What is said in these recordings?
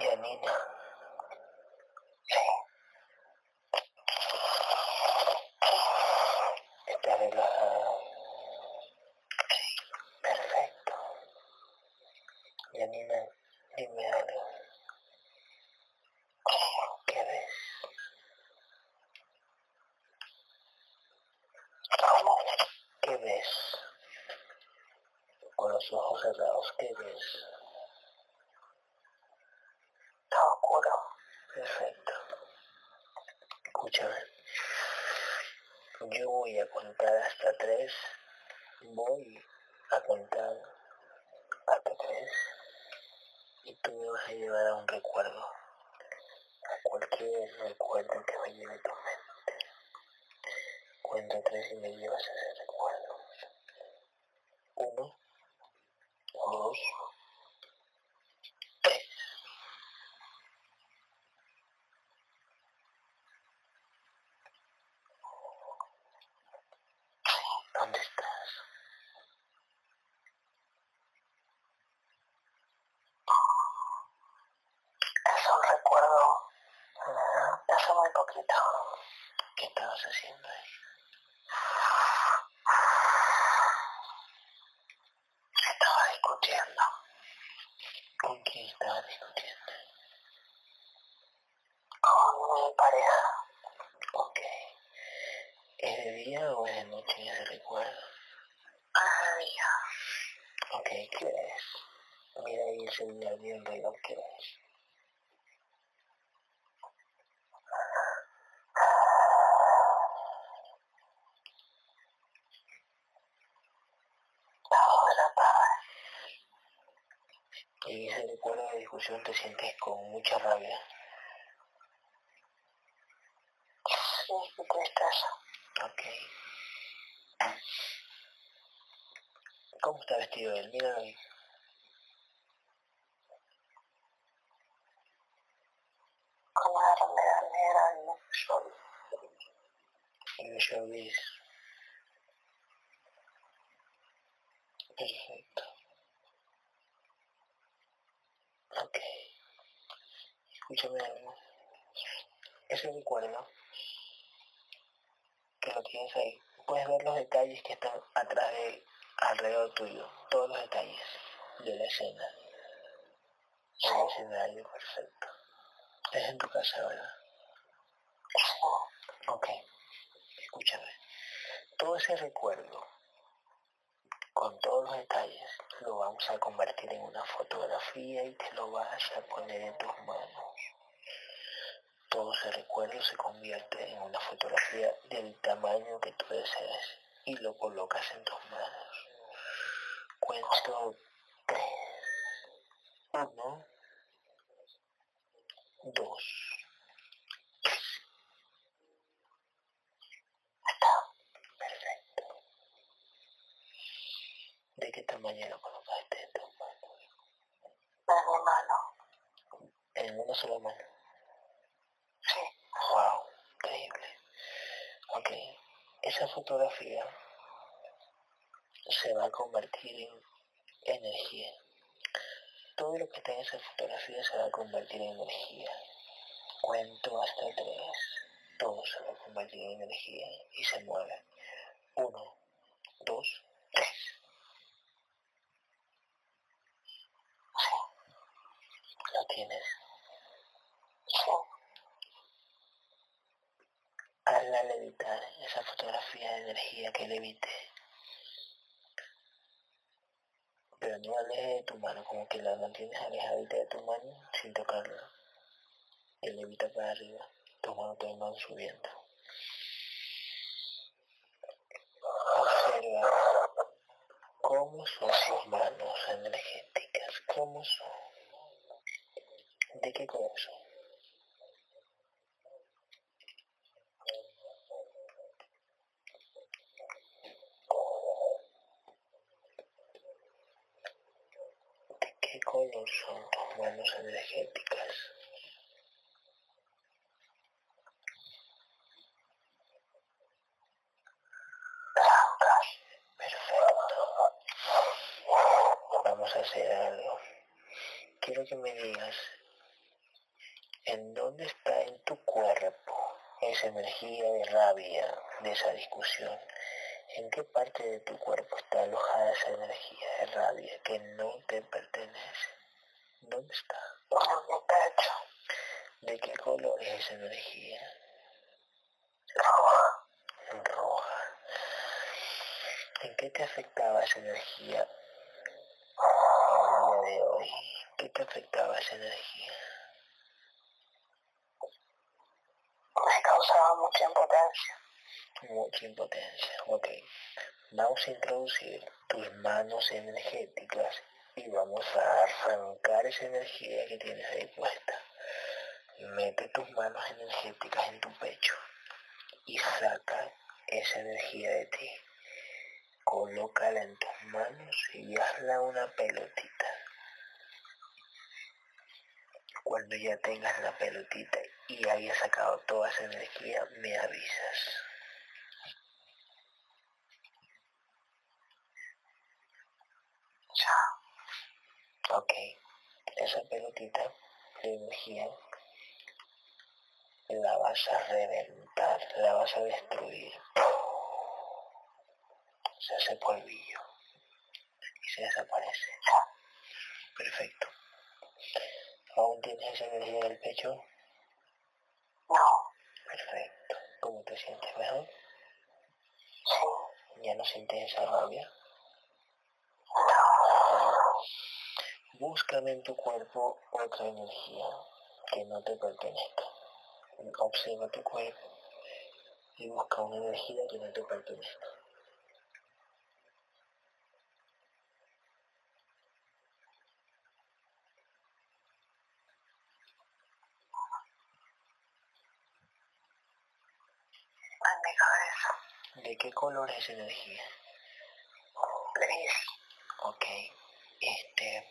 Janina ¿qué estabas haciendo ahí? Estaba discutiendo. ¿Con quién estaba discutiendo? Con mi pareja. Ok. ¿Es de día o es de noche? Ya recuerdo. Ah, es de día. Ok, ¿qué es? Mira ahí el celular, mira el reloj, ¿qué es? emoción te sientes con mucha rabia. Sí, tristeza. Ok. ¿Cómo está vestido él? Míralo ahí. recuerdo, con todos los detalles, lo vamos a convertir en una fotografía y te lo vas a poner en tus manos. Todo ese recuerdo se convierte en una fotografía del tamaño que tú desees y lo colocas en tus manos. Cuento energía de rabia, de esa discusión? ¿En qué parte de tu cuerpo está alojada esa energía de rabia que no te pertenece? ¿Dónde está? En mi pecho. ¿De qué color es esa energía? Roja. Roja. ¿En qué te afectaba esa energía el día de hoy? ¿Qué te afectaba esa energía? Me causaba mucha impotencia. Mucha impotencia. Ok. Vamos a introducir tus manos energéticas y vamos a arrancar esa energía que tienes ahí puesta. Mete tus manos energéticas en tu pecho y saca esa energía de ti. Colócala en tus manos y hazla una pelotita. Cuando ya tengas la pelotita y hayas sacado toda esa energía, me avisas. Ya. Ok, esa pelotita de energía la vas a reventar, la vas a destruir. Se hace polvillo y se desaparece. Perfecto. ¿Aún tienes esa energía en el pecho? No. Perfecto. ¿Cómo te sientes mejor? Sí. ¿Ya no sientes esa rabia? No. Búscame en tu cuerpo otra energía que no te pertenezca. Observa tu cuerpo y busca una energía que no te pertenezca. ¿De qué color es esa energía? Gris. Ok. Este.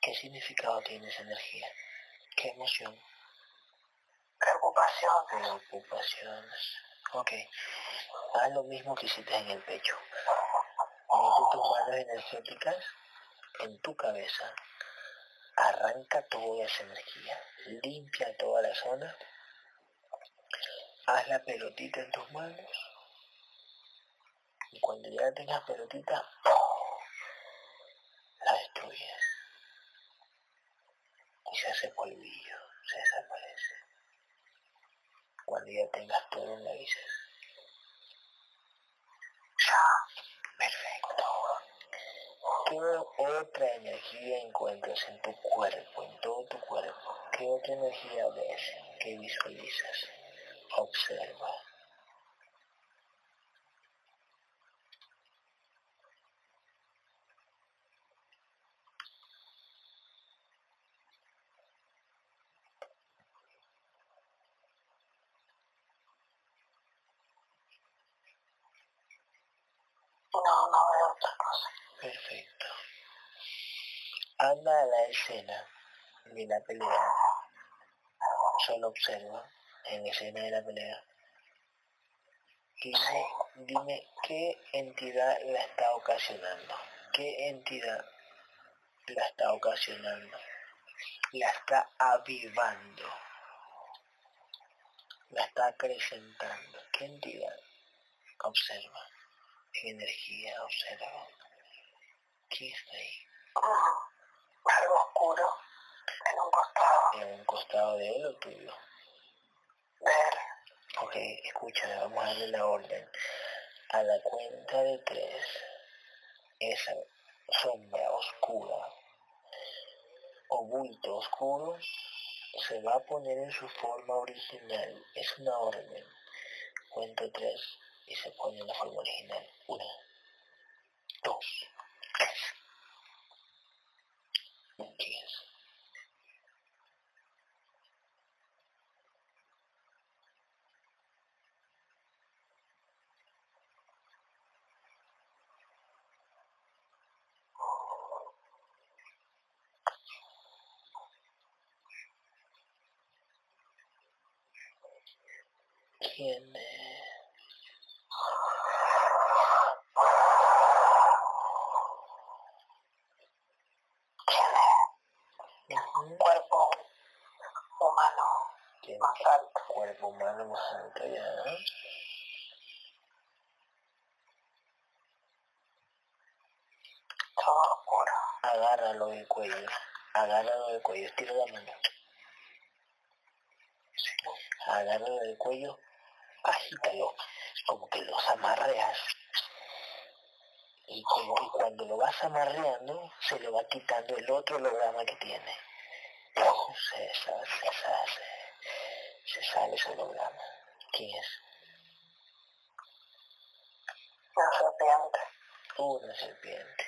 ¿Qué significado tiene esa energía? ¿Qué emoción? Preocupación. Preocupaciones. Ok. Haz lo mismo que hiciste en el pecho. Mete tus manos energéticas en tu cabeza. Arranca toda esa energía. Limpia toda la zona. Haz la pelotita en tus manos. Y cuando ya tengas pelotita, destruyes. Y se hace polvillo, se desaparece. Cuando ya tengas todo, me avisas. Ya. Perfecto. ¿Qué otra energía encuentras en tu cuerpo, en todo tu cuerpo? ¿Qué otra energía ves? ¿Qué visualizas? Observa. No, no veo otra cosa. Perfecto. Anda a la escena de la pelea. Solo observa en la escena de la pelea. Dime, dime qué entidad la está ocasionando. ¿Qué entidad la está ocasionando? La está avivando. La está acrecentando. ¿Qué entidad? Observa. Energía, observa. ¿Quién está ahí? Algo oscuro. En un costado. ¿En un costado de él o tuyo? De él. Ok, escúchame, vamos a darle la orden. A la cuenta de tres, esa sombra oscura o bulto oscuro se va a poner en su forma original. Es una orden. Cuento tres y se pone en la forma original. Una, dos, tres. ¿Quién es? ¿Quién es? ¿Quién es? Ujú. Cuerpo Bien. más alto. Cuerpo humano más alto ya. Oscuro. Agárralo del cuello. Agárralo del cuello. Estira la mano. Agárralo del cuello. Agítalo. Como que los amarreas. Y, como, y cuando lo vas amarreando, se le va quitando el otro holograma que tiene. Se deshace, se deshace. Se sale ese holograma. ¿Quién es? Una serpiente. Una serpiente.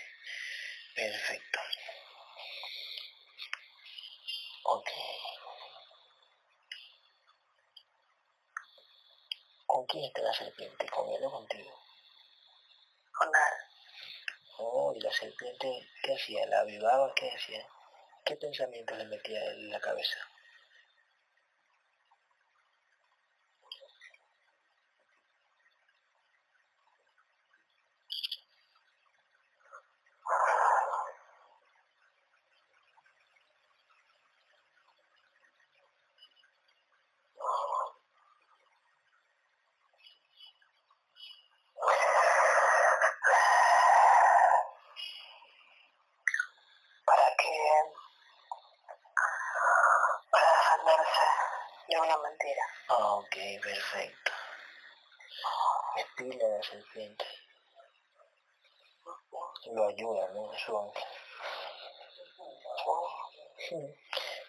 Perfecto. Ok. ¿Con quién está la serpiente? ¿Con él o contigo? Con él. Oh, y la serpiente, ¿qué hacía? ¿La avivaba? ¿Qué hacía? ¿Qué pensamientos le metía en la cabeza? Para que... Para defenderse de una mentira. Ah, ok, perfecto. Estila la serpiente. Lo ayuda, ¿no? Es su ángel. Sí.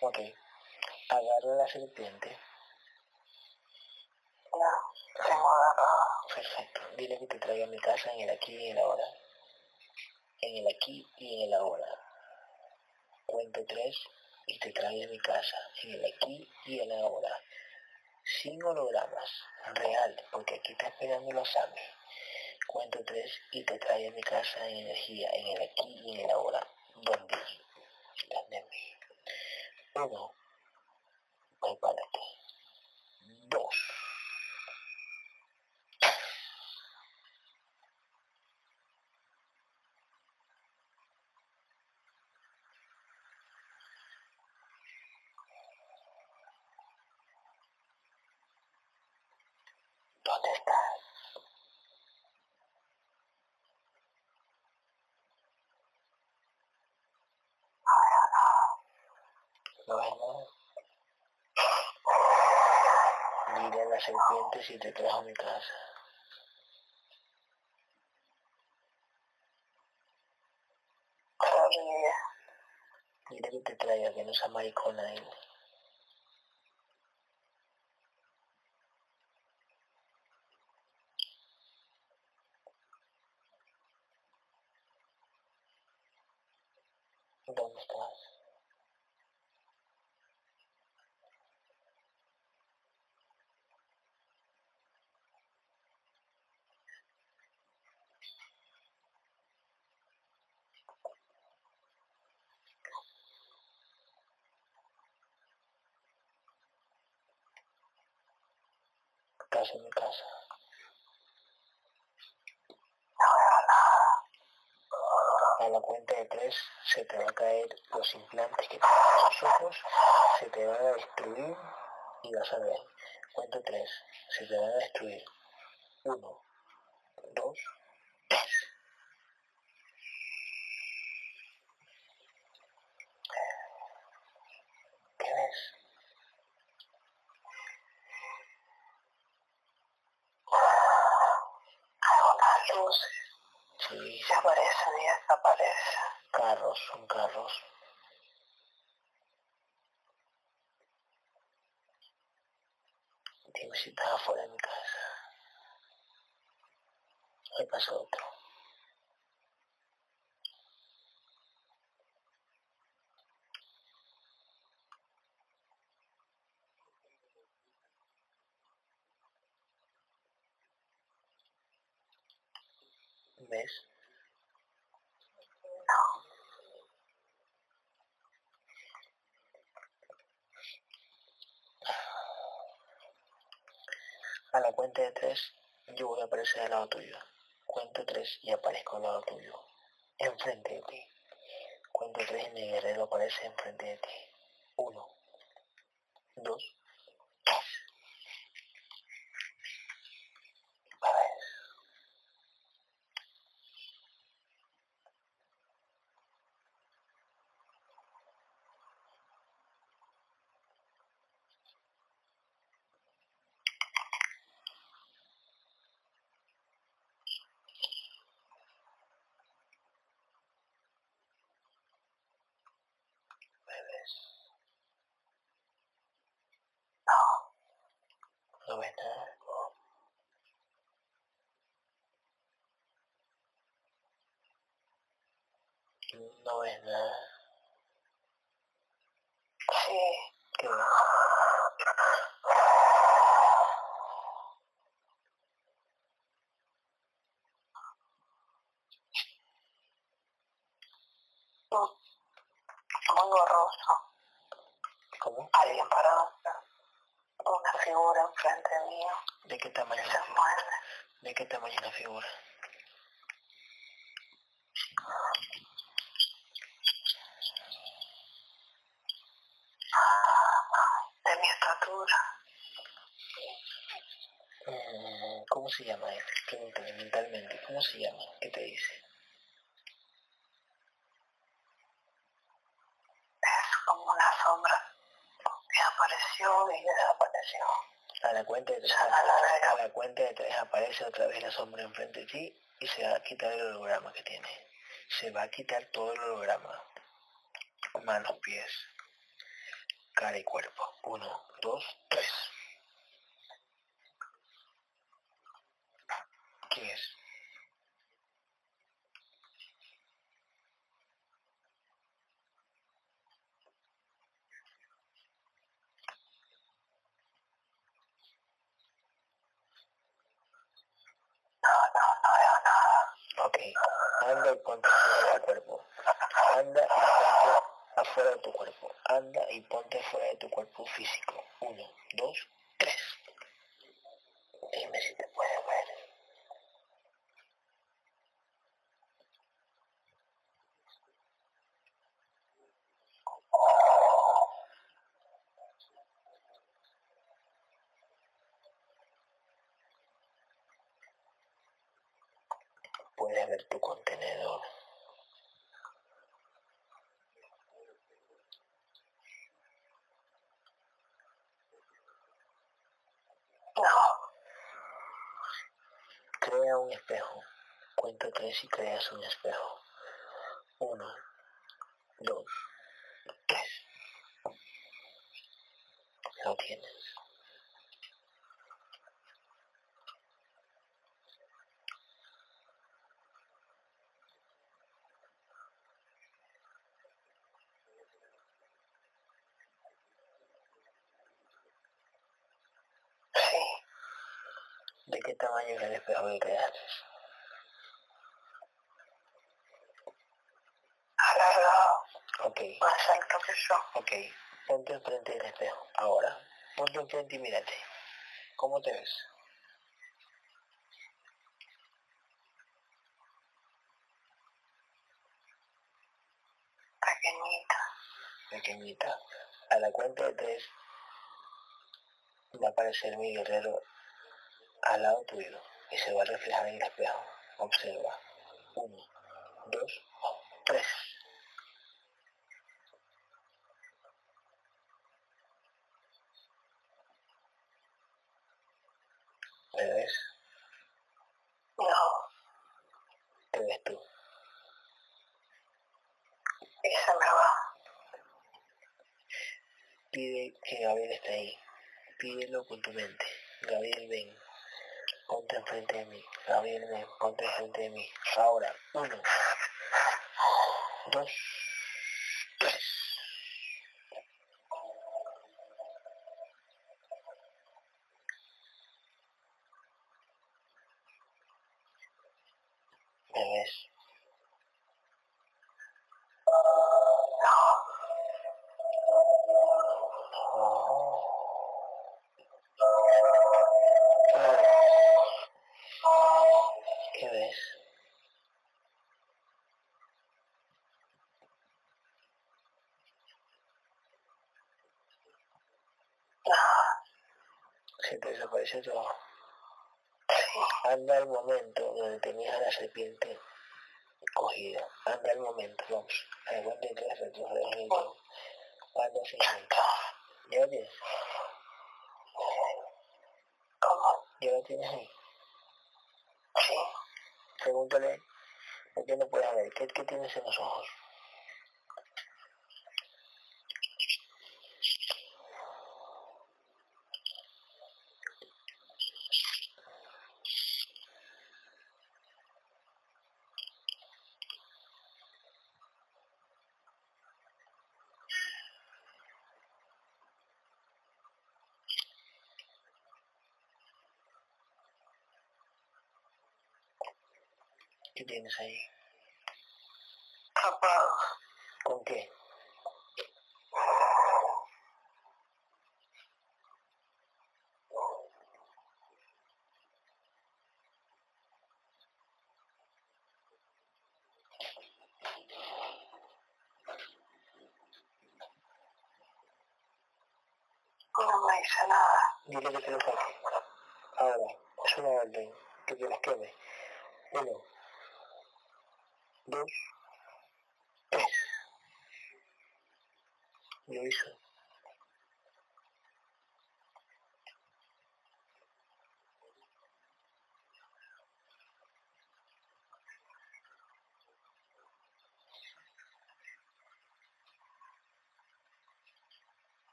Ok. Agarra la serpiente. Ya. Tengo agarrado. Perfecto. Dile que te traiga a mi casa en el aquí y en el ahora. En el aquí y en el ahora. Cuento tres y te trae a mi casa. En el aquí y en el ahora. Sin hologramas. Real. Porque aquí está esperando los Sami. Cuento tres y te trae a mi casa en energía. En el aquí y en el ahora. ¿Dónde? ¿Dónde mí? Uno. Prepárate. Dos. ¿Dónde estás? ¿No ves nada? Dile a la serpiente si te trajo a mi casa. Dile que te traiga, que no sea maricona él. ¿Dónde estás? En mi casa. A la cuenta de tres se te va a caer los implantes que tienes en los ojos, se te van a destruir y vas a ver. Cuento tres, se te van a destruir. Uno, dos, tres. ¿Qué ves? Algunas luces Sí, se aparecen y desaparecen. Son carros. Dime si estás afuera de mi casa. Ahí pasa otro. ¿Ves? A la cuenta de tres, yo voy a aparecer al lado tuyo. Cuento tres y aparezco al lado tuyo. Enfrente de ti. Cuento tres y mi guerrero aparece enfrente de ti. Uno, dos, No ves nada. No ves nada. Sí. ¿Qué ves? Muy borroso. ¿Cómo? Alguien parado. Una figura enfrente mío. ¿De qué tamaño Se mueve. ¿De qué tamaño la figura? De mi estatura. Mm, ¿Cómo se llama él? Pregúntale mentalmente. ¿Cómo se llama? ¿Qué te dice? Es como una sombra que apareció y desapareció. A la cuenta de tres, a la cuenta de tres aparece otra vez la sombra enfrente de ti y se va a quitar el holograma que tiene. Se va a quitar todo el holograma. Manos, pies, cara y cuerpo. Uno, dos, tres. ¿Quién es? No, no, no veo nada. Ok. Anda y ponte fuera de tu cuerpo. Anda y ponte afuera de tu cuerpo. Anda y ponte fuera de tu cuerpo físico. Uno, dos, tres. Dime si te puedes ver. Puedes ver tu contenedor. No, Crea un espejo. Tres y creas un espejo. Uno, dos, tres. Lo tienes. ¿De qué tamaño es el espejo que creaste? Alargado. Ok, Más alto que yo. ok. Ponte enfrente del espejo. Ahora, ponte enfrente y mírate. ¿Cómo te ves? Pequeñita. Pequeñita. A la cuenta de tres va a aparecer mi guerrero al lado tuyo y se va a reflejar en el espejo. Observa. Uno, dos, tres.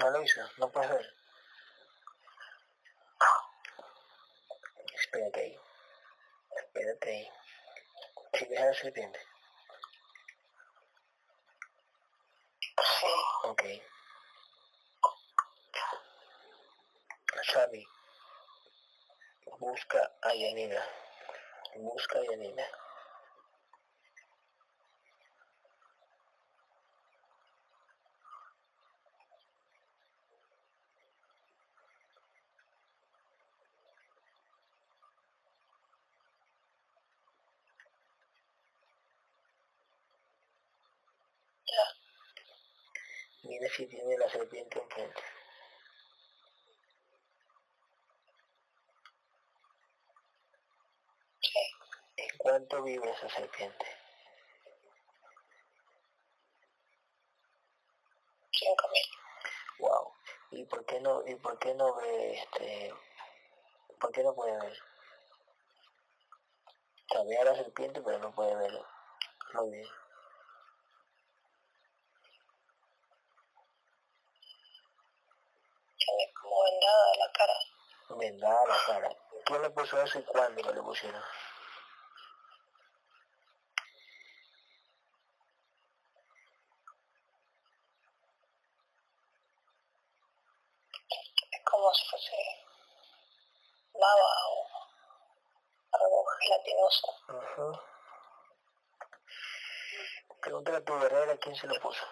No lo hizo. No puedes ver. Espérate ahí. Espérate ahí. Si ves a serpiente. Sí. Ok. Xavi, busca a Yanina. Busca a Yanina. Ya. Mira si tiene la serpiente enfrente. ¿En cuánto vive esa serpiente? Cinco mil. Wow. ¿Y por qué no, y por qué no ve este, por qué no puede ver? Ve a la serpiente pero no puede verlo. Muy bien. Tiene como vendada la cara. Vendada la cara. ¿Quién le puso eso y cuándo me lo pusieron? Es como si fuese lava o algo gelatinoso. Ajá. Pregúntale a tu guerrera quién se lo puso.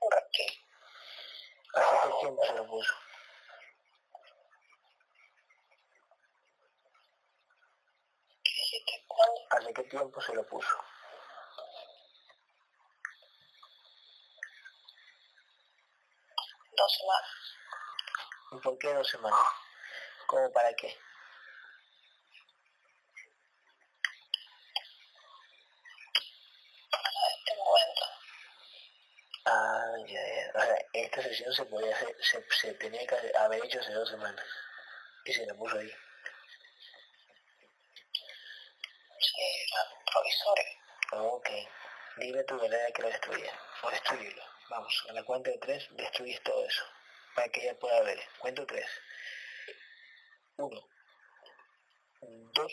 Un reptil. ¿Hace qué tiempo se lo puso? ¿Qué dijiste? ¿Cuándo? ¿Hace qué tiempo se lo puso? Dos semanas. ¿Y por qué dos semanas? ¿Cómo para qué? Ah, ya, ya. O sea, esta sesión se podía hacer, se, se tenía que haber hecho hace dos semanas. Y se la puso ahí. Sí, era provisorio. Ok. Dile a tu guerrera que lo destruya. O destruyelo. Vamos, a la cuenta de tres destruyes todo eso. Para que ella pueda ver. Cuento tres. Uno. Dos.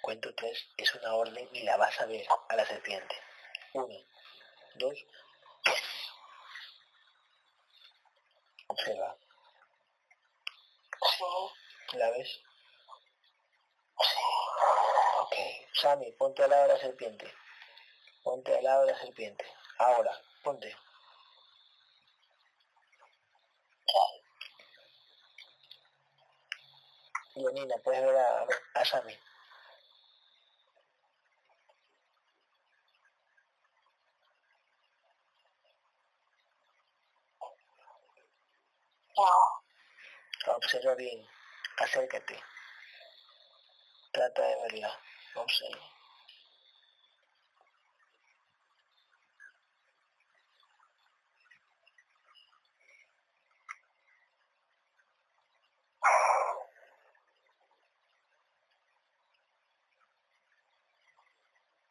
Cuento tres es una orden y la vas a ver a la serpiente. Uno, dos, tres. Observa. Sí. ¿La ves? Sí. Ok. Sammy, ponte al lado de la serpiente. Ponte al lado de la serpiente. Ahora, ponte. Yanina, puedes ver a, a Sammy. Bien. Acércate. Trata de verla. Observa.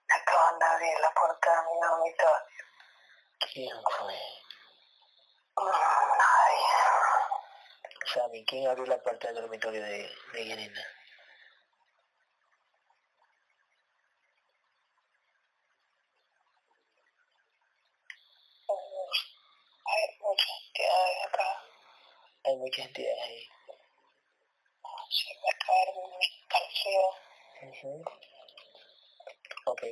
Acaban de abrir la puerta de mi dormitorio. ¿Quién fue? Mm, Nadie. Sammy, ¿quién abrió la puerta del dormitorio de, de Yanina? Hay muchas entidades acá. Hay muchas entidades ahí. Se me cae un escalofrío. Ujú. Ok.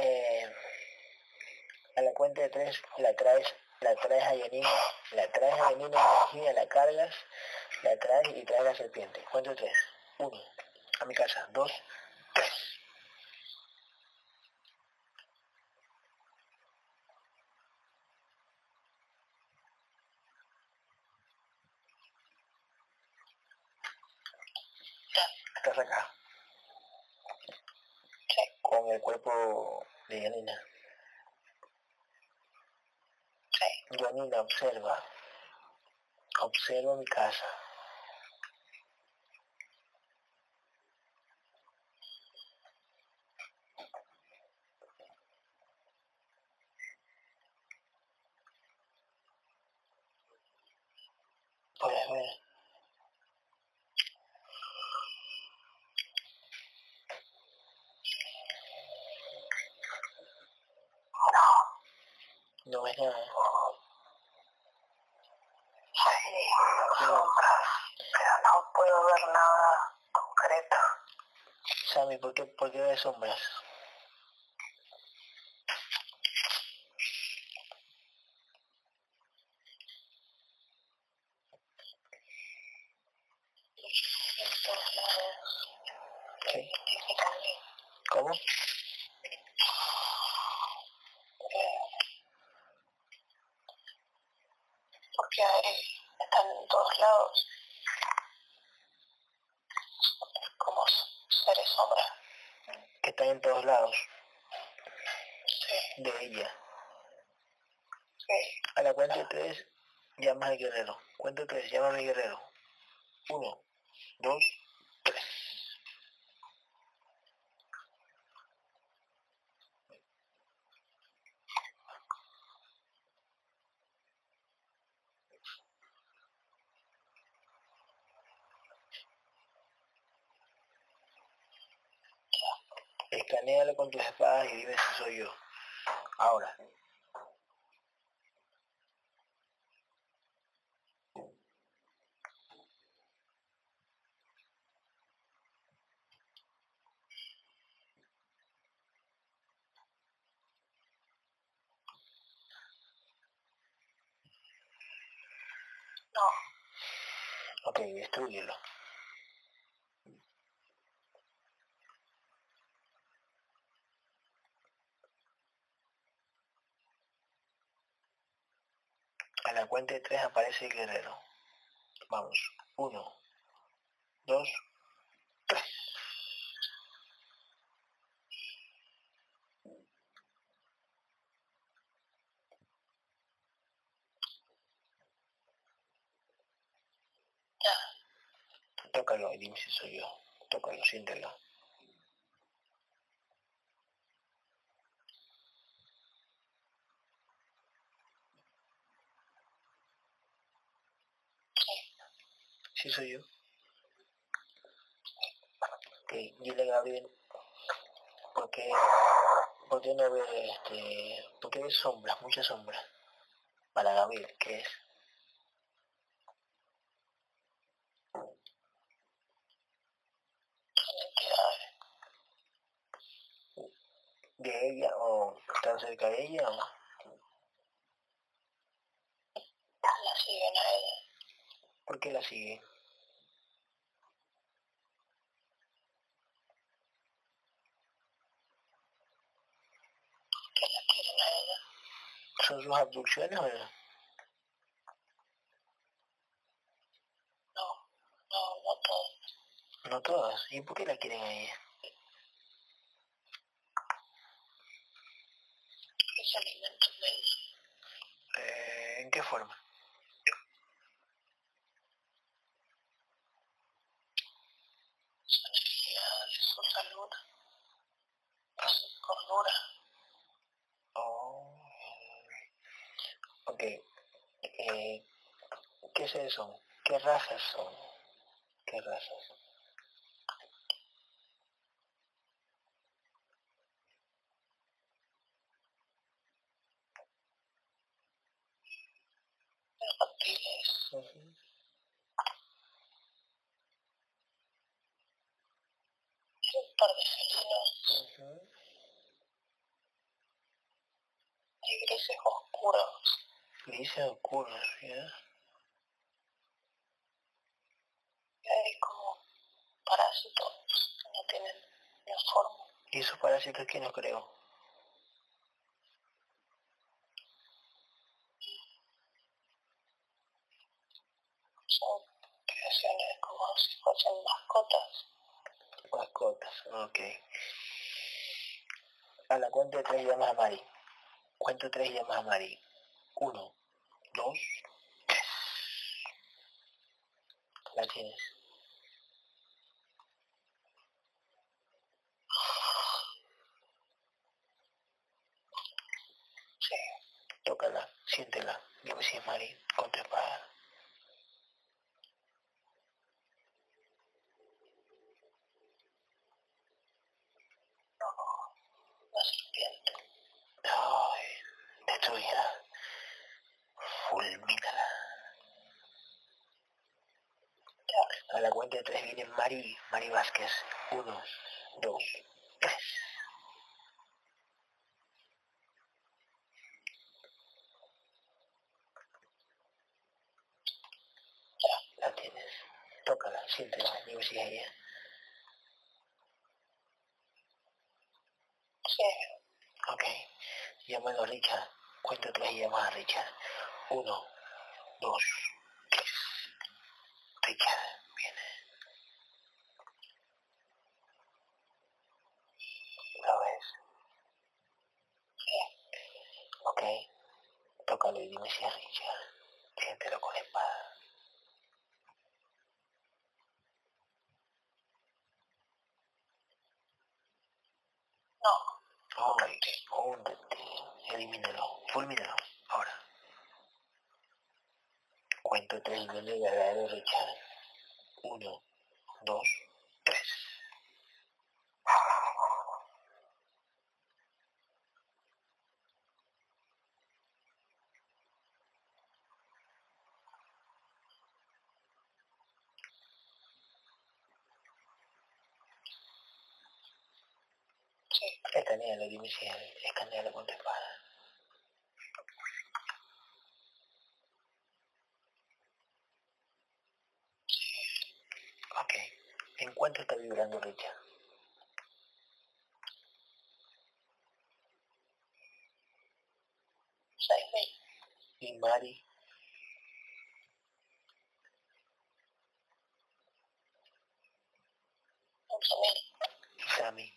Eh, a la cuenta de tres la traes, la traes a Yanina, la traes a Yanina energía, la cargas, la traes y traes la serpiente. Cuento tres. Uno. A mi casa. Dos. Tres. Estás acá. Con el cuerpo de Yanina. Yanina, observa. Observa mi casa. Puedes ver. No ves nada. Ver. Sammy, ¿por qué, por qué ves sombras? En todos lados. Sí. Físicamente. ¿Cómo? Eh, porque hay, están en todos lados. Como seres sombra. Que están en todos lados Sí, de ella. sí. A la cuenta de tres, llamas al guerrero. Cuenta de tres, llama a mi guerrero. Uno, dos, tres. Escanealo con tus espadas y dime si soy yo. Ahora. No, Ok, destruyelo. A cuenta de tres aparece el guerrero. Vamos. Uno, dos, tres. Tócalo dime si soy yo. Tócalo, siéntelo. Sí soy yo. Ok, dile Gabriel, ¿por qué, no ve este, por qué sombras, muchas sombras? Para Gabriel, ¿qué es? ¿De ella o está cerca de ella o? La siguen a ella. ¿Por qué la sigue? Que la quieren a ella. ¿Son sus abducciones o no? No, no, no todas. No todas. ¿Y por qué la quieren a ella? Que se alimentan de ella. Eh, ¿En qué forma? Su energía, de su salud, de su cordura. Oh. Ok. Eh, ¿Qué seres son? ¿Qué razas son? ¿Qué razas? reptiles, Ujú. un par de felinos Ujú. y grises oscuros. Oscuros, ¿ya? Y hay como parásitos que no tienen una forma. ¿Y esos parásitos quién los creó? Son creaciones como si fuesen mascotas. Mascotas, ok. A la cuenta de tres llamas a Mari. Cuento tres llamas a Mari. Uno, dos, tres. Sí, Tócala, siéntela. Dime si es Mari con tu espada. la serpiente. Ay, destruyela. Fulmínala. Ya, A la cuenta de tres viene Mari, Mari Vázquez. Uno, dos, tres. La tienes. Tócala, siéntela, dime si es ella. sí, Ok. Llamando a Richard. Cuento tres y llamas a Richard. Uno, dos, tres. Richard, viene. ¿Lo ves? Ok. Tócalo y dime si es Richard. Siéntelo con la espada. no, Ay, húndete. Elimínalo. Fulmínalo. Ahora. Cuento tres y viene el verdadero Richard. Uno, dos, tres. sí, Escanealo, dime si es él. Escanealo con tu espada. Ok. ¿En cuánto está vibrando Richard? seis mil, Y Mari. once mil, Y Sammy.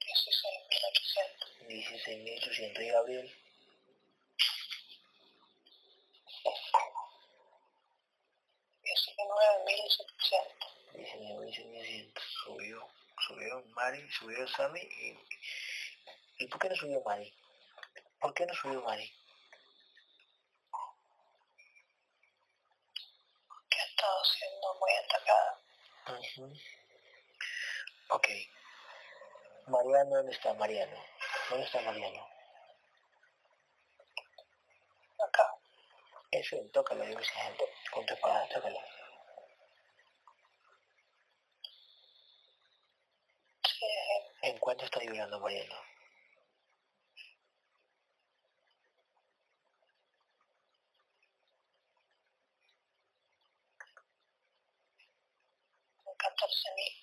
dieciséis mil ochocientos, 16.800. Y Gabriel. 19.700. 19.700. Subió. Subió Mari, subió Sammy y... ¿Y por qué no subió Mari? ¿Por qué no subió Mari? Que ha estado siendo muy atacada. Ujú. Ok. Mariano, ¿dónde está Mariano? ¿Dónde está Mariano? Acá. Eso, tócalo, yo esa gente. Con tu espada, tócalo. Sí, es él. ¿En cuánto está vibrando 14.000.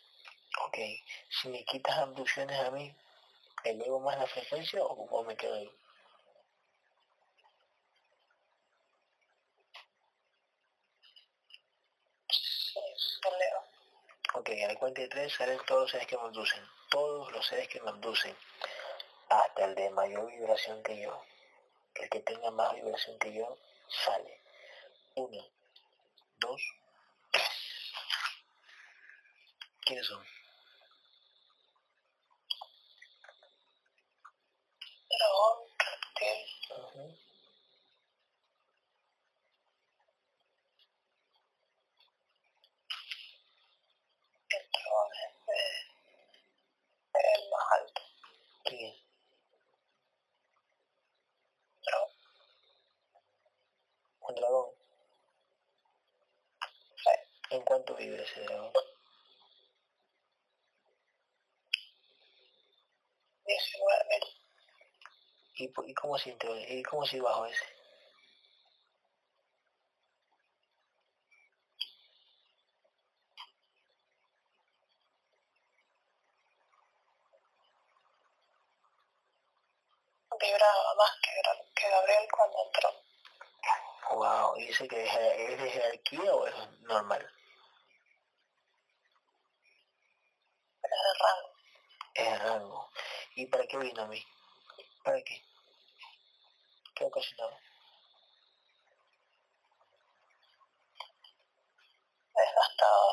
Ok. Si me quitas abducciones a mí, ¿elevo más la frecuencia o, o me quedo ahí? Sí, se leo. Ok, a la cuenta de tres salen todos los seres que me abducen. Todos los seres que me abducen. Hasta el de mayor vibración que yo. El que tenga más vibración que yo, sale. Uno, dos, tres. ¿Quiénes son? Dragón, reptil, dragón es de- el más alto. ¿Quién es? Dragón, Un dragón. sí, ¿En 19.000. ¿Y, y cómo siente? ¿Y cómo si bajo ese? Vibraba más que, Gra- que Gabriel cuando entró. Wow, ¿y ese que es, es de jerarquía o es normal? Era de rango. Es de rango. ¿Y para qué vino a mí? ¿Para qué? ¿Qué ocasionaba? desgastado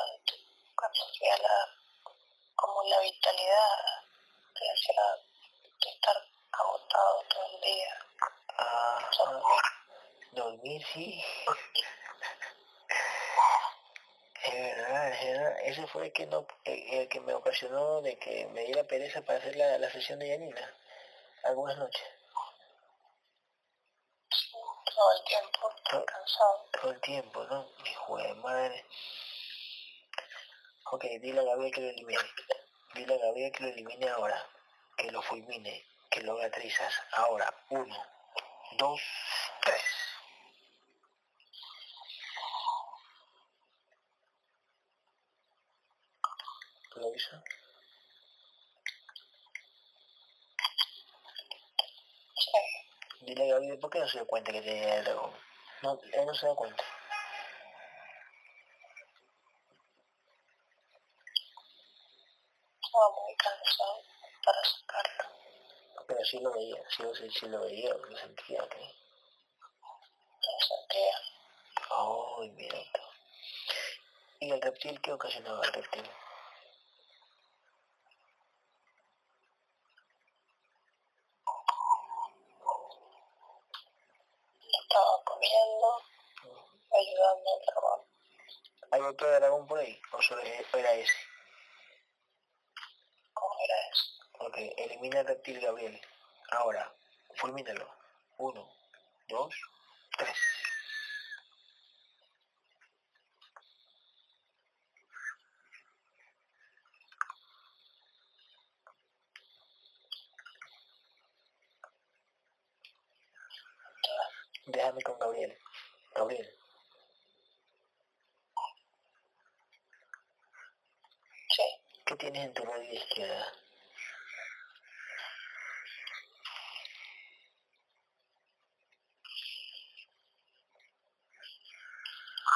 cuando hacía la como la vitalidad te hacía estar agotado todo el día Ah, dormir dormir, sí. Es verdad, es verdad. Ese fue el que, no, el, el que me ocasionó de que me diera pereza para hacer la, la sesión de Yanina. Algunas noches. todo el tiempo Todo- cansado Todo el tiempo, ¿no? Hijo de madre. Ok, dile a Gabriel que lo elimine. Dile a Gabriel que lo elimine ahora. Que lo fulmine. Que lo haga trizas. Ahora. Uno, dos, tres. ¿Lo hizo? sí Dile a Gabriel, ¿por qué no se dio cuenta que tenía el dragón? No, él no se da cuenta. estaba muy cansado para sacarlo Pero sí lo veía, sí lo, sí lo veía, lo sentía, ¿ok? lo sentía Ay, mira. ¿Y el reptil qué ocasionaba el reptil? lo estaba comiendo ayudando al dragón ¿Hay ahí? ¿O solo era ese? como era eso Ok, elimina el reptil Gabriel. Ahora, fulmínalo. Uno, dos, tres. Déjame con Gabriel. Gabriel, sí ¿qué tienes en tu rodilla izquierda?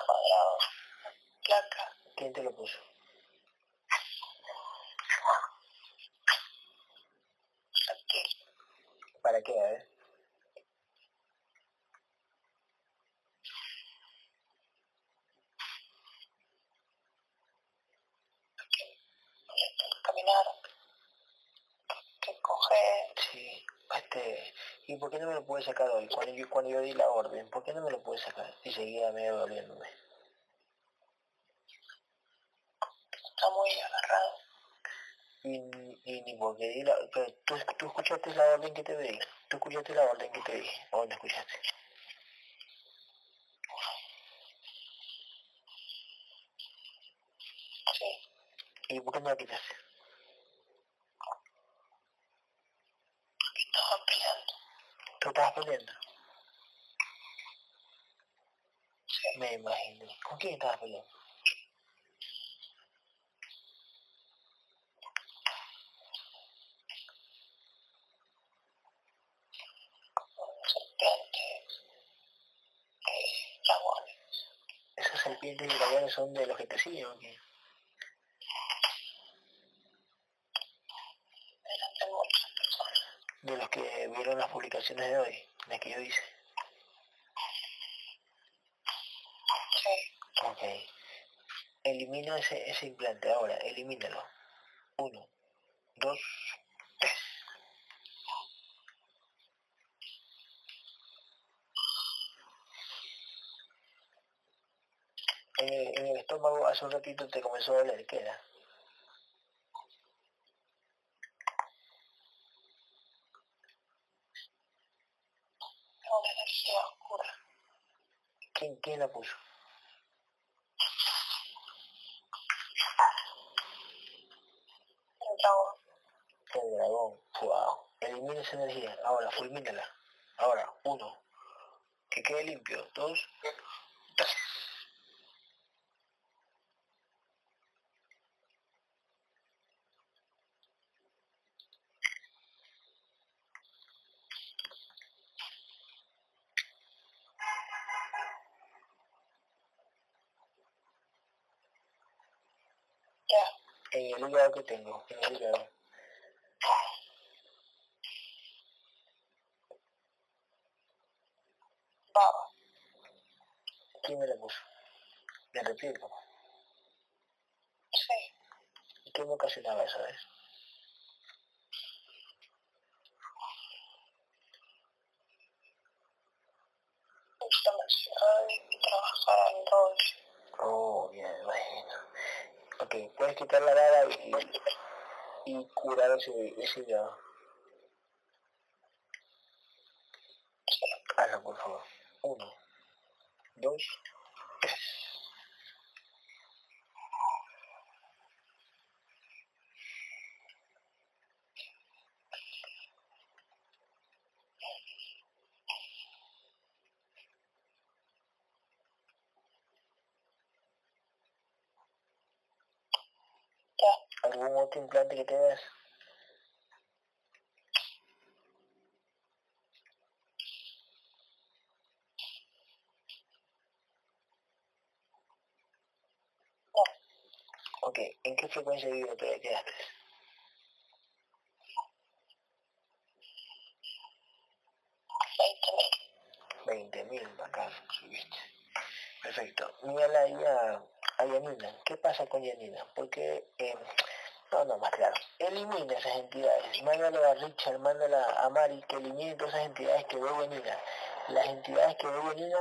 cuadrado placa ¿Quién te lo puso? ¿Para qué? A ver. este, ¿y por qué no me lo puede sacar hoy? Cuando yo, cuando yo di la orden, ¿por qué no me lo puede sacar? Y seguía medio doliéndome. Está muy agarrado. Y, y ni porque di la... Pero tú, tú escuchaste la orden que te di. Tú escuchaste la orden que te di. ¿O no escuchaste? Sí. ¿Y por qué no la quitaste? Estaba peleando. ¿Tú estabas peleando? Me imagino. ¿Con quién estabas peleando? Serpientes. Eh, dragones. ¿Esas serpientes y dragones son de los que te siguen o? Eran de muchas personas. De los que vieron las publicaciones de hoy, las que yo hice. Sí. Ok. Elimina ese, ese implante ahora, elimínalo. Uno, dos, tres. En el, en el estómago hace un ratito te comenzó a doler, ¿qué era? Una energía oscura. ¿Quién, quién la puso? Un dragón. El dragón. Wow. Elimina esa energía. Ahora, fulmínala. Ahora, uno. Que quede limpio. Dos, tres. Ya. En el hígado que tengo. En el hígado. Baba. ¿Quién me la puso? De reptil. Sí. ¿Y qué me ocasionaba eso, ves? Inflamación y trabajar en rol. Oh, bien, bueno. Ok, puedes quitar la vara y, y curar ese, ese hígado. Sí. Hazlo, por favor. Uno, dos, tres. Ya. ¿Algún que te. Ok, ¿en qué frecuencia vibratoria quedaste? Veinte mil. 20.000, bacán, subiste. Perfecto. Mírala ahí a, a Yanina. ¿Qué pasa con Yanina? Porque, eh, no, no, más claro. Elimina esas entidades. Mándale a Richard, mándala a Mari que elimine todas esas entidades que ve Yanina. Las entidades que ve Yanina,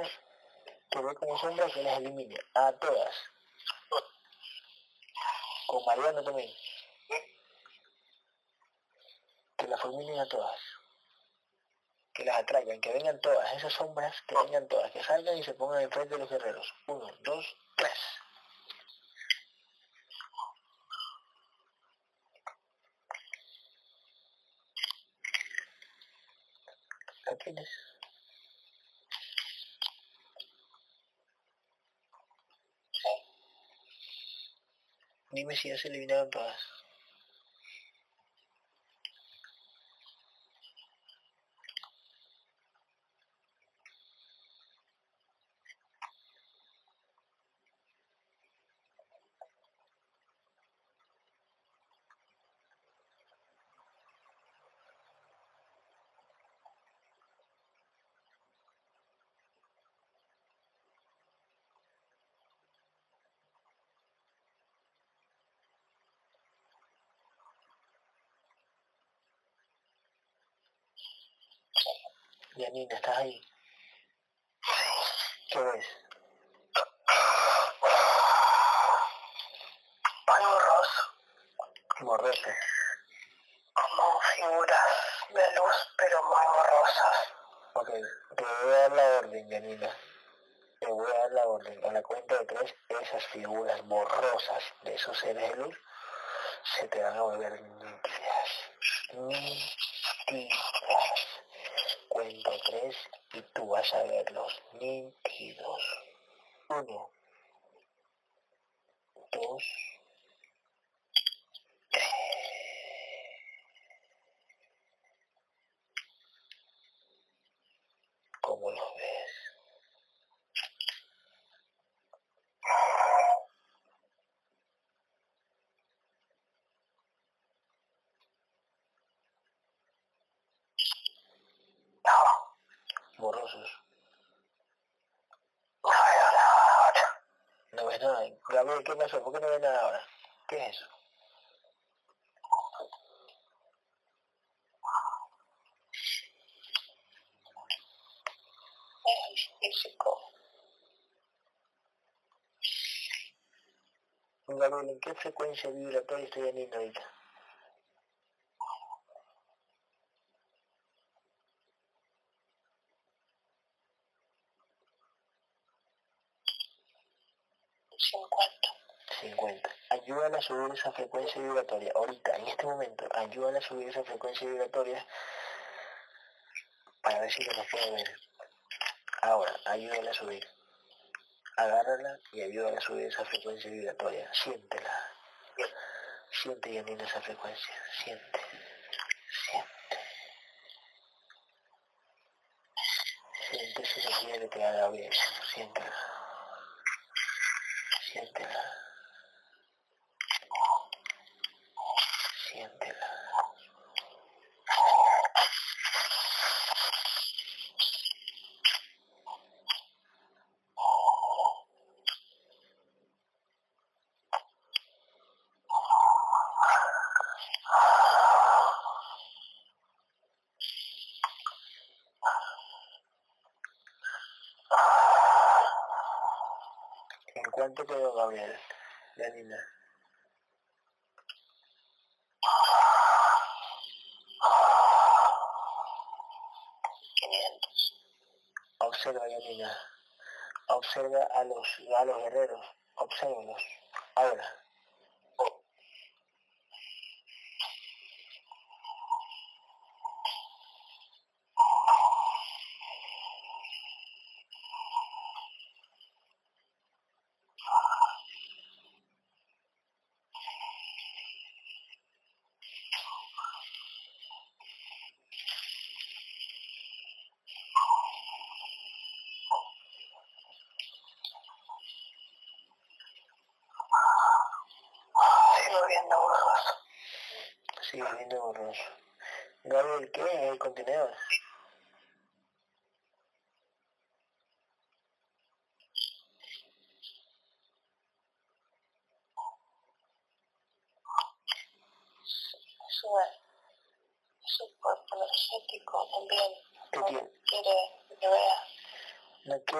que ve como sombra, que las elimine. A todas. Con Mariano también. Que las fulminen a todas que las atraigan, que vengan todas, esas sombras, que vengan todas, que salgan y se pongan enfrente de los guerreros. Uno, dos, tres. ¿La tienes? Sí. Dime si ya se Janina, ¿estás ahí? ¿Qué ves? Borroso, Borroso. como figuras de luz, pero muy borrosas. Ok, te voy a dar la orden, Janina. Te voy a dar la orden. A la cuenta de tres, esas figuras borrosas de esos seres de luz se te van a volver nítidas. Nítidas cuente tres y tú vas a ver los mentidos. Uno. Dos. Gabriel, ¿qué pasó? ¿Por qué no ves nada ahora? ¿Qué es eso? Es físico. ¿en qué frecuencia vibratoria estoy teniendo ahorita? cincuenta 50. Ayúdala a subir esa frecuencia vibratoria. Ahorita, en este momento, ayúdala a subir esa frecuencia vibratoria para ver si nos puede ver. Ahora, ayúdala a subir. Agárrala y ayúdala a subir esa frecuencia vibratoria. Siéntela. Siente, Janina, esa frecuencia. Siente. Siente. Siente si se quiere que haga bien. Siéntela. Siéntela.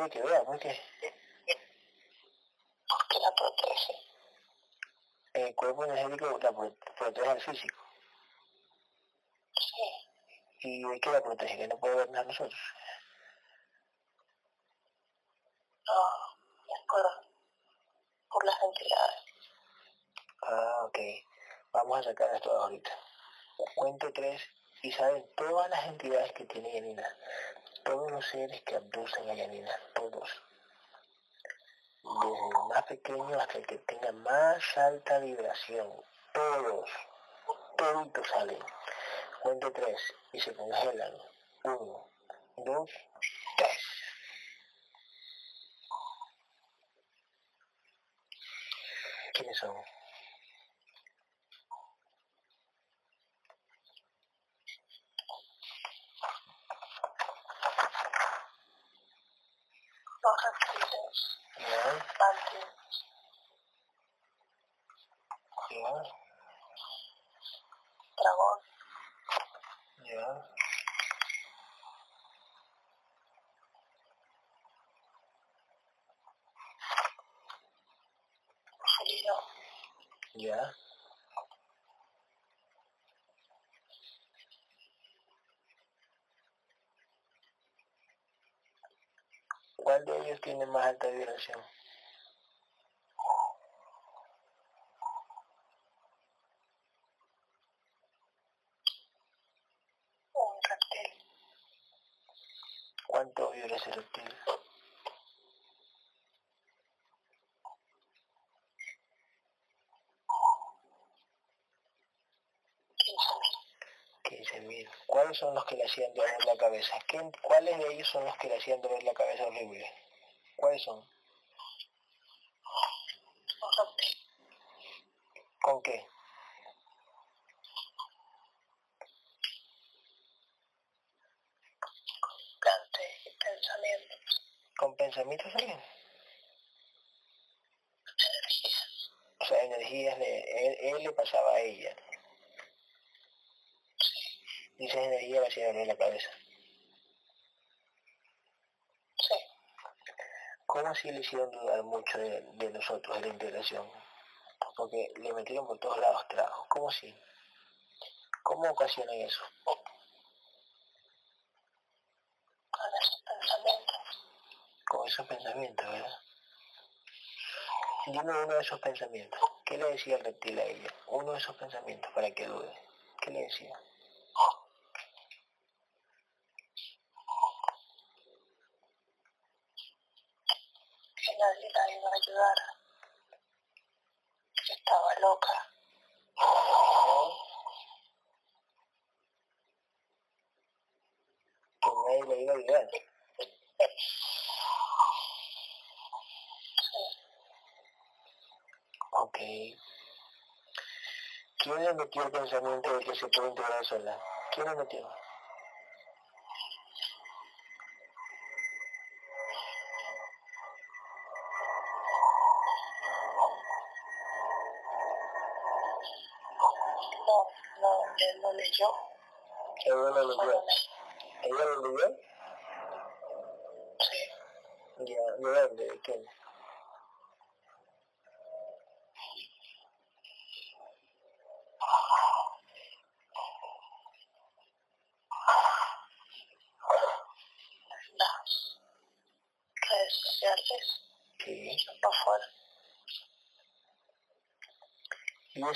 No que vea, ¿por qué? porque la protege. El cuerpo energético la pro- protege al físico. Sí, ¿Y de qué la protege? Que no puede a nosotros. no, por, por las entidades. Ah, ok. Vamos a sacar esto ahorita. Cuento tres y saben todas las entidades que tiene Yanina. Todos los seres que abducen a Yanina. Todos. Desde el más pequeño hasta el que tenga más alta vibración. Todos. Toditos salen. Cuento tres y se congelan. Uno, dos, tres. ¿Quiénes son? Los reptiles, ¿Ya? mantis, ¿Ya? dragón, ¿Ya? Ya. ¿Cuál de ellos tiene más alta vibración? Un reptil. ¿Cuánto vibra ese reptil? Quince mil. 15.000. ¿Cuáles son los que le hacían doler la cabeza? ¿Quién, ¿Cuáles de ellos son los que le hacían doler la cabeza horrible? ¿Cuáles son? Un reptil. ¿Con qué? Plantes y pensamientos. ¿Con pensamientos también? Energías. O sea, energías, de, él, él le pasaba a ella. Sí. Y esa hacía doler la cabeza. Sí. ¿Cómo así le hicieron dudar mucho de, de nosotros, de la integración? Porque le metieron por todos lados trabajos. ¿Cómo así? ¿Cómo ocasionan eso? Con esos pensamientos. Con esos pensamientos, ¿verdad? Dime uno de esos pensamientos. ¿Qué le decía el reptil a ella? Uno de esos pensamientos para que dude. ¿Qué le decía? Que nadie la iba a ayudar. Que estaba loca. Que nadie le iba a ayudar. Sí. Ok. ¿Quién le metió el pensamiento de que se puede integrar sola? ¿Quién le metió? No, no, él lo leyó. Ella lo Solo leyó. me- ¿Ella lo leyó? Sí. Ya, ¿de dónde? ¿De quién? Las redes sociales. Sí. No fueron.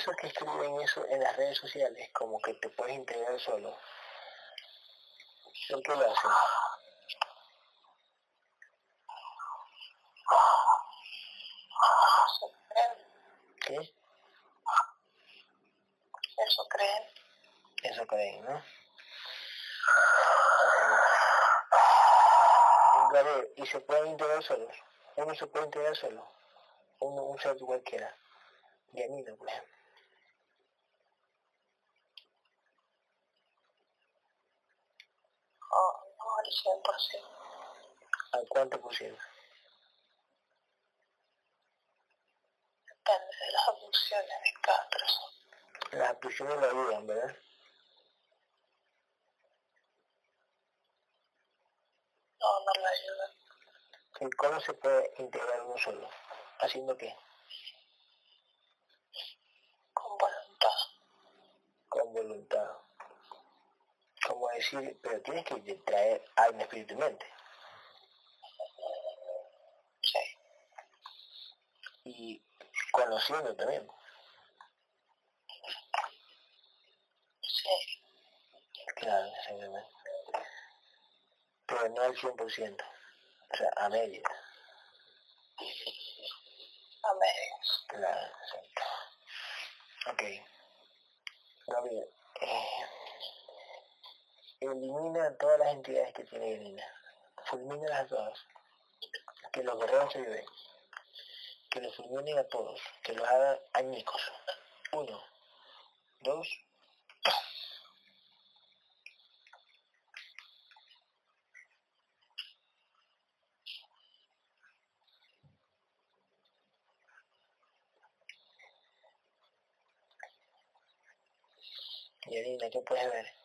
Y eso que escriben eso en las redes sociales, como que te puedes integrar solo. ¿Por qué lo hacen? Eso creen. ¿Qué? Eso creen. Eso creen, ¿no? ¿y se pueden integrar solos? Uno se puede integrar solo. Uno, un ser cualquiera. Yanina, por ejemplo. Oh, no al 100%. ¿A cuánto pusieron? Depende de las abducciones de cada persona. Las abducciones lo ayudan, ¿verdad? No, no la ayudan. ¿Y cómo se puede integrar uno solo? ¿Haciendo qué? Con voluntad. Con voluntad. Como decir, pero tienes que traer alma, espíritu y mente. Sí. Y conociendo también. Sí. Claro, exactamente. Pero no al 100%. O sea, a medio. A medias. Claro, exacto. Ok. Gabriel, eh, elimina todas las entidades que tiene Irina. Fulmínalas a todas. Que los guerreros se viven. Que los fulminen a todos. Que los hagan añicos. Uno. Dos. Irina, ¿qué puedes ver?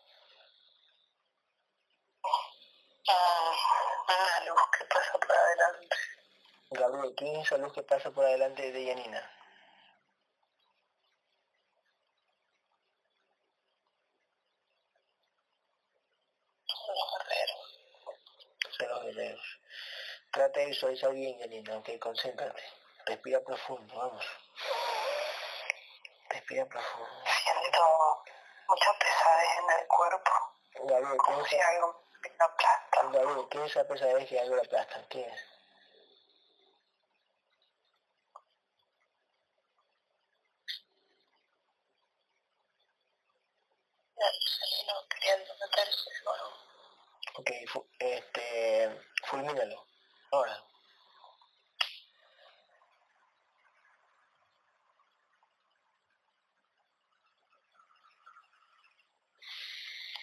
Joaquín Salud que pasa por adelante de Yanina. Los guerreros. Trata de visualizar bien, Yanina, ok, concéntrate. Respira profundo, vamos. Respira profundo. Siento mucha pesadez en el cuerpo. David, ¿qué es? Si algo me aplasta. David, ¿qué es esa pesadez que algo la aplasta? ¿Qué es? Ok, fu- este, fulmínalo. Ahora.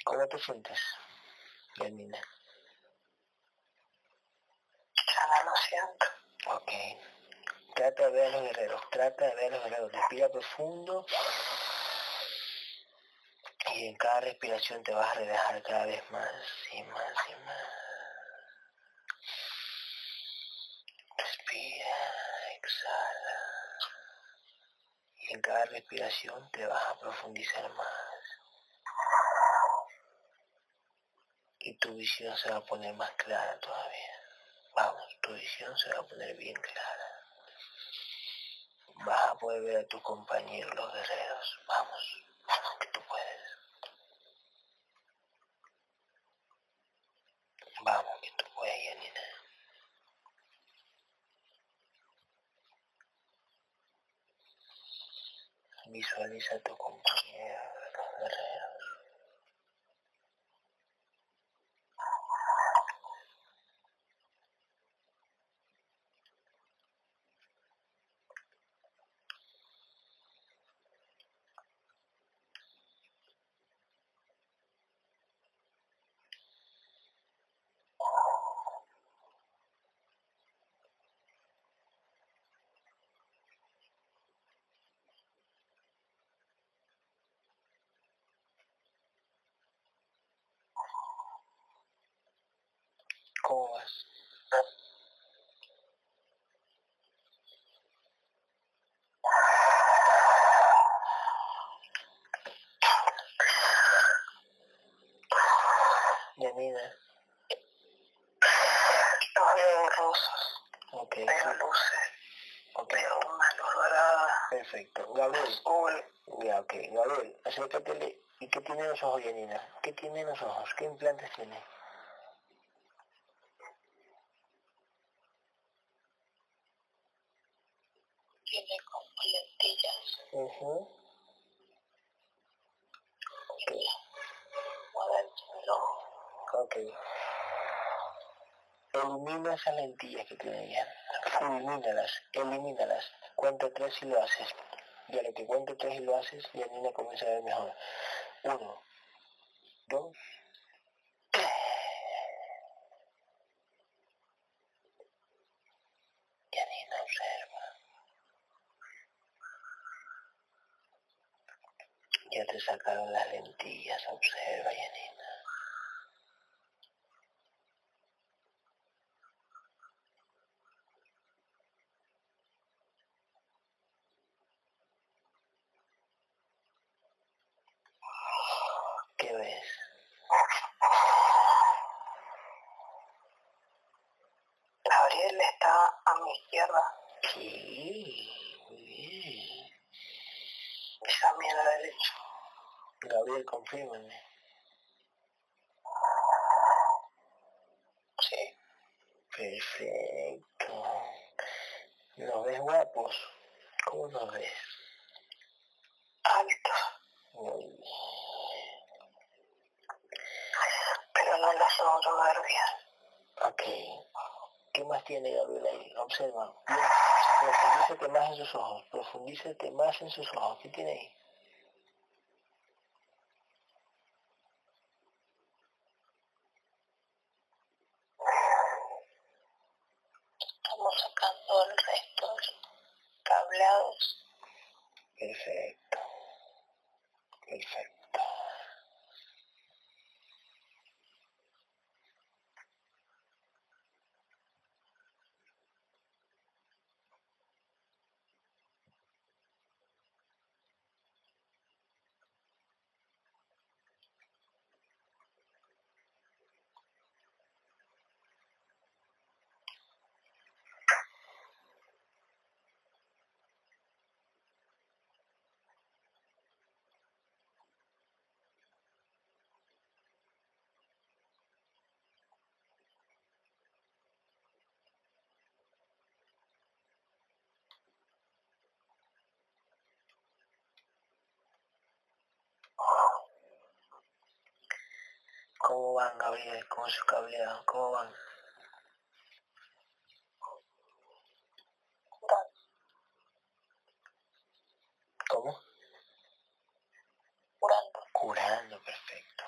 ¿Cómo te sientes, Janina? Ya no lo siento. Ok. Trata de ver a los guerreros, trata de ver a los guerreros. Respira profundo. Y en cada respiración te vas a relajar cada vez más y más y más. Respira, exhala. Y en cada respiración te vas a profundizar más. Y tu visión se va a poner más clara todavía. Vamos, tu visión se va a poner bien clara. Vas a poder ver a tus compañeros, los guerreros. Vamos, que tú puedes. Vamos que tú puedes, Janina. Visualiza tu compañero, los guerreros. Janina, Los veo rusos, ok, veo luces, ok, veo una luz dorada, perfecto. Gabriel, azul. ya, ok, Gabriel, acércatele. ¿Y qué tiene en los ojos, Janina? ¿Qué tiene en los ojos? ¿Qué implantes? Tiene como Ujú. Ok. Elimina esas lentillas que tiene ya. Fulmínalas, elimínalas. Cuenta tres y lo haces. Y a lo que cuente tres y lo haces, Janina comienza a ver mejor. Uno, dos, tres. Janina observa. Sacaron las lentillas, observa, Janina. ¿Qué ¿Cómo van, Gabriel? ¿Cómo se cablean? ¿Cómo van? ¿Cómo? Curando. Curando, perfecto.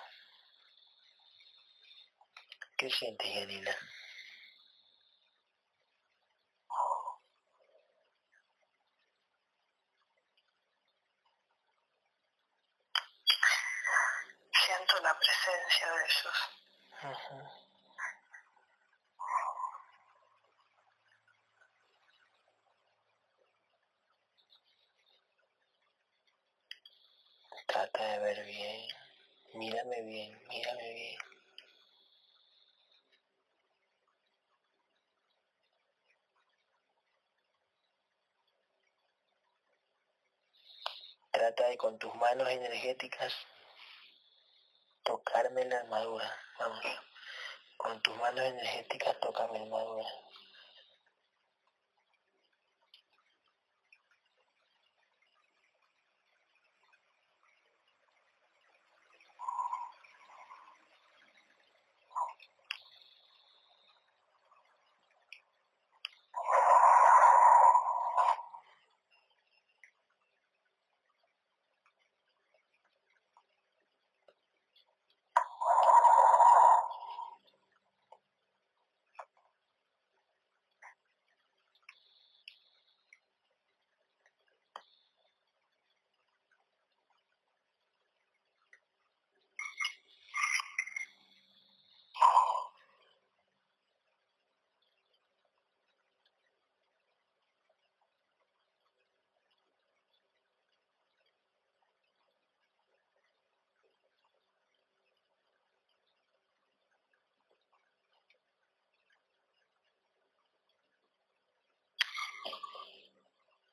¿Qué sientes, Yanina? Siento la presencia de ellos. Ujú. Trata de ver bien. Mírame bien, mírame bien. Trata de con tus manos energéticas tocarme la armadura. Vamos. Con tus manos energéticas tócame la armadura.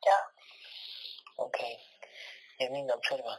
Ya. Ok. Hermina, observa.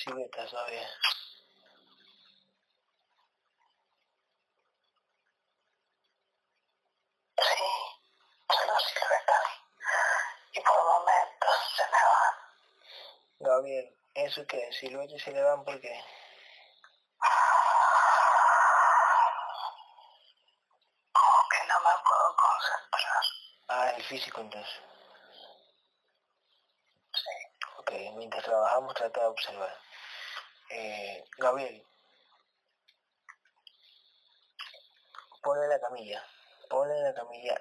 Si beta, ¿sabes? Sí. Solo siluetas. Y por momentos se me van. Gabriel, eso que siluetas se le van porque Como que no me puedo concentrar. Ah, el físico entonces. Sí. Ok, mientras trabajamos trata de observar. Eh, Gabriel, ponle la camilla. Ponle la camilla.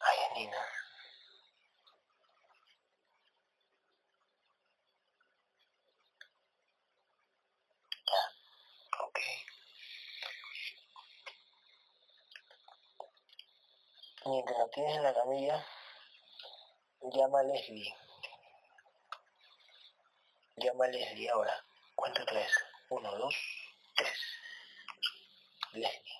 Ay, Nina. Ok. Tienes en la camilla, llama a Leslie. Llama a Leslie ahora. Cuento tres. Uno, dos, tres. Leslie.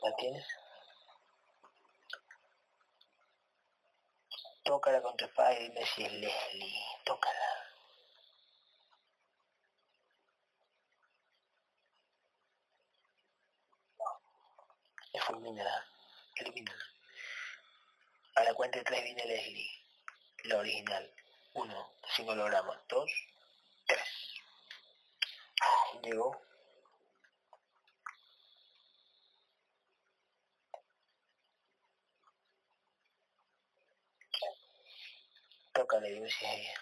¿La tienes? Tócala con tu espada y dime si es Leslie. Tócala. Fulmínala. Elimínala. A la cuenta de tres viene Leslie. La original. Uno, sin holograma. Dos, tres. Llegó. Tócale, dime si es ella.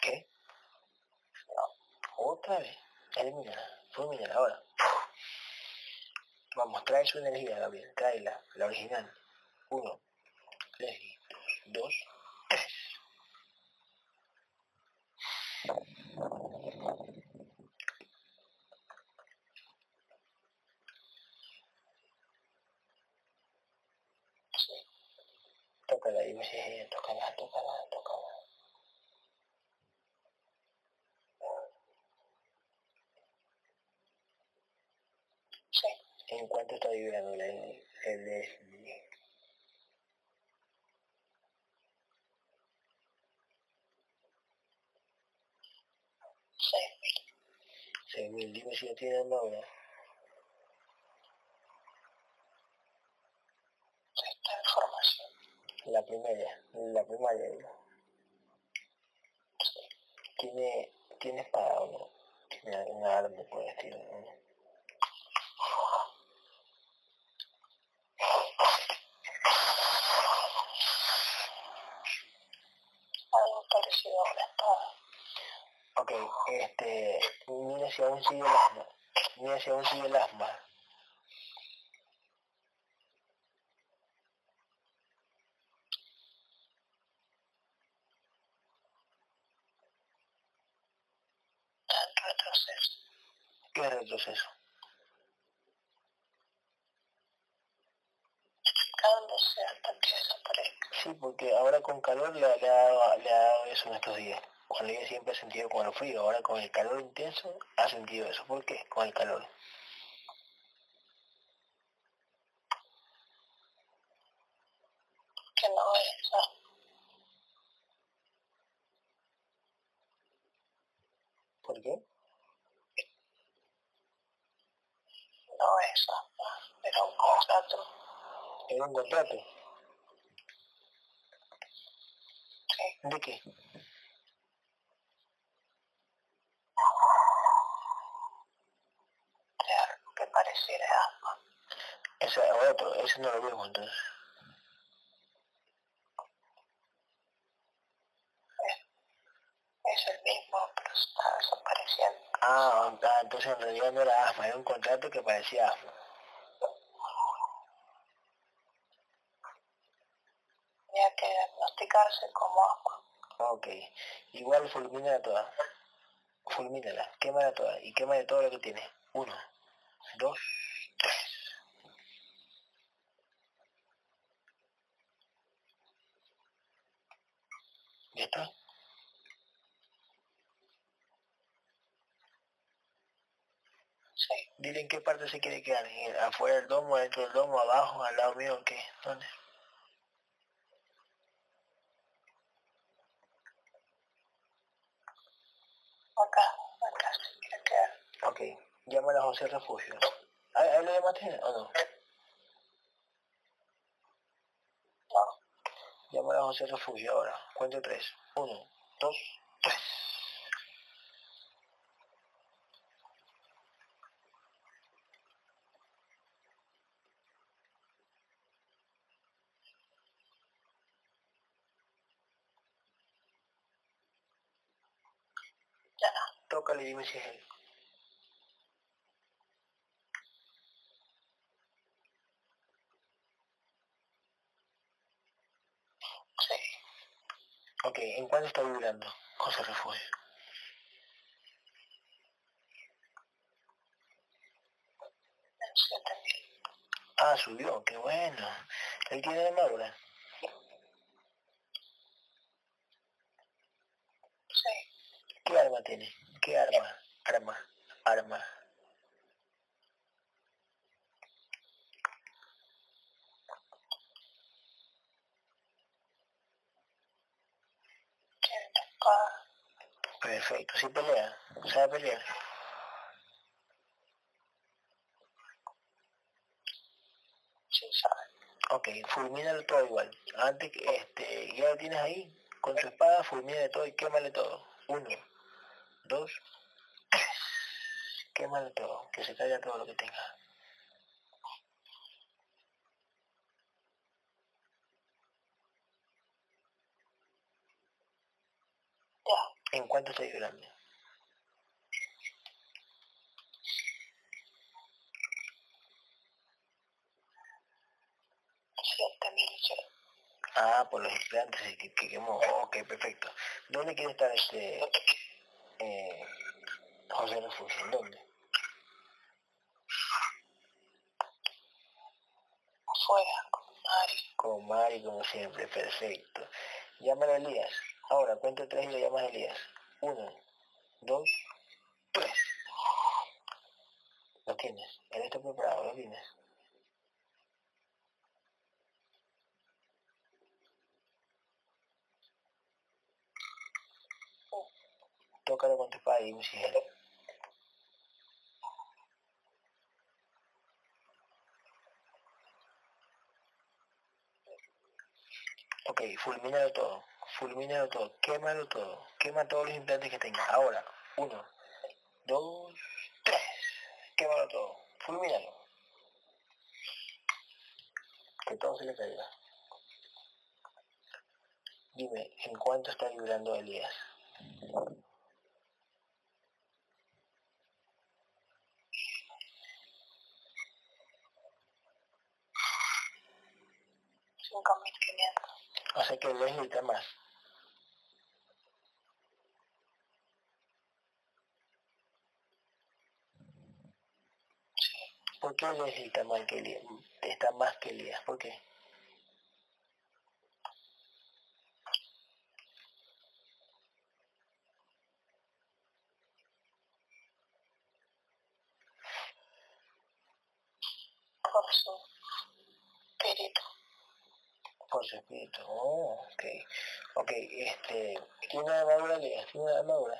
¿Qué? Otra vez. Elimínala. Fulmínala ahora. Vamos, trae su energía, Gabriel. Tráela, la original. Uno. Leslie. Dos. Tres. Sí. Tócala, dime si es ella. Tócala, tócala, tócala. Sí. ¿En cuánto está vibrando el, el Leslie? Seis mil. Seis mil. Dime si lo tiene en ahora. Esta información. La primera. La primaria, digo. Sí. ¿Tiene, ¿Tiene espada o no? Tiene alguna arma por el estilo, ¿no? Algo parecido a una espada. Este, mira si aún sigue el asma. Mira si aún sigue el asma. Retroceso. ¿Qué retroceso? Secándose hasta que desaparezca. Sí, porque ahora con calor le, le, ha, le ha dado eso en estos días. Cuando ella siempre ha sentido con el frío, ahora con el calor intenso ha sentido eso. ¿Por qué? Con el calor. Que no es ¿Por qué? no es era un contrato. Era un contrato. Sí. ¿De qué? De algo que pareciera asma. Ese ese no lo vemos entonces. Es el mismo, pero está desapareciendo. Ah, ah, entonces en realidad no era asma, era un contrato que parecía asma. Tenía que diagnosticarse como asma. Ok, igual fulmina toda. Fulmínala, quémala toda y quema de todo lo que tiene. Uno, dos, tres. ¿Ya está? Sí. Parte se quiere quedar. ¿En- ¿Afuera del domo, dentro del domo, abajo, al lado mío, qué? ¿Dónde? Acá, acá se quiere quedar. Ok, llámala a José Refugio. ¿A, a él lo llamaste o no? No. Llámala a José Refugio ahora. Cuento tres. Uno, dos, tres. Ya no. Sí. Ok, ¿en cuánto está vibrando José Refugio? Ah, subió, qué bueno. Él tiene armadura. Sí. ¿Qué arma tiene? ¿Qué arma? Arma, arma. Perfecto, sí pelea. ¿Sabe pelear? Sí, sabe. Ok, fulmínalo todo igual. Antes que este, ya lo tienes ahí, con tu espada fulmina todo y quémale todo. Uno, dos, tres. Quémale todo, que se caiga todo lo que tenga. ¿En cuánto estoy cero. Ah, por los implantes que, que quemó. Ok, perfecto. ¿Dónde quiere estar este eh, José Refugio? ¿En dónde? Afuera, con Mari. Con Mari, como siempre, perfecto. Llámalo a Elías. Ahora, cuento tres y lo llamas a Elías. Uno, dos, tres. Lo tienes. Él está preparado, lo tienes. Tócalo con tu y un sigilo. Ok, fulmínalo todo, fulmínalo todo, quémalo todo, quema todos los implantes que tenga. Ahora, uno, dos, tres, quémalo todo, fulmínalo. Que todo se le caiga. Dime, ¿en cuánto está vibrando Elías? Cinco mil quinientos. O sea que Elías necesita más. Sí. ¿Por qué Elías necesita más que? Está más que Elías, ¿por qué? Por su espíritu. Por su espíritu. Oh, ok. Ok, este, ¿tiene una armadura Elías? ¿Tiene una armadura?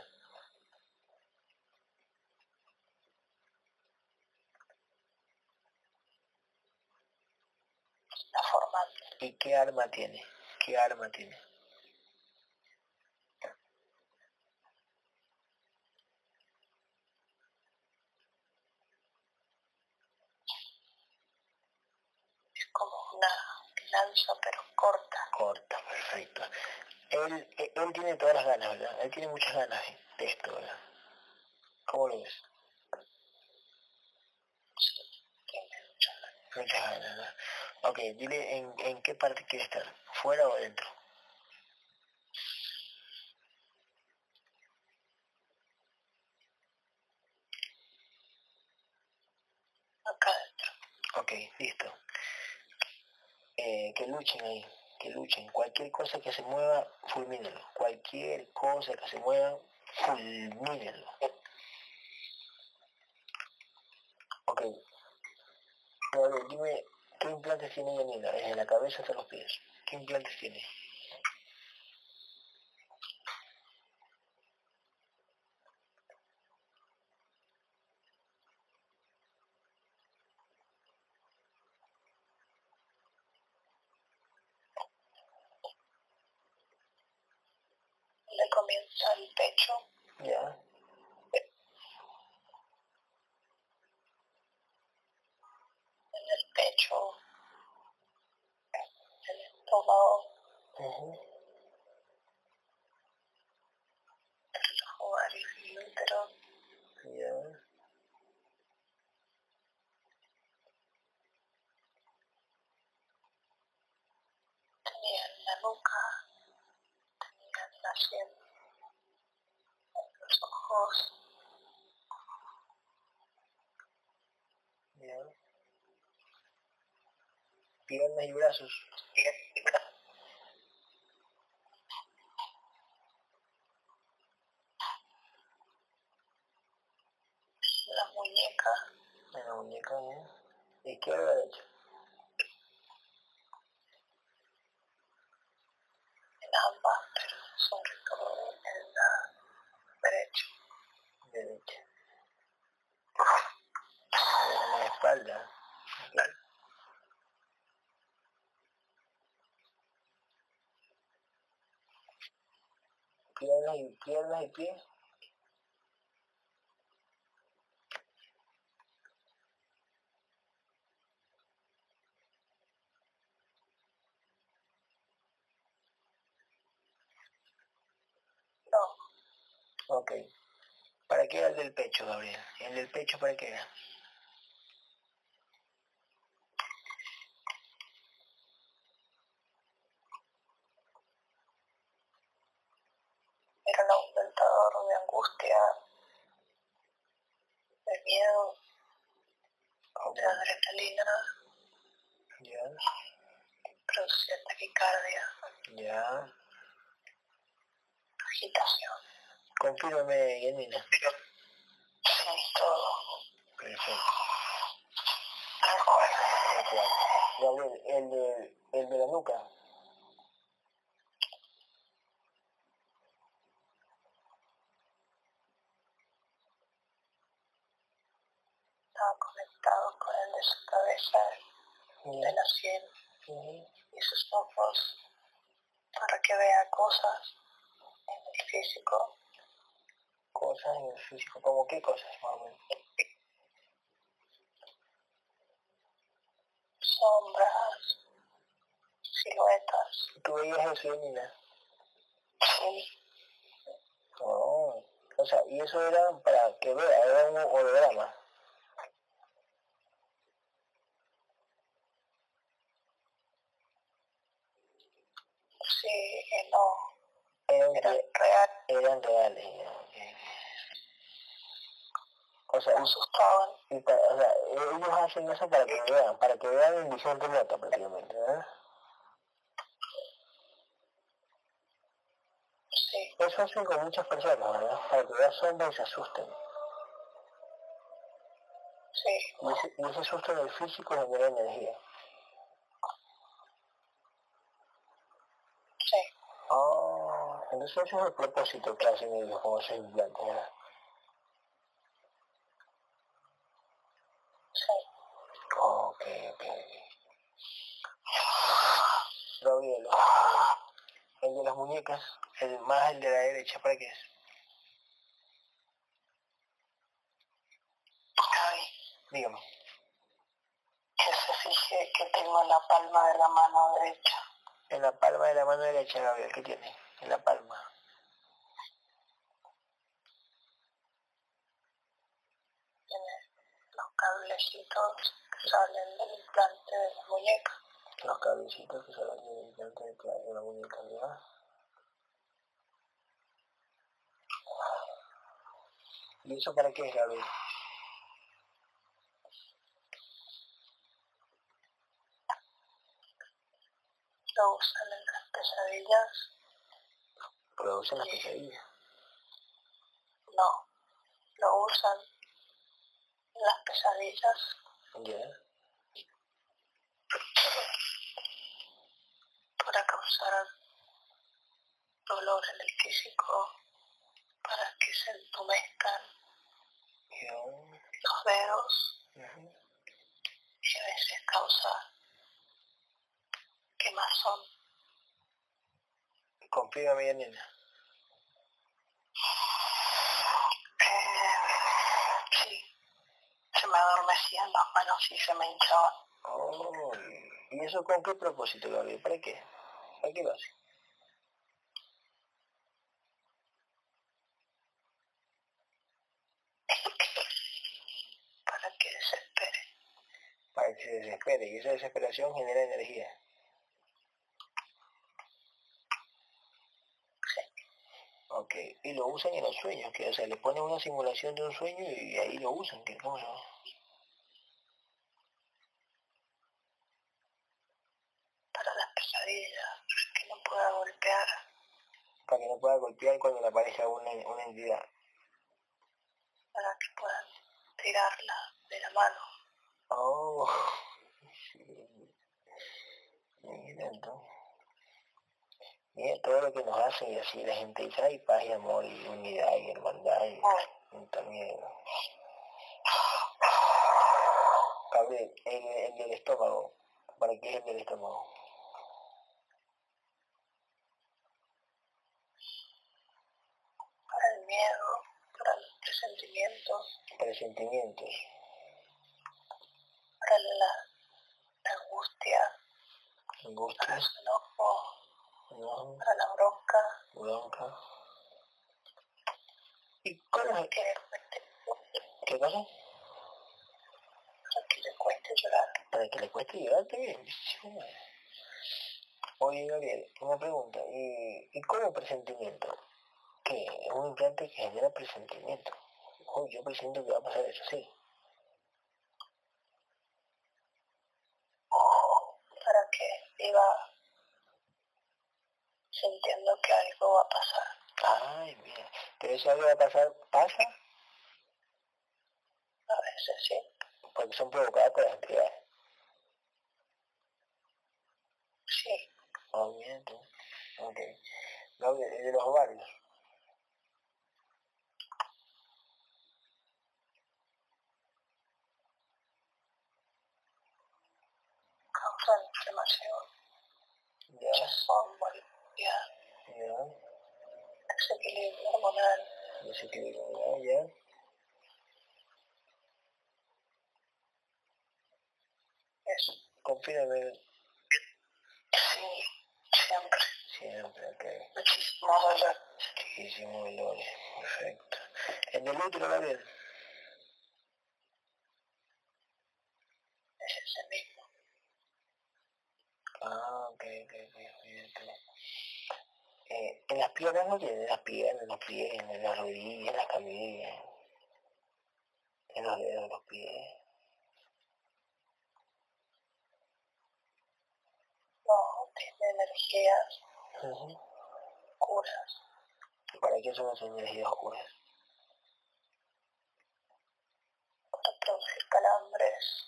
¿Y qué arma tiene? ¿Qué arma tiene? Es como una lanza, pero corta. Corta, perfecto. Él, él, él tiene todas las ganas, ¿verdad? Él tiene muchas ganas de, esto, ¿verdad? ¿Cómo lo ves? Sí. Tiene mucha Muchas ganas, ¿verdad? Ok, dile en, en qué parte quiere estar, fuera o adentro. acá adentro. Ok, listo. Eh, que luchen ahí, que luchen. Cualquier cosa que se mueva, fulmínenlo. Cualquier cosa que se mueva, fulmínenlo. Ok. A ver, dime, ¿qué implantes tiene Yanina? Desde la cabeza hasta los pies. ¿Qué implantes tiene? Le comienza el pecho, ¿Ya? en el pecho, el estómago, Ujú. el ovario y el útero, ¿Ya? tenía en la nuca, tenía en la sien, en los ojos, ¿Ya? Piernas y brazos. en la muñeca, En la muñeca, ¿ya? Izquierda o derecha. en ambas, pero sobre todo en la derecha. Derecha. En la espalda. piernas y No, Ok. ¿Para qué era el del pecho, Gabriel? ¿El del pecho para qué era el aumentador de angustia, de miedo, Ah, de adrenalina, Ya, producía taquicardia, ya. agitación. Confírmame, Yanina. Sí, todo. Perfecto. Tal cual. tal cual. Gabriel, el de, el de la nuca. Estaba conectado con el de su cabeza, de la sien y sus ojos para que vea cosas en el físico, Físico. ¿Cómo qué cosas, más o menos? sombras, siluetas. ¿Tú veías eso, Yanina? Sí, Oh. O sea, y eso era para que vea, era un holograma. sí, eh, no, Eran, era re- real, eran reales. ya, ok. O sea, me asustaban. y pa- o sea, ellos hacen eso para que vean, para que vean en visión remota prácticamente, ¿verdad? Sí, Eso hacen con muchas personas, ¿verdad? Para que vean sombras y se asusten. sí, Y ese, y ese susto en el físico genera energía. sí, Oh, entonces ese es el propósito que hacen ellos con esos implantes, ¿verdad? sí. Ok, ok. Gabriel, eh, el de las muñecas, el más el de la derecha, ¿para qué es? Gaby, Dígame. que se fije que tengo en la palma de la mano derecha. En la palma de la mano derecha, Gabriel, ¿qué tiene? En la palma. Tiene los cablecitos que salen del implante de la muñeca. Los cablecitos que salen del implante de la- de la muñeca, ¿verdad? ¿Y eso para qué es, Gabriel? Lo usan en las pesadillas. Producen las pesadillas. No, lo usan las pesadillas ¿Ya? para causar dolor en el físico, para que se entumezcan Los dedos Ujú. y a veces causa quemazón. Confírmame, Yanina. Eh, sí, se me adormecían las manos y se me hinchaban. Oh, ¿y eso con qué propósito, Gabriel? ¿Para qué? ¿Para qué lo hace? para que desespere. Para que se desespere y esa desesperación genera energía. Ok, y lo usan en los sueños, que o sea, le ponen una simulación de un sueño y ahí lo usan, que ¿cómo llama? para las pesadillas, que no pueda golpear. Para que no pueda golpear cuando le aparezca una, una entidad. para que puedan tirarla de la mano. Oh, sí. Mira, entonces. Mira todo lo que nos hacen y así la gente dice, ay, paz y amor y unidad y hermandad y y también. Gabriel, el, el del estómago, ¿para qué es el del estómago? miedo, para los presentimientos, presentimientos, para la, la angustia, para angustias, el enojo, enojo, para la bronca, bronca. ¿Y cómo es? que le cueste, ¿Qué cosa? para que le cueste llorar. Para que le cueste llorar también. Sí. Oye, Gabriel, una pregunta. ¿Y, y cómo presentimiento? ¿Qué? Es un implante que genera presentimiento. Oye, yo presiento que va a pasar eso, sí. para viva sintiendo que algo va a pasar. Ay, mira. Pero si algo va a pasar, ¿pasa? A veces sí, Porque son provocadas por las entidades. sí, Oh, mira tú. Ok. Gabriel, ¿y de los ovarios? causan inflamación, Ya, son molestia, ya. desequilibrio hormonal, Desequilibrio, ya, ya. eso. Confírame Sí, siempre. siempre, ok. Muchísimo dolor. Muchísimo dolores. Perfecto. En el útero, Gabriel. Es ese mismo. Ah, ok, ok, ok. Eh, en las piernas no tiene, en las piernas, en los pies, en las rodillas, en las camillas, en los dedos de los pies. No, tiene energías, Ujú. curas, ¿Para qué son las energías oscuras? para producir calambres,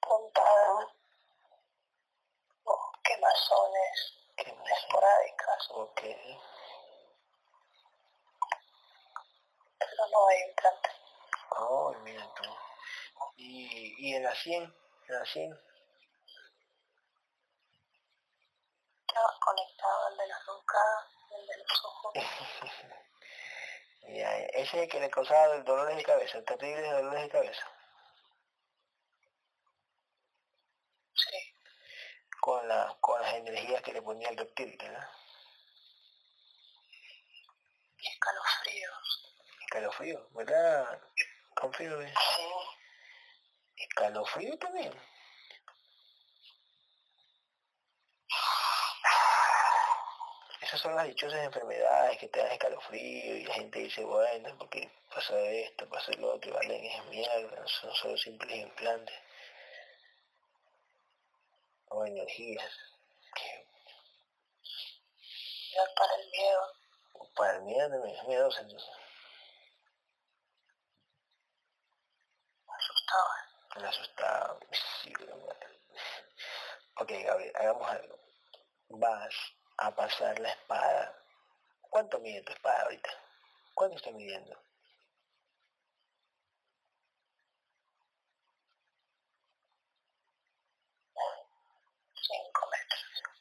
puntadas quemazones esporádicas, Ok. pero no hay implante. Oh, mira tú. ¿Y, y en la 100? ¿En la 100? Estaba conectado al de la nuca, el de los ojos. Ya, ese es el que le causaba el dolores de cabeza, terribles dolores de cabeza. Con, la, con las energías que le ponía el reptil, ¿verdad? y escalofríos. Escalofrío, ¿verdad? Confírame. Sí, Escalofrío también. Esas son las dichosas enfermedades que te dan escalofrío y la gente dice, bueno, porque pasa esto, pasa lo otro, valen es mierda, son solo simples implantes. O energías. Que para el miedo, para el miedo es miedoso entonces. asustado. Me asustaba. Sí. Ok, Gabriel, hagamos algo. Vas a pasar la espada. ¿Cuánto mide tu espada ahorita? ¿Cuánto está midiendo?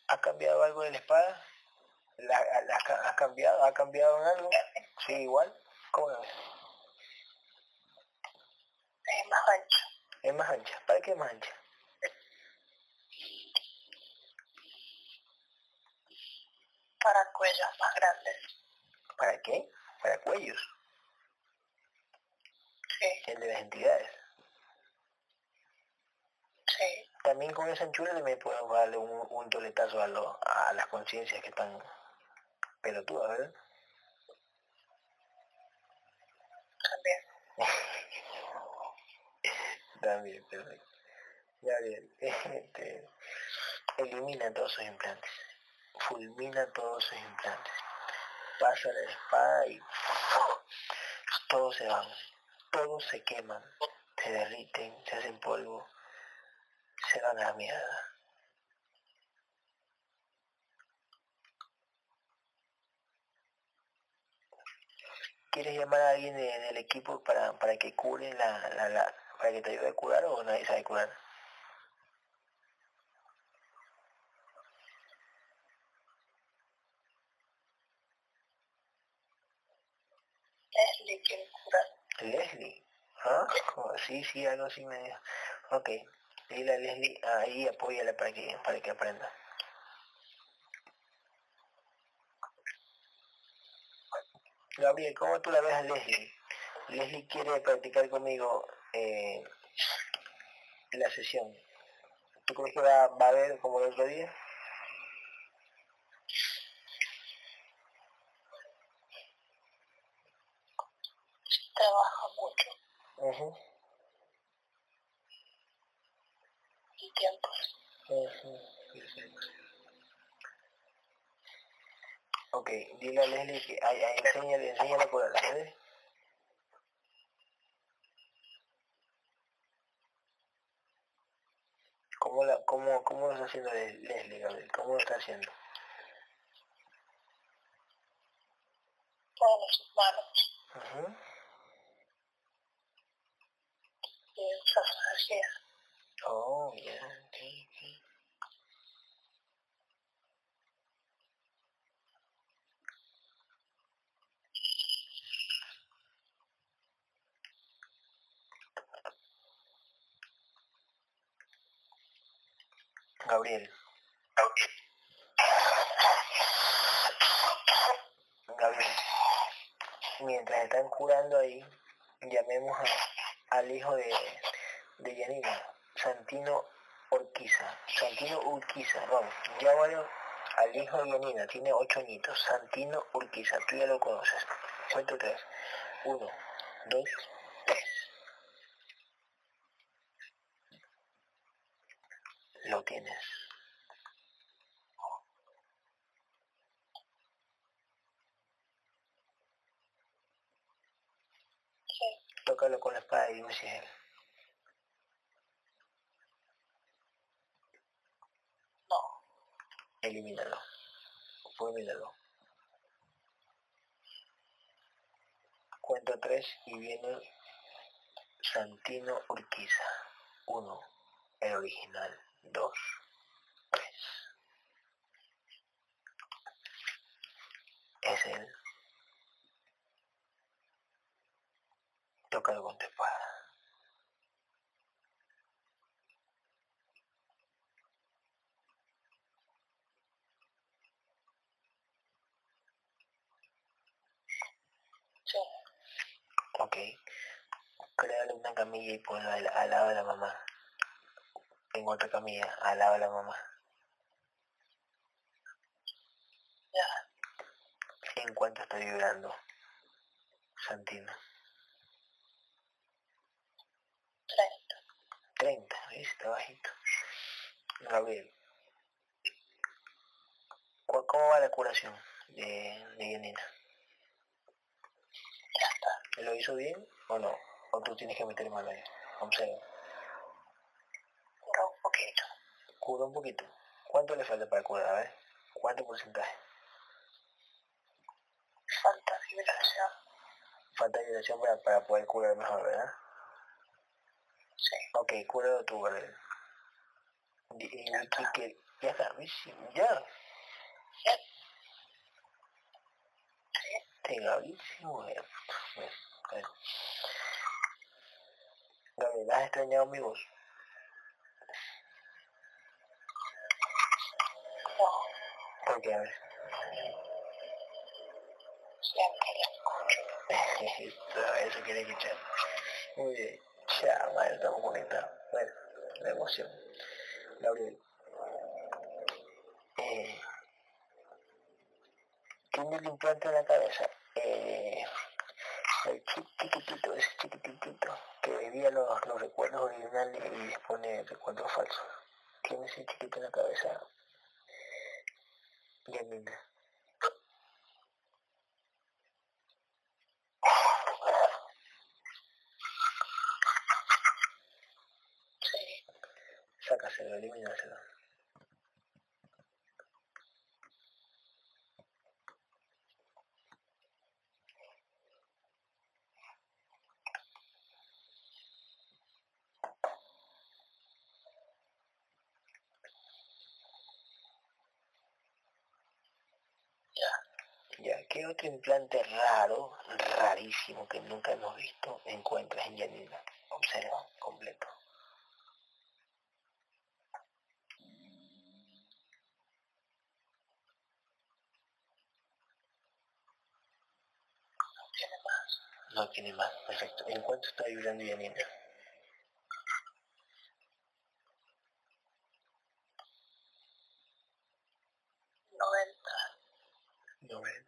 ¿Ha cambiado algo de la espada? ¿La, la- ¿Ha cambiado? ¿Ha cambiado en algo? Sí, igual. ¿Cómo la ves? Es más ancho. Es más ancha. ¿Para qué es más ancha? Para cuellos más grandes. ¿Para qué? Para cuellos. Sí, El de las entidades. sí, También con esa anchura también podemos darle un, un toletazo a, lo- a las conciencias que están pelotudas, ¿verdad? también. También, perfecto. Ya bien. Este, elimina todos sus implantes. Fulmina todos sus implantes. Pasa la espada y todos se van. Todos se queman, se derriten, se hacen polvo, se van a la mierda. ¿Quieres llamar a alguien de- del equipo para, para que cure la, la, la, para que te ayude a curar o nadie sabe curar? Leslie quiere curar. Leslie. ¿Ah? Sí, sí, algo así me dijo. Ok. Dile a Leslie, ahí apóyala para que, para que aprenda. Gabriel, ¿cómo tú la ves a Leslie? Leslie quiere practicar conmigo eh, la sesión. ¿Tú crees que va, va a ver como el otro día? Trabaja mucho y tiempos. ujú. Ok, dile a Leslie que ay, ay, enséñale, enséñale a curar, ¿sabes? ¿Cómo, la, cómo, ¿Cómo lo está haciendo Les- Leslie, Gabriel? ¿Cómo lo está haciendo? Pone sus manos Ujú. y. Oh, ok. Gabriel. Gabriel. Mientras están curando ahí, llamemos a- al hijo de, de Yanina, Santino Urquiza. Santino Urquiza, vamos, llámalo al hijo de Yanina, tiene ocho añitos, Santino Urquiza, tú ya lo conoces. Cuento tres. Uno, dos, tres. Lo tienes. Tócalo con la espada y dime si es él. no. Elimínalo. Fulmínalo. Cuento tres y viene Santino Urquiza. Uno, el original. Dos, tres. Es él. Tócalo con tu. Sí, Ok. Créale una camilla y ponla al, al lado de la mamá. En otra camilla, al lado de la mamá. ya. ¿En cuánto está vibrando? Santino. 30. 30, ¿ves? Está bajito. Gabriel. ¿cu- ¿Cómo va la curación de, de Yanina? Ya está. ¿Lo hizo bien o no? ¿O tú tienes que meter mano ahí? Observa. Cura un poquito. Cura un poquito. ¿Cuánto le falta para curar? A ver. ¿Cuánto porcentaje? Falta vibración. Falta vibración para, para poder curar mejor, ¿verdad? Sí. Ok, cúralo tú, Gabriel. Y, y, y que ya está, ¿ves? Ya. Sí. Sí. Gabriel, ¿has extrañado mi voz? No. ¿Por qué? A ver. Siempre la escucho. Eso, eso quiere escuchar. Muy bien. Ya, madre, estamos conectados. Bueno, la emoción. Gabriel. Eh, ¿Tiene el implante en la cabeza? Eh, el chip chiquitito, ese chiquitito, que veía los, los recuerdos originales y dispone recuerdos falsos. ¿Tiene ese chiquito en la cabeza? Yanina. Sácaselo, elimínaselo. Ya. Ya, ¿qué ¿Qué otro implante raro, rarísimo, que nunca hemos visto, encuentras en Yanina? Observa, completo. No tiene más. No tiene más, perfecto. ¿En cuánto está vibrando Yanina? 90. Ok.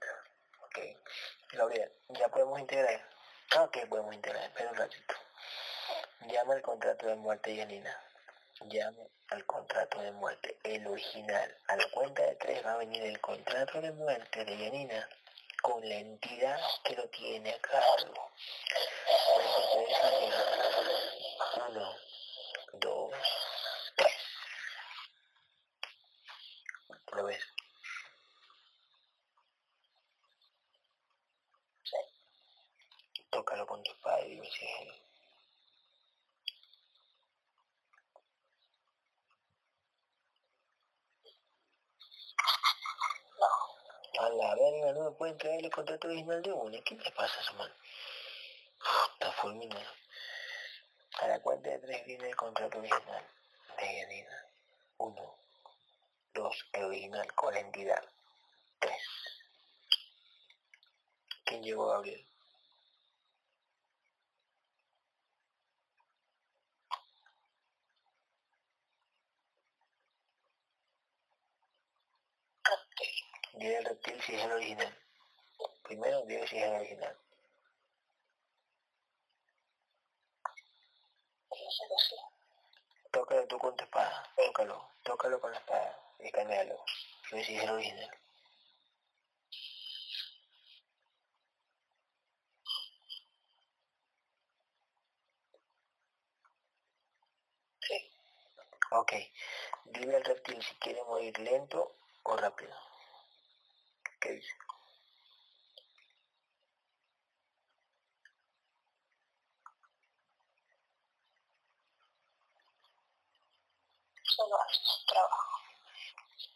Gabriel, ya podemos integrar. Ah, ok, podemos integrar. Espera un ratito. Llama al contrato de muerte, Yanina. Llame al contrato de muerte, el original. A la cuenta de tres va a venir el contrato de muerte de Yanina con la entidad que lo tiene a cargo. Uno, dos, tres. ¿Lo ves? Tócalo con tu espada y dime si es él. No. A la pueden traer el contrato original de una. ¿Qué le pasa a su man? Está fulminado. A la cuenta de tres viene el contrato original de Yanina. Uno, dos, el original con la entidad. Tres. ¿Quién llegó, Gabriel? Reptil. Dile al reptil si es el original. Primero, si es el original. Tócalo tú con tu espada. Tócalo. Tócalo con la espada. Y escanealo. Dime si es el original. Sí. Ok. Dile al reptil si quiere morir lento o rápido. ¿Qué dice? Solo hace su trabajo.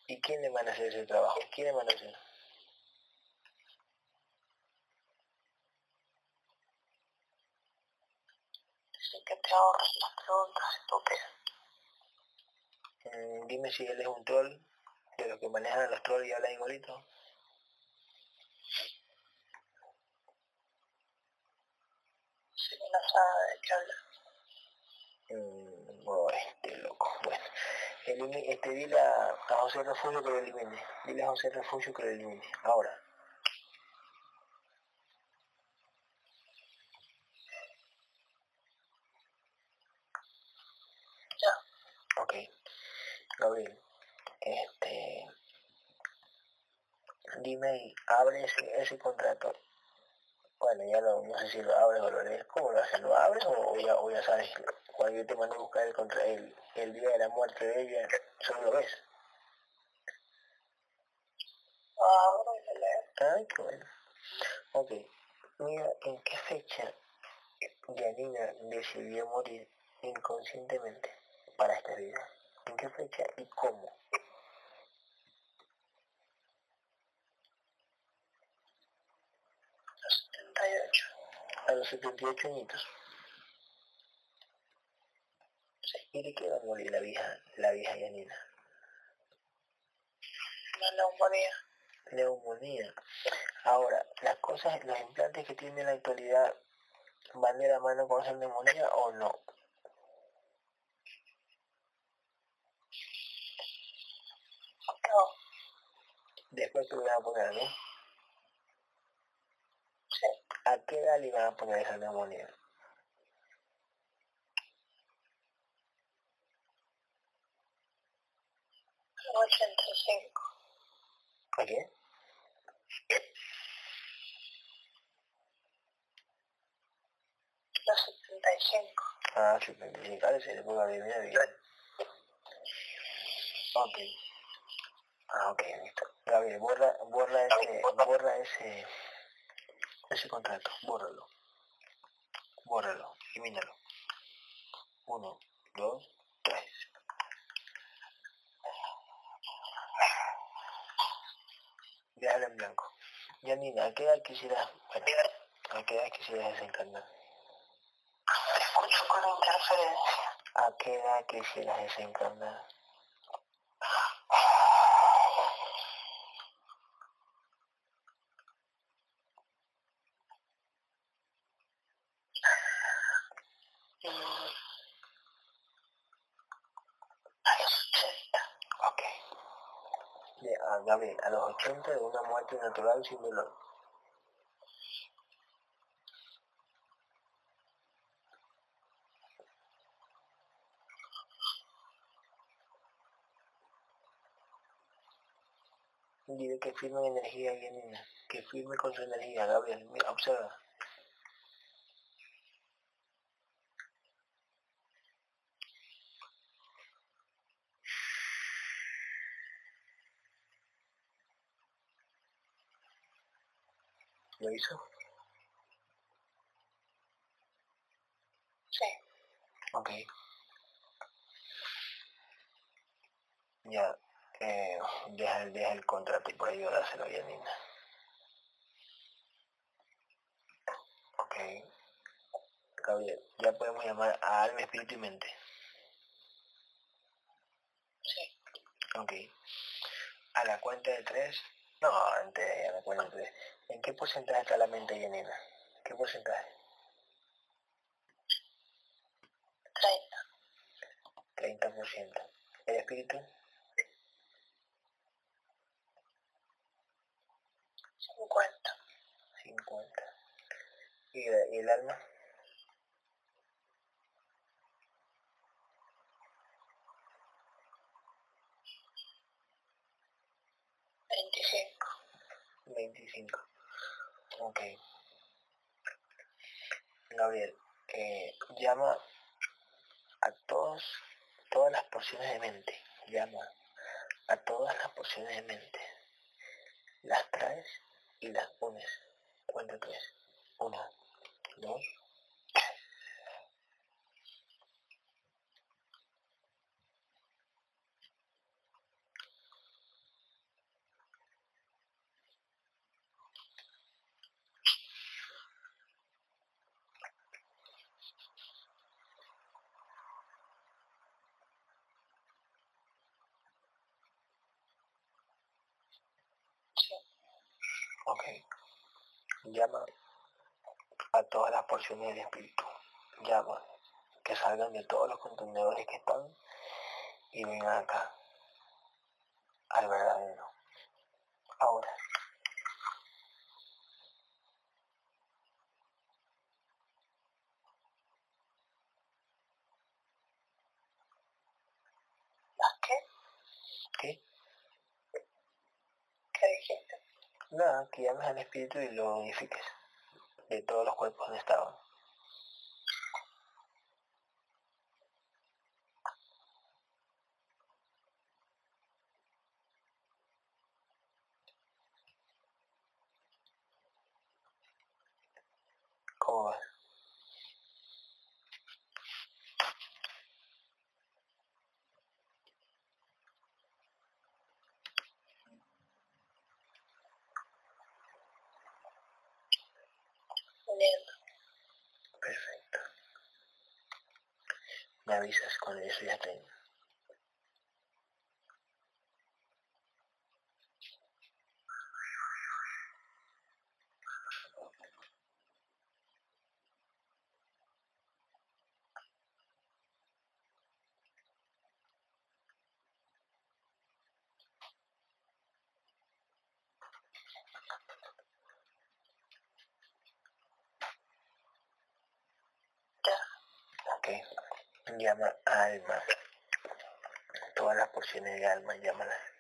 ¿Y quién le manda a hacer ese trabajo? ¿Quién le manda a hacer? Así que te ahorras las preguntas estúpidas. Mm, dime si él es un troll de los que manejan a los trolls y hablan igualito. Si no sabe de qué habla. Mm, oh, este loco. Bueno, Elimi- este, dile a, José Refugio que lo elimine. Dile a José Refugio que lo elimine. Ahora. Ya. Ok. Gabriel, este... Dime abre ese contrato. Bueno, ya lo, no sé si lo abres o lo lees. ¿Cómo lo haces? ¿Lo abres o ya, o ya sabes? Cuando yo te mando a buscar el, contra, el, el día de la muerte de ella, solo lo ves. Lo leo. Ay, qué bueno. Ok, mira, ¿en qué fecha Janina decidió morir inconscientemente para esta vida? ¿En qué fecha y cómo? Los 78. A los 78 añitos. ¿Y de qué va a morir la vieja, la vieja Janina? Una neumonía. Neumonía. Ahora, las cosas, los implantes que tiene en la actualidad, ¿van de la mano con esa neumonía o no? No. Después te van a poner, ¿no? ¿A qué edad le van a poner esa neumonía? En 85. ¿A qué? Los 75. Ah, 75, ahora se le puede abrir bien, bien. Ok. Ah, ok, listo. Gabriel, borra, borra ese, borra ese, ese contrato, bórralo. Bórralo, elimínalo. Uno, dos, tres. Déjalo en blanco. Janina, ¿a qué edad quisieras, bueno, a qué edad quisieras desencarnar? Te escucho con interferencia. ¿A qué edad quisieras desencarnar? Mm. A los 80. Ok. De- a Gabriel, a los 80 de una muerte natural sin dolor. Dile que firme energía, Janina. Que firme con su energía, Gabriel. Mira, observa. ¿Lo hizo? Sí. Ok. Ya, eh, deja, deja el contrato y por ahí dárselo a Janina. Ok. Gabriel, ya podemos llamar a alma, espíritu y mente. Sí. Ok. A la cuenta de tres. No, antes, a la cuenta de tres. ¿En qué porcentaje está la mente, Janina? ¿Qué porcentaje? 30. 30%. ¿El espíritu? 50. 50. ¿Y, la- y el alma? 25. 25. Ok. Gabriel, eh, llama a todos, todas las porciones de mente. Llama a todas las porciones de mente. Las traes y las pones. Cuenta tres. Una, dos. Sí. Ok. Llama a todas las porciones del espíritu. Llama. Que salgan de todos los contenedores que están y vengan acá. Al verdadero. Ahora. Nada, que llames al espíritu y lo unifiques. De todos los cuerpos donde estaban. ¿Cómo vas? Uniendo. Perfecto. Me avisas con eso ya tengo. Ya. Ok. Llama alma. Todas las porciones de alma, llámalas.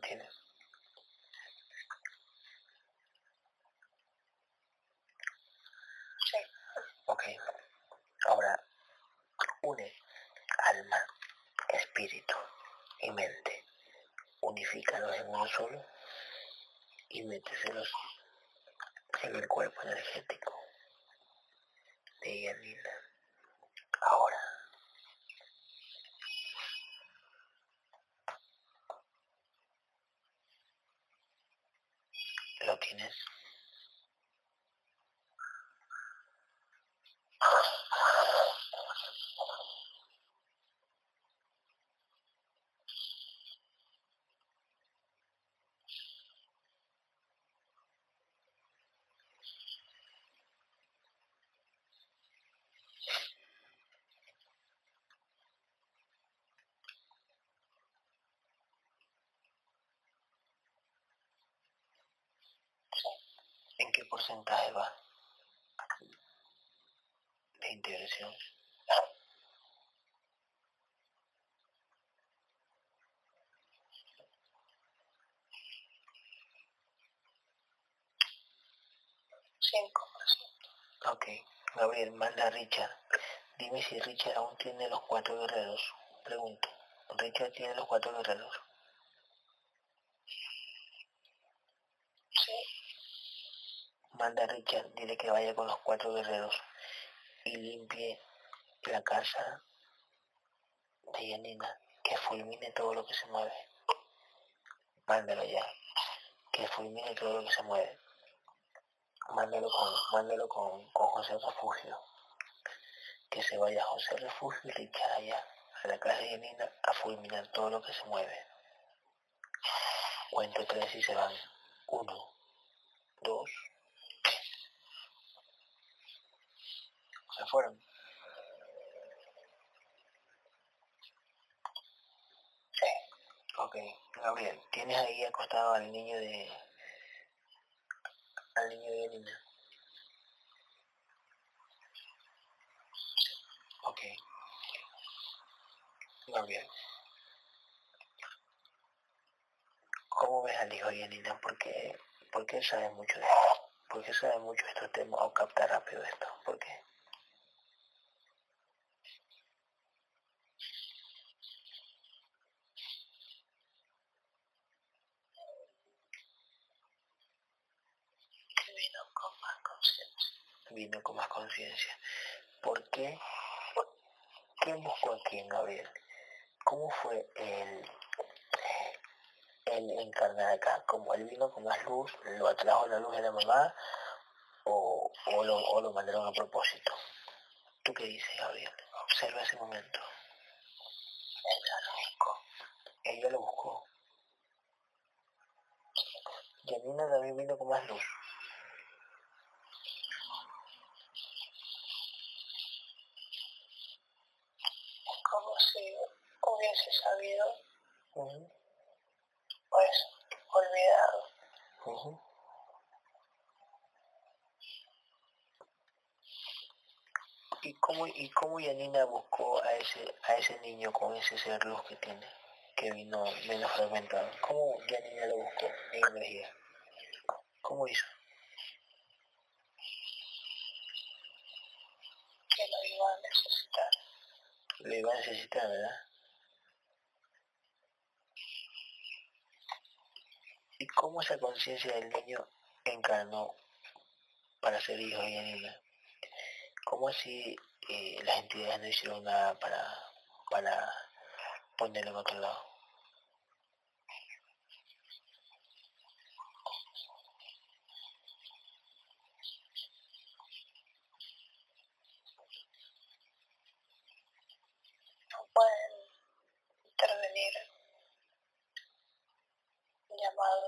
¿Lo tienes? Sí. Ok. Ahora, une alma, espíritu y mente. Unifícalos en uno solo y méteselos en el cuerpo energético de Yanina. Ahora. ¿Lo tienes? ¿En qué porcentaje va de integración? Ok, Gabriel, manda a Richard. Dime si Richard aún tiene los cuatro guerreros. Pregunto. Richard tiene los cuatro guerreros. Sí. Manda a Richard, dile que vaya con los cuatro guerreros y limpie la casa de Yanina, que fulmine todo lo que se mueve. Mándalo ya, que fulmine todo lo que se mueve. Mándalo con, mándalo con, con José Refugio. Que se vaya José Refugio y Richard allá, a la casa de Yanina, a fulminar todo lo que se mueve. Cuento tres y se van. Uno, dos, se fueron. Ok, Gabriel, ¿tienes ahí acostado al niño de... al niño de Yanina? Ok. Gabriel. ¿Cómo ves al hijo de Yanina? Porque, porque él sabe mucho de esto. Porque sabe mucho de estos temas o capta rápido esto. ¿Por qué? Que vino con más Vino con más conciencia. ¿Por qué? ¿Quién buscó a quién, Gabriel? ¿Cómo fue el, el encarnar acá? ¿Cómo él vino con más luz? ¿Lo atrajo la luz de la mamá? ¿O, o, lo, o lo mandaron a propósito? ¿Tú qué dices, Gabriel? Observa ese momento. Ella lo buscó. Ella lo buscó. Yanina también vino con más luz. Como si hubiese sabido, Ujú, pues, olvidado. ¿Y cómo, ¿Y cómo Yanina buscó a ese, a ese niño con ese ser luz que tiene, que vino menos fragmentado? ¿Cómo Yanina lo buscó en energía? ¿Cómo hizo? que lo iba a necesitar. Lo iba a necesitar, ¿verdad? ¿Y cómo esa conciencia del niño encarnó para ser hijo de Yanina? ¿Cómo así eh, las entidades no hicieron nada para, para ponerlo en otro lado? No pueden intervenir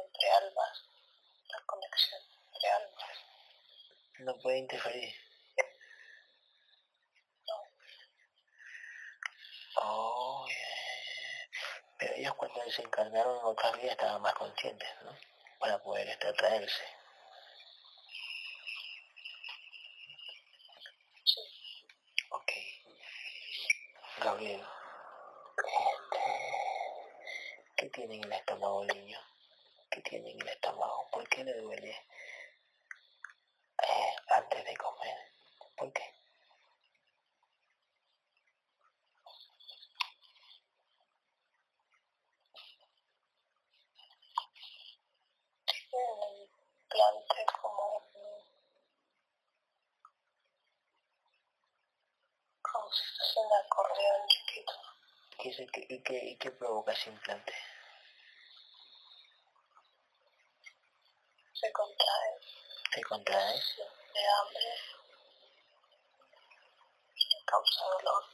entre almas, la conexión entre almas. No puede interferir. No, Oh, yeah. Pero ellos cuando desencarnaron en otras vidas estaban más conscientes, ¿no? Para poder extratraerse. sí, Ok. Gabriel. Este, ¿Qué tiene tiene en el estómago tiene en el estómago? ¿Por qué le duele eh, antes de comer? ¿Por qué? Implante como como si fuese un acordeón chiquito. ¿Qué es el que- y, qué, ¿Y qué provoca ese implante? Se contrae, ¿Se contrae? de hambre, le causa dolor.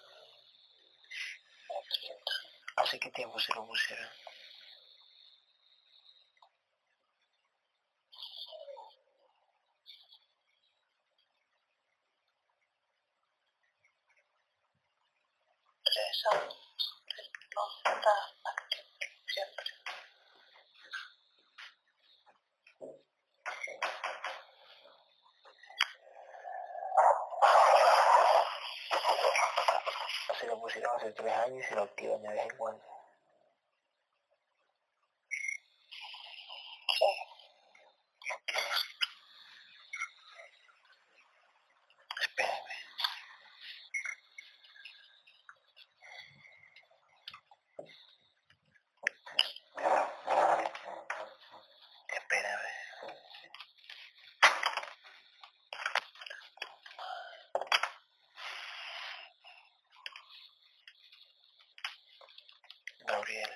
¿Hace qué tiempo se lo pusieron? tres años, pero no está activo siempre. Se lo pusieron hace tres años y se lo activan de vez en cuando. Sí, Espérame. Espérame. Gabriel,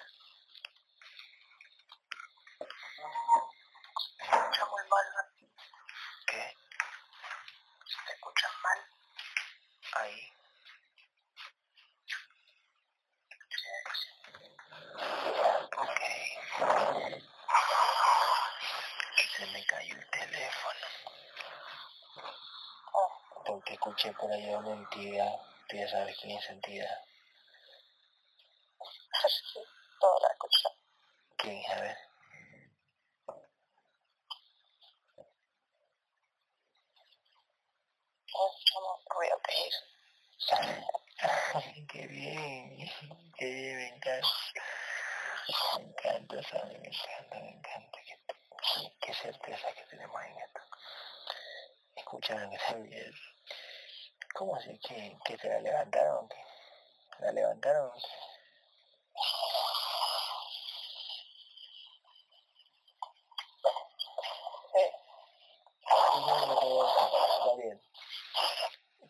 se escucha muy mal, ¿no? ¿qué? se escucha mal. Ahí. Sí, Ok. Se me cayó el teléfono. Oh, Porque por allá una entidad. Tú ya sabes quién es entidad. sí, todo la escucha. ¿Quién? A ver. Es como ruido que hizo. Ay, qué bien, qué bien, me encanta. Me encanta, Sammy, me encanta, me encanta. Qué, qué- qué certeza que tenemos en esto. Escucharon Javier. ¿Cómo así? ¿Que, que se la levantaron? ¿Qué? ¿La levantaron? Sí, Está bien.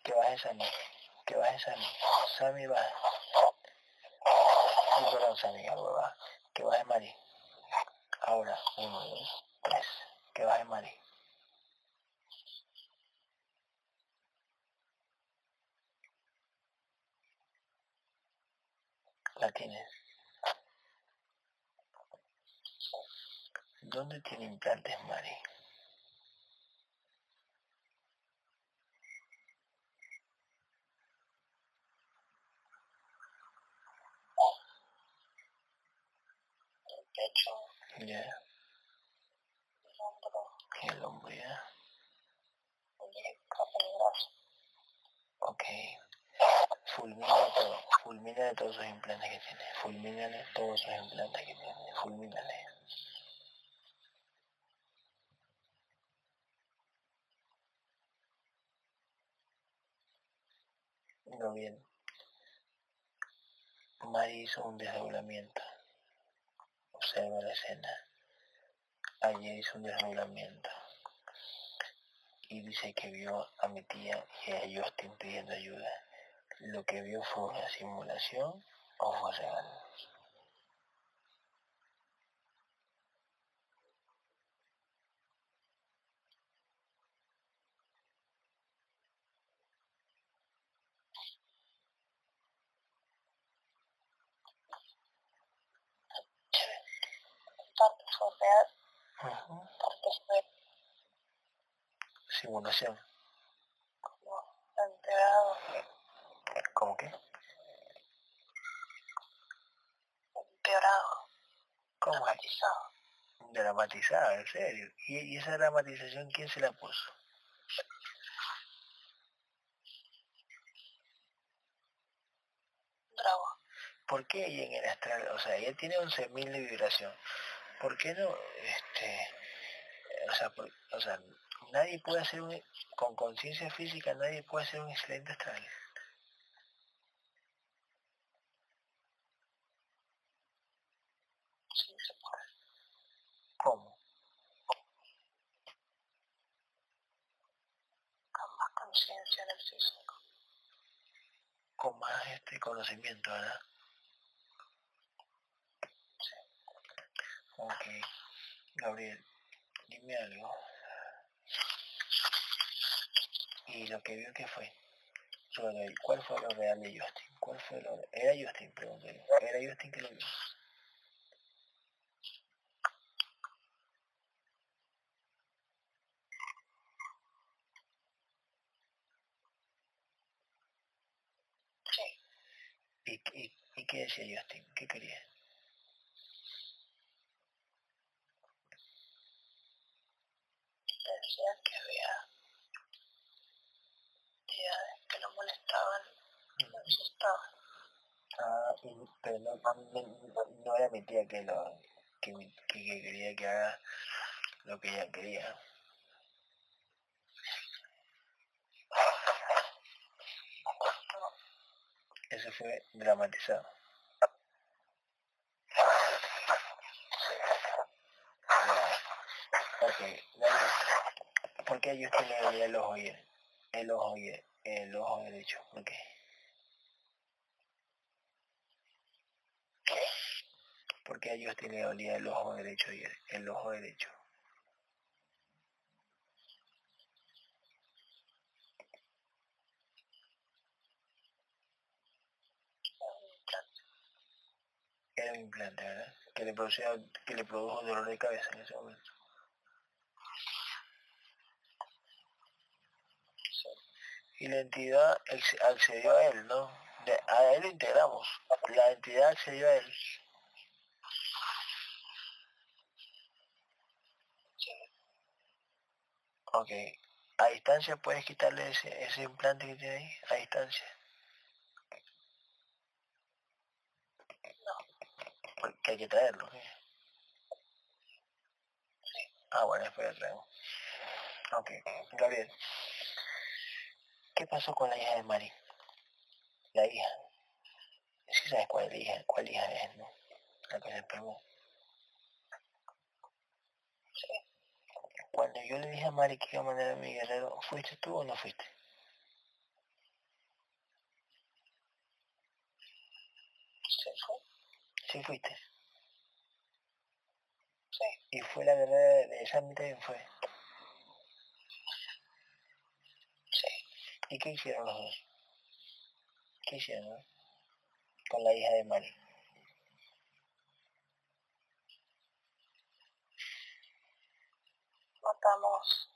Que baje Sammy. Que baje Sammy. Sammy va. Ay, perdón, Sammy, algo va. Que baje Mari. Ahora, uno, dos, tres. Que baje Mari. La tienes. ¿Dónde tiene implantes Mari? el pecho, Ya, el hombro, el hombro ya. muñeca, el brazo. Ok. Fulmina todo. Fulmina todos esos implantes que tiene. Fulmínale todos esos implantes que tiene. Fulmínale. No bien. Mari hizo un desdoblamiento. Observa la escena. Ayer hizo un desdoblamiento. Y dice que vio a mi tía y a Justin pidiendo ayuda. Lo que vio fue una simulación o fue real. Parte fue real, Ujú. parte fue Simulación. como empeorado, ¿Cómo que? empeorado, ¿Cómo es? dramatizado. Dramatizada, en serio. ¿Y, y esa dramatización quién se la puso? Bravo. ¿por qué ella en el astral, o sea, ella tiene 11.000 de vibración, ¿por qué no, este, o sea, o sea, nadie puede hacer un, con conciencia física, nadie puede hacer un excelente astral? Sí, se puede. ¿Cómo? Con más conciencia en el físico. Con más este conocimiento, ¿verdad? Sí. Ok. Gabriel, dime algo. ¿Y lo que vio qué fue? Sobre ¿Cuál fue lo real de Justin? ¿Cuál fue lo Era Justin, pregúntale. Era Justin que lo vio. Sí. ¿Y, y, y qué decía Justin? ¿Qué quería? Decía que había entidades que lo molestaban, lo asustaban. Ah, y- pero no, no, no era mi tía que lo que, que, que quería que haga lo que ella quería. Eso fue dramatizado. Ok, dale. ¿Por qué ellos tienen el ojo y el, ojo y el, ojo derecho? ¿Por qué? ¿qué? ¿Por qué ellos tienen olía el ojo derecho y el, ojo derecho? Era un implante, ¿verdad? Que le, producía, que le produjo dolor de cabeza en ese momento. Y la entidad accedió a él, ¿no? A él integramos. La entidad accedió a él. Ok. A distancia puedes quitarle ese, ese implante que tiene ahí. A distancia. No. Porque hay que traerlo. ¿sí? Sí. Ah, bueno, después lo traemos. Ok. Gabriel. ¿Qué pasó con la hija de Mari? La hija. Sí sabes cuál hija, cuál hija es, ¿no? La que se enfermó. Sí. Cuando yo le dije a Mari que iba a mandar a mi guerrero, ¿fuiste tú o no fuiste? Sí fue. Sí fuiste. Sí. Y fue la guerrera de Sammy también fue. Sí. ¿Y qué hicieron los dos? ¿Qué hicieron? Con la hija de Mari. Matamos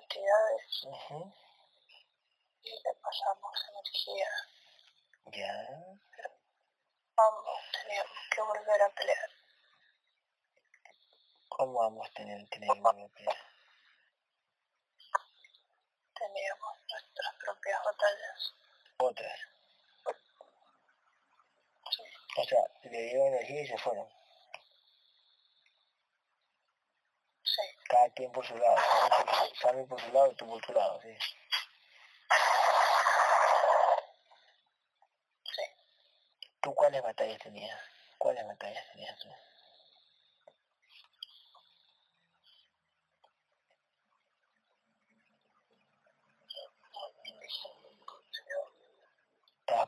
entidades y le pasamos energía. Ya. Ambos teníamos que volver a pelear. ¿Cómo vamos a tener, tener que volver a pelear? Teníamos nuestras propias batallas. Otras. Sí. O sea, le dieron energía y se fueron. Sí. Cada quien por su lado. Sammy por su- Sammy por su lado y tú por tu lado, sí. Sí. ¿Tú cuáles batallas tenías? ¿Cuáles batallas tenías tú?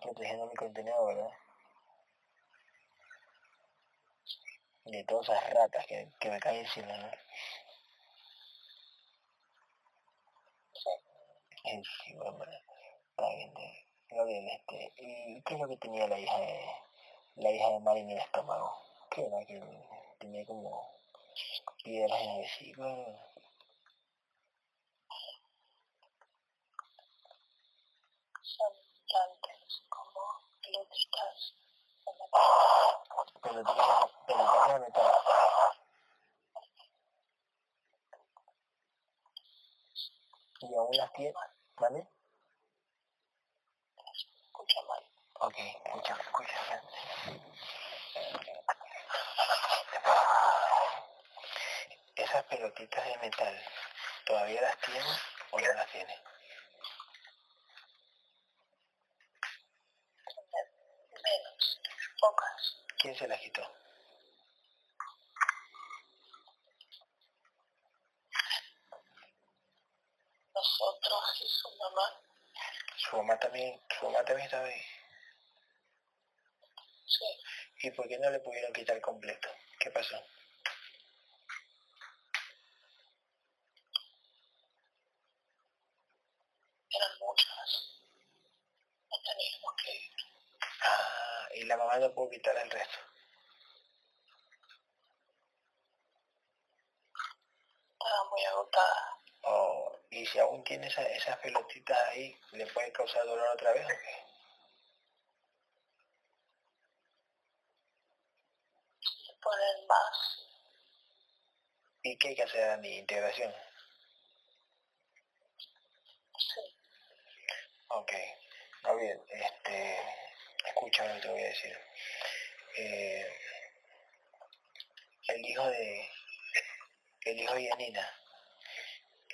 Protegiendo mi contenido, ¿verdad? De todas esas ratas que, que me caen encima, ¿no? Sí. Bien, este, ¿y qué es lo que tenía la hija de, la hija de Mari en el estómago? ¿Qué era? Que tenía como piedras en vesícula. Son plantas como pelotitas de metal. Y aún las tiene, ¿vale? Escucha mal. Ok, escucha, escucha. Esas pelotitas de metal, ¿todavía las tiene o no las tiene? Menos, pocas. ¿Quién se las quitó? Nosotros y su mamá. Su mamá también, su mamá también estaba ahí. Sí, ¿Y por qué no le pudieron quitar completo? ¿Qué pasó? eran muchas. No teníamos que ir. Ah, no pudo quitar el resto. Estaba muy agotada. Oh, y si aún tiene esa- esas pelotitas ahí, ¿le puede causar dolor otra vez o qué? Le ponen más. ¿Y qué hay que hacer, Dani? Integración. Sí, Ok. Bien, este... Escucha lo que te voy a decir. Eh, el hijo de... El hijo de Yanina.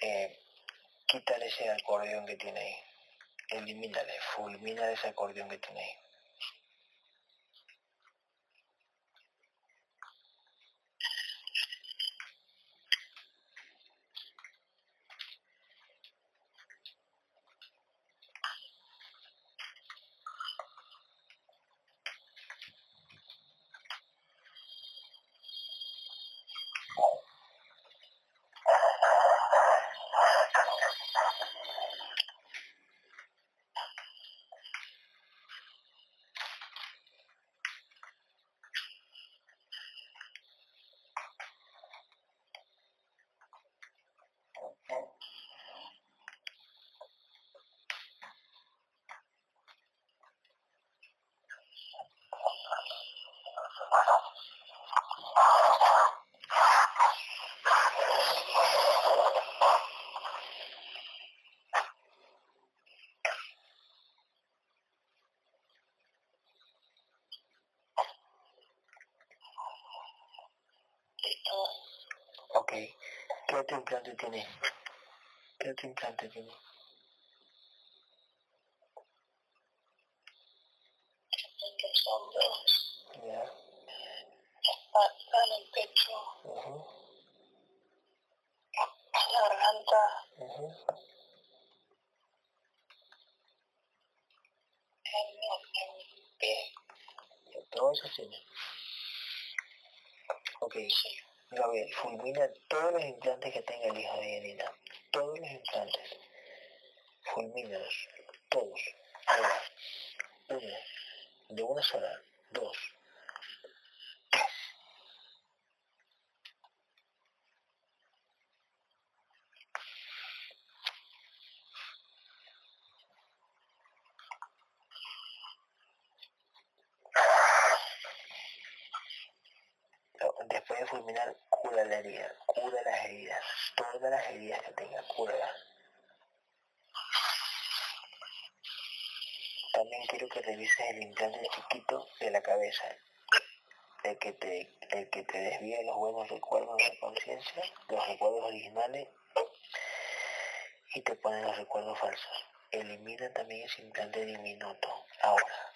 Eh, quítale ese acordeón que tiene ahí. Elimínale, fulmina ese acordeón que tiene ahí. listo. Ok. ¿Qué otro implante tiene? ¿Qué otro implante tiene? En los hombros, Ya. espalda, en el pecho, ujú, en la garganta, ujú. en, en el pie. Todo eso tiene. Ok. Sí, Gabriel, fulmina todos los implantes que tenga el hijo de Yanina. Todos los implantes. Fulmínalos. Todos. Ahora. Uno. De una sola. Dos. Tres. No, Después de fulminar, cura la herida. Cura las heridas. Todas las heridas que tenga, cúralas. También quiero que revises el implante chiquito de la el que te, el que te desvía los buenos recuerdos de la conciencia, los recuerdos originales y te pone los recuerdos falsos. Elimina también ese implante diminuto. Ahora.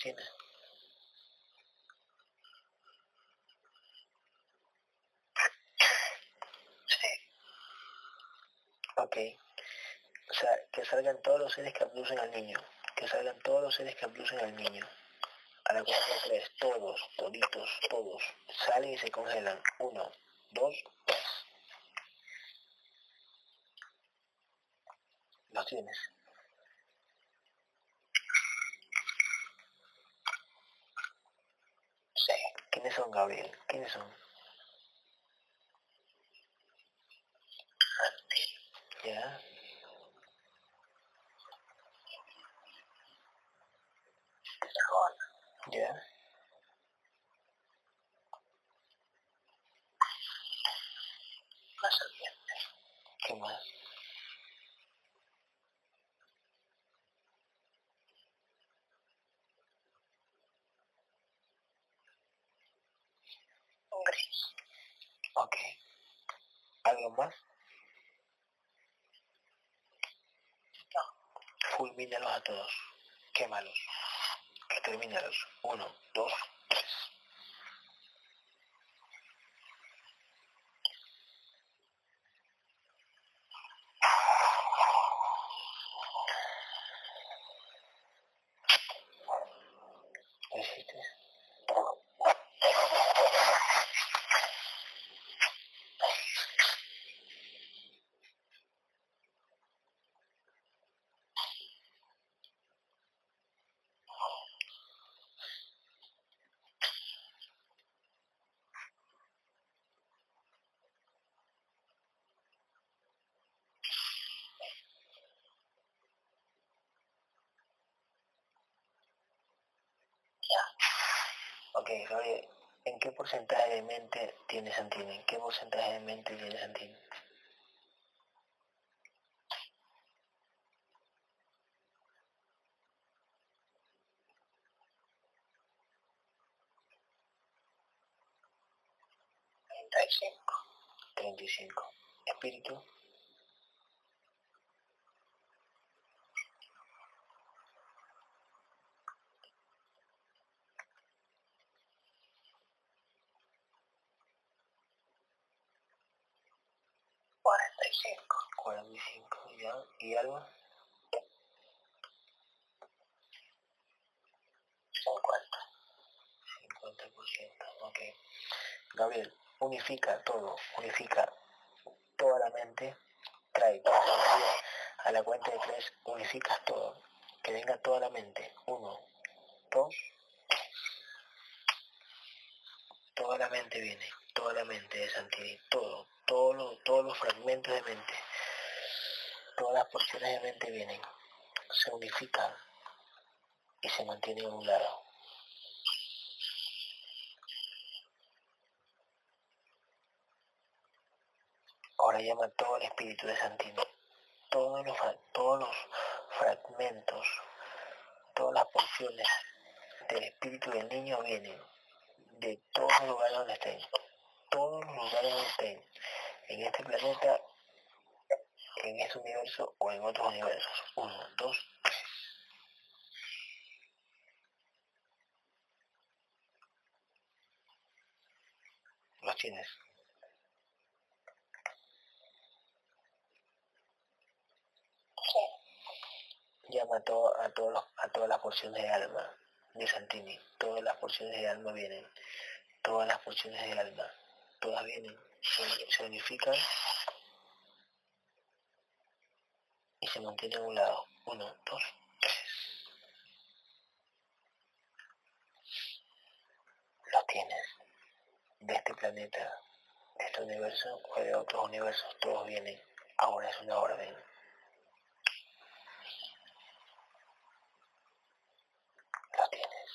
Sí. Ok. O sea, que salgan todos los seres que abducen al niño. Que salgan todos los seres que abducen al niño. A la cuenta de tres, todos, toditos, todos. Salen y se congelan. Uno, dos, tres. Los tienes. Sí. ¿Quiénes son, Gabriel? ¿Quiénes son? Reptil. ¿Ya? Dragón. ¿Ya? La serpiente. ¿Qué más? Un gris. Ok. ¿Algo más? No. Fulmínalos a todos. Quémalos. Extermínalos. Uno, dos, tres. ¿Lo hiciste? Ya. Ok, Gabriel, ¿en qué porcentaje de mente tiene Santini? ¿En qué porcentaje de mente tiene Santini? Treinta y cinco. 35. Espíritu, Cuarenta y cinco. 45, ¿ya? ¿Y alma? Cincuenta. 50%, ok. Gabriel, unifica todo, unifica toda la mente, trae toda la energía a la cuenta de tres, unificas todo, que venga toda la mente. Uno, dos, toda la mente viene, toda la mente de Santini, todo, todo lo- todos los fragmentos de mente, todas las porciones de mente vienen, se unifican y se mantienen a un lado. Ahora llama todo el espíritu de Santini. Todos los, todos los fragmentos, todas las porciones del espíritu del niño vienen de todos los lugares donde estén. Todos los lugares donde estén. En este planeta, en este universo o en otros universos. Uno, dos, tres. Los tienes. Sí. llama a, todo, a, todos a todas las porciones de alma de Santini. Todas las porciones de alma vienen. Todas las porciones de alma. Todas vienen. Se, se unifican y se mantienen a un lado. Uno, dos, tres. Los tienes. De este planeta, de este universo o de otros universos. Todos vienen. Ahora es una orden. Los tienes.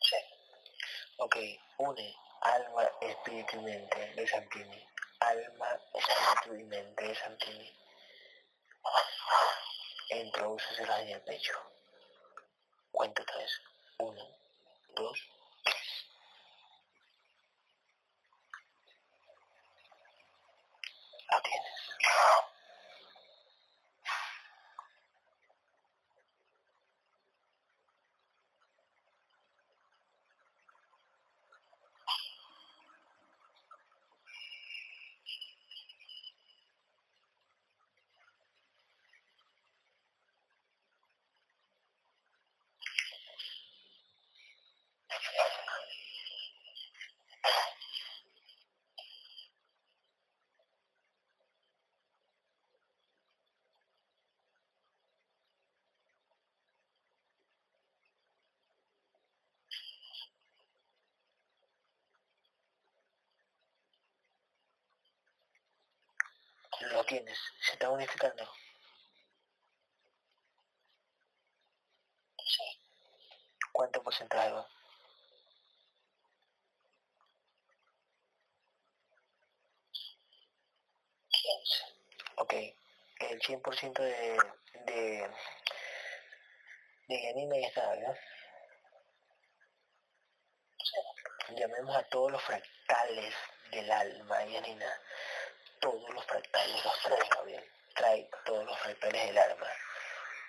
Sí. Ok, une alma, espíritu y mente de Santini. Alma, espíritu y mente de Santini. Introdúceselos en el pecho. Cuento tres. Uno, dos, tres. Lo tienes. Tienes, se está unificando. Sí. ¿Cuánto porcentaje va? Ok, el 100% de, de, de Yanina ya está, ¿verdad? Sí. Llamemos a todos los fractales del alma, Yanina. Todos los fractales los trae, Gabriel. Trae todos los fractales del alma,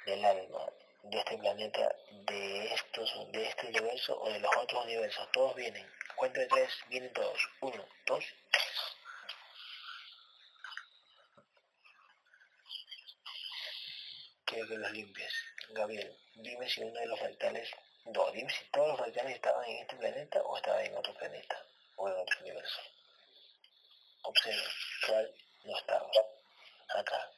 del alma, de este planeta, de estos, de este universo o de los otros universos. Todos vienen. Cuento de tres, vienen todos. Uno, dos, tres. Quiero que los limpies. Gabriel, dime si uno de los fractales, no, dime si todos los fractales estaban en este planeta o estaban en otro planeta o en otro universo. Observa cuál no estaba. Acá.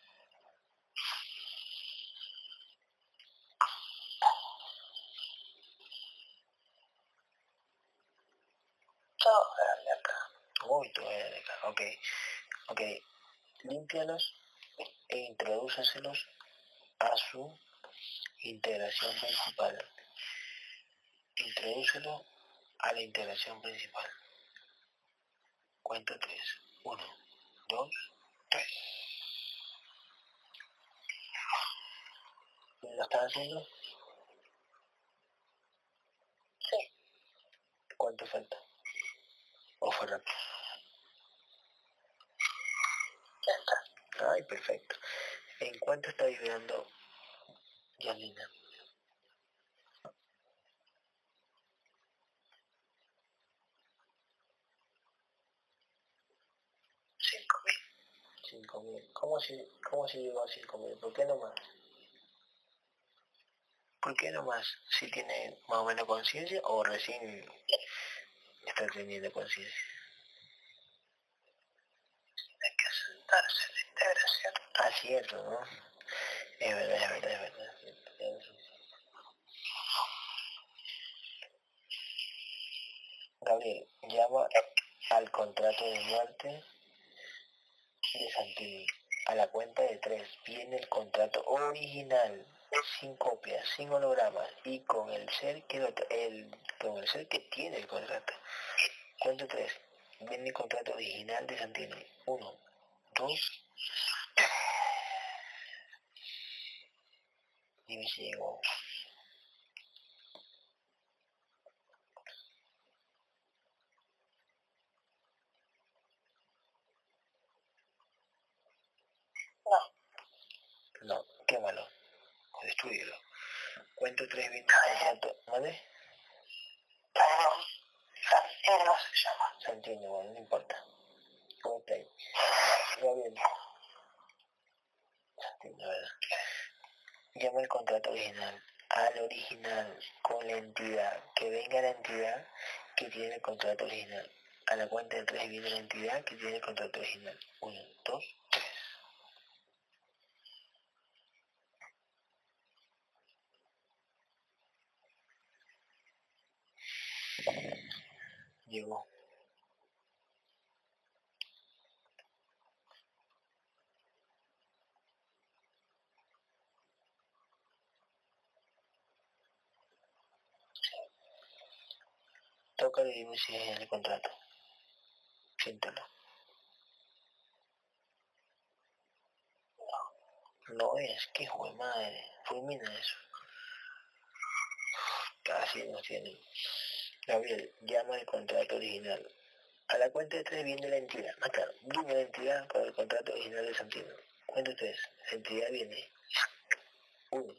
Todo grande acá. Uy, eres de acá. Ok. Ok. Límpialos e introdúceselos a su integración principal. Introdúcelo a la integración principal. Cuento tres. Uno, dos, tres. ¿Lo estás haciendo? Sí. ¿Cuánto falta? ¿O fue rápido? Ya está. Ay, perfecto. ¿En cuánto está vibrando Yanina? Cinco mil. ¿Cómo se, cómo se llegó a cinco mil? ¿Por qué no más? ¿Por qué no más? Si tiene más o menos conciencia o recién está teniendo conciencia. Hay que sentarse en la integración. Ah, cierto, ¿no? Es verdad, es verdad, es verdad. Gabriel, llama al contrato de muerte de Santini. A la cuenta de tres viene el contrato original, sin copias, sin hologramas y con el ser que lo el, con el ser que tiene el contrato. Cuento tres. Viene el contrato original de Santini. Uno, dos. Dime si llegó. No. No, quémalo. Destruyelo. Cuento tres contrato. ¿Vale? Perdón. Santino se llama. Santini, bueno, no importa. Ok. Gabriel. Santini, ¿verdad? Llama el contrato original. Al original con la entidad. Que venga la entidad que tiene el contrato original. A la cuenta de tres viene la entidad que tiene el contrato original. Uno, dos, tres. Llegó. Y dime si es el contrato. Siéntelo. No es, que jue madre. Fulmina eso. Casi no tiene. Gabriel, llama el contrato original. A la cuenta de tres viene la entidad. Claro, viene la entidad con el contrato original de Santino. Cuenta tres. La entidad viene. Uno,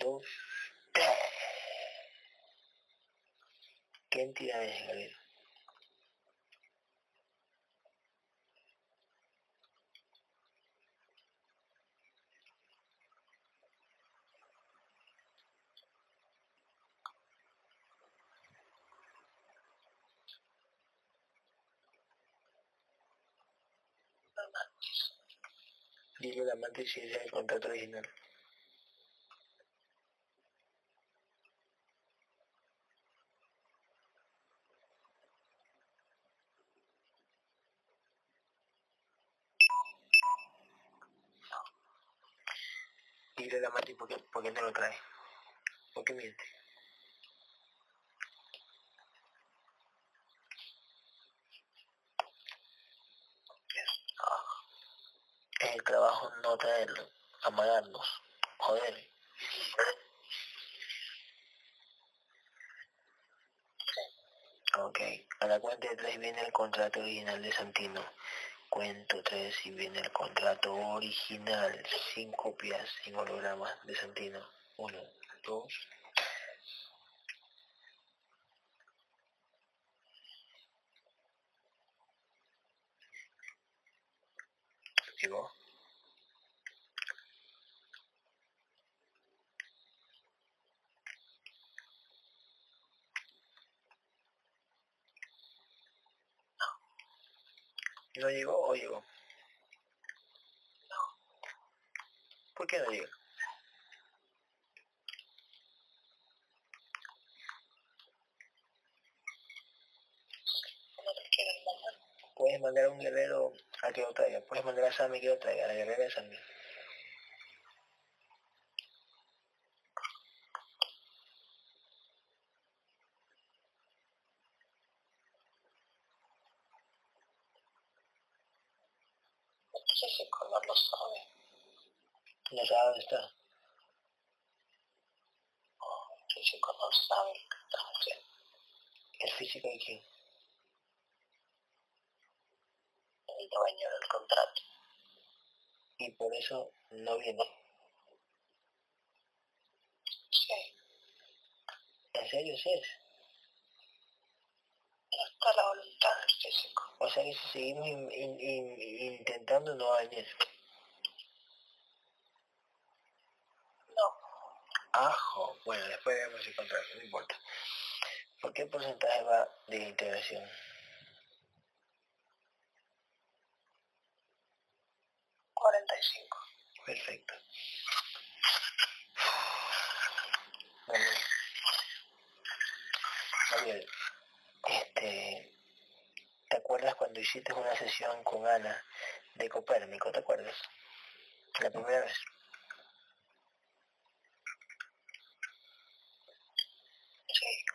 dos, tres. ¿Qué entidad es, Gabriel? digo la matriz y del contrato original. Y de la matriz porque, porque no lo trae, porque miente. Trabajo no traerlo, amagarnos, joder. Ok, a la cuenta de tres viene el contrato original de Santino. Cuento tres y viene el contrato original, sin copias, sin hologramas de Santino. Uno, dos. ¿Llegó? ¿No llegó o llegó? ¿Por qué no llega? No. Puedes mandar a un guerrero a que lo traiga. Puedes mandar a Sammy que lo traiga, a la guerrera de Sammy. El físico no lo sabe. No sabe dónde está. El físico no sabe lo que estás haciendo. El físico de quién. El dueño del contrato. Y por eso no viene. Sí. ¿En serio sí es? No está la voluntad del físico. O sea que si seguimos in- in- in- intentando no a venir. No. Ajo. Bueno, después vemos el contrato, no importa. ¿Por qué porcentaje va de integración? Cuarenta y cinco. Perfecto. Bueno, Gabriel, este, ¿te acuerdas cuando hiciste una sesión con Ana de Copérnico? ¿Te acuerdas? La primera vez.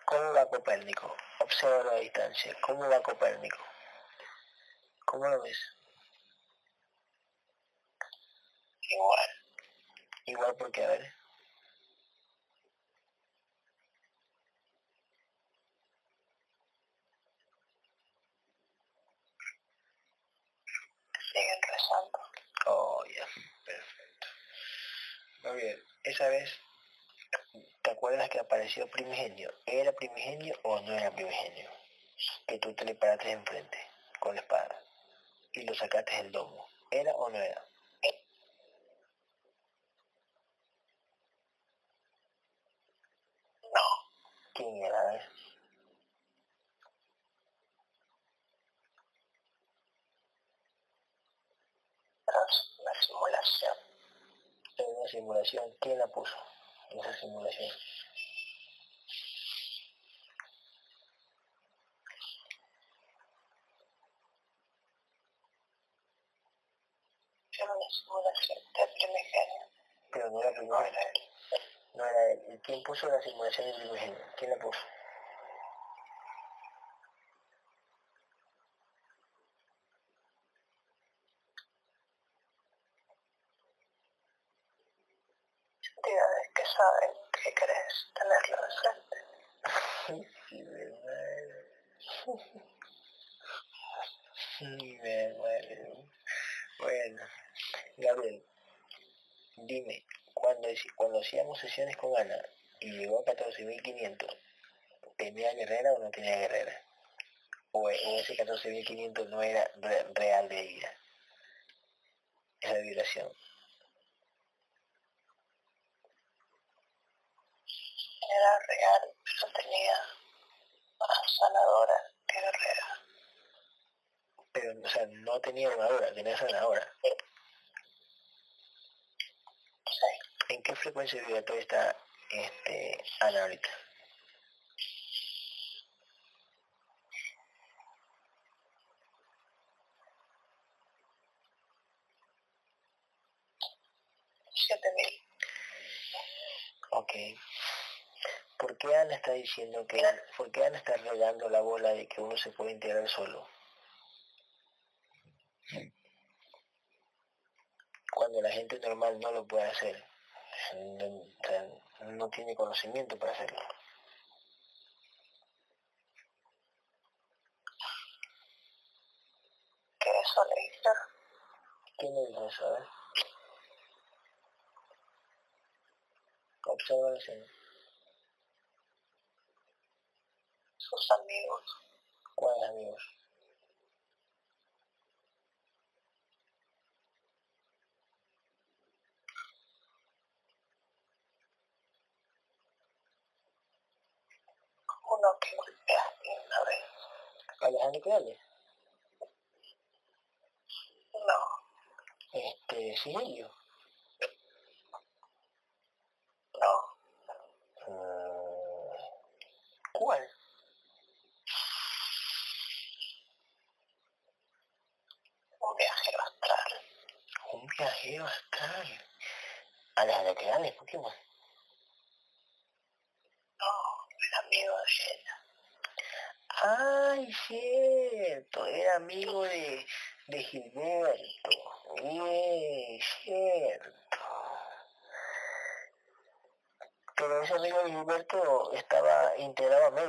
¿Cómo va Copérnico? Observa a distancia. ¿Cómo va Copérnico? ¿Cómo lo ves? Igual. Igual porque, a ver, Oh, ya, perfecto. Muy bien, esa vez, ¿te acuerdas que apareció Primigenio? ¿Era Primigenio o no era Primigenio? Que tú te le paraste enfrente con la espada y lo sacaste del domo. ¿Era o no era? No. ¿Quién era? A ver. Pero es una simulación. Era una simulación. ¿Quién la puso? Esa simulación. Era una simulación de primigenio. Pero no era No Primigenio. era él. No era él. ¿Quién puso la simulación de Primigenio? ¿Quién la puso? Entidades que saben que querés tenerlo de frente. Sí, verdad. Sí, verdad. Bueno, Gabriel, dime, cuando, cuando hacíamos sesiones con Ana y llegó a 14.500, ¿tenía guerrera o no tenía guerrera? O, ese 14.500 no era re- real de ella, esa vibración. Era real, pero tenía más sanadora que guerrera. Pero, o sea, no tenía armadura, tenía sanadora. Sí. ¿En qué frecuencia vibratoria está este, Ana ahorita? Ok. ¿Por qué Ana está diciendo que, por qué Ana está regando la bola de que uno se puede integrar solo? Cuando la gente normal no lo puede hacer, no, no tiene conocimiento para hacerlo. ¿Qué eso le hizo? ¿Quién dijo eso? A ver. Observa la escena. Sus amigos. ¿Cuáles amigos? Uno que golpeaste una vez. No, Este, Sigelio. no. Mm, ¿Cuál? Un viajero astral. Un viajero astral. Alejandro Creales, ¿por qué más? No, era amigo de ella. Ay, cierto, era amigo de, de Gilberto. Bien, cierto. Pero ese amigo de Gilberto estaba Sí,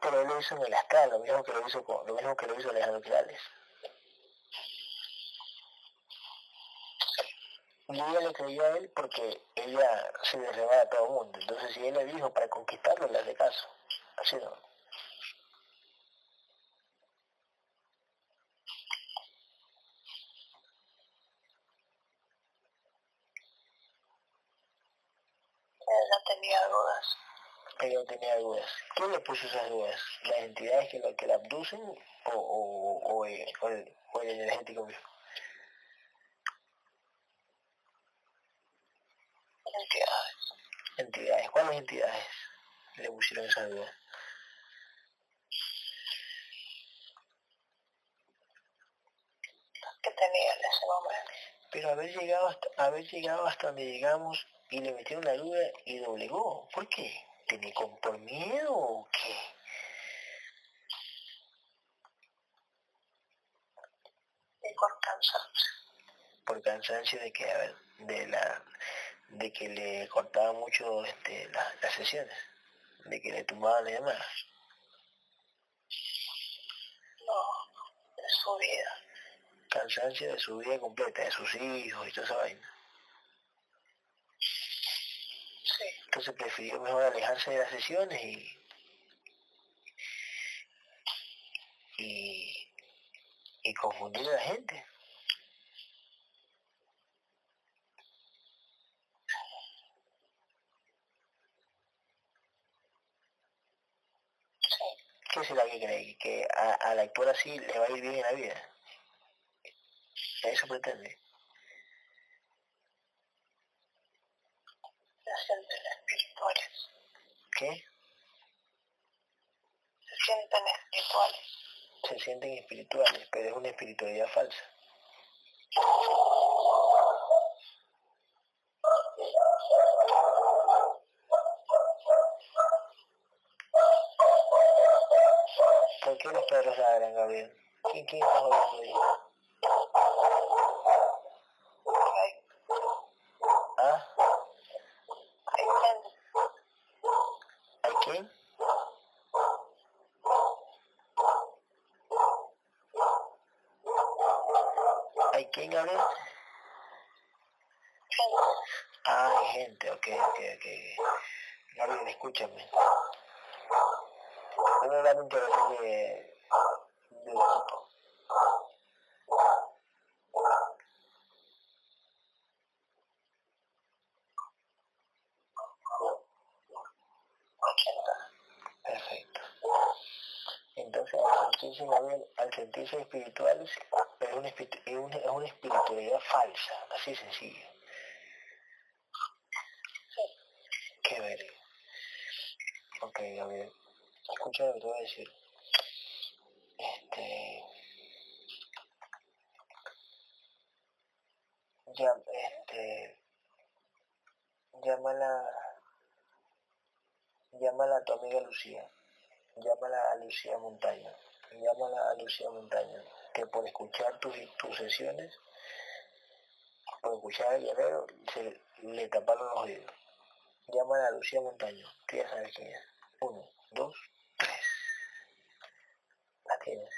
Pero él lo hizo en el astral, lo mismo que lo hizo, con, lo mismo que lo hizo Alejandro Creales. Y ella le creyó a él porque ella se derribaba a todo el mundo. Entonces si él le dijo para conquistarlo, le hace caso. Así no. ella tenía dudas. Ella tenía dudas. ¿Quién le puso esas dudas? ¿Las entidades que, lo, que la abducen o, o, o, el, o el- o el energético mismo? Entidades. Entidades. ¿Cuáles entidades le pusieron esas dudas? Las que tenía en ese momento. Pero haber llegado hasta, haber llegado hasta donde llegamos y le metieron la duda y doblegó. ¿Por qué? ¿Tenía con por miedo o qué? Y por cansancio. Por cansancio de que, a ver, de la de que le cortaban mucho este, la- las sesiones, de que le tumbaban las llamadas. No, de su vida. Cansancio de su vida completa, de sus hijos y toda esa vaina. Sí, Entonces prefirió mejor alejarse de las sesiones y y, y confundir a la gente. ¿Qué será que cree? ¿Que a- al actuar así le va a ir bien en la vida? Eso pretende. ¿Qué? Se sienten espirituales. Se sienten espirituales, pero es una espiritualidad falsa. ¿Por qué los perros ladran, Gabriel? ¿Quién, quién está jodiendo ahí? Hay, ¿Ah? hay gente, ¿Hay quién? ¿Hay quién, Gabriel? gente. Ah, hay gente, ok, ok, ok. Gabriel, escúchame. Voy a dar un teléfono de, de equipo. Perfecto. Entonces, al sentirse, al sentirse espirituales, es una, es una, es una espiritualidad falsa, así sencillo. Qué verga. Ok, Gabriel. Escucha lo que te voy a decir. Este... ya, este, llámala, llámala a tu amiga Lucía, llámala a Lucía Montaña, llámala a Lucía Montaña, que por escuchar tus, tus sesiones, por escuchar al guerrero, se le taparon los oídos. Llámala a Lucía Montaña, tú ya sabes quién es. Uno, dos, tres. La tienes.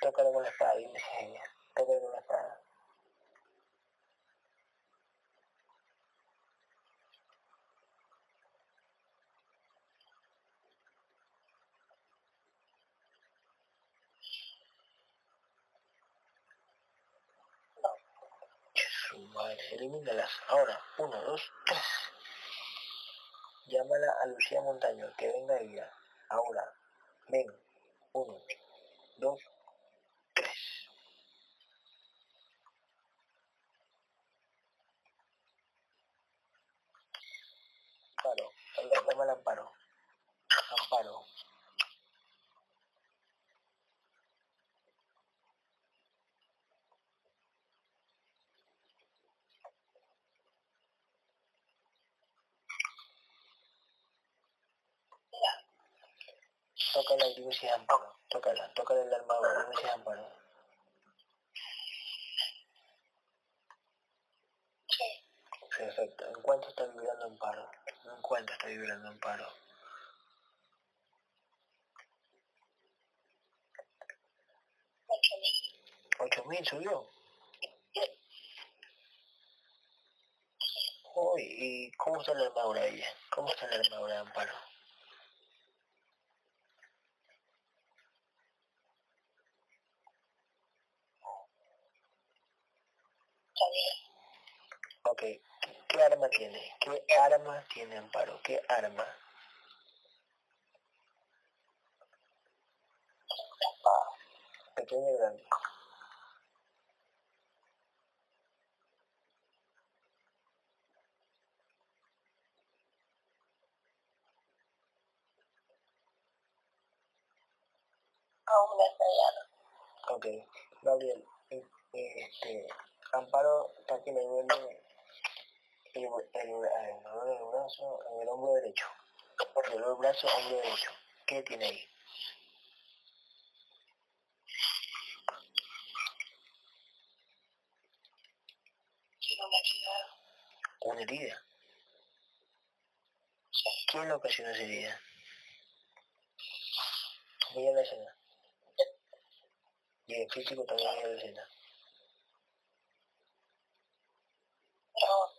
Tócalo con la espada, dime si es ella. Tócalo con la espada. Su madre, elimínalas. Ahora, uno, dos, tres. Llámala a Lucía Montaño, que venga ella. Ahora, ven. Uno, dos, tres. Amparo, venga, llámala. Amparo. Si es Amparo. Tócala, tócala el si es Amparo. Sí, Perfecto. ¿En cuánto está vibrando Amparo? ¿En cuánto está vibrando Amparo? ocho mil. ¿Ocho mil subió? Uy, ¿y cómo está la armadura ella? ¿Cómo está la armadura de Amparo? Está bien. Ok, ¿qué, qué arma tiene? ¿Qué arma tiene Amparo? ¿Qué arma? Pequeña y grande. Aún es mediano. Ok, Gabriel, este, Amparo está que le duele el, el, el, el dolor del brazo en el hombro derecho. Dolor del brazo, hombro derecho. ¿Qué tiene ahí? Una herida. ¿Quién le ocasionó esa herida? Mira la escena. Y en físico también mira la escena. dragón.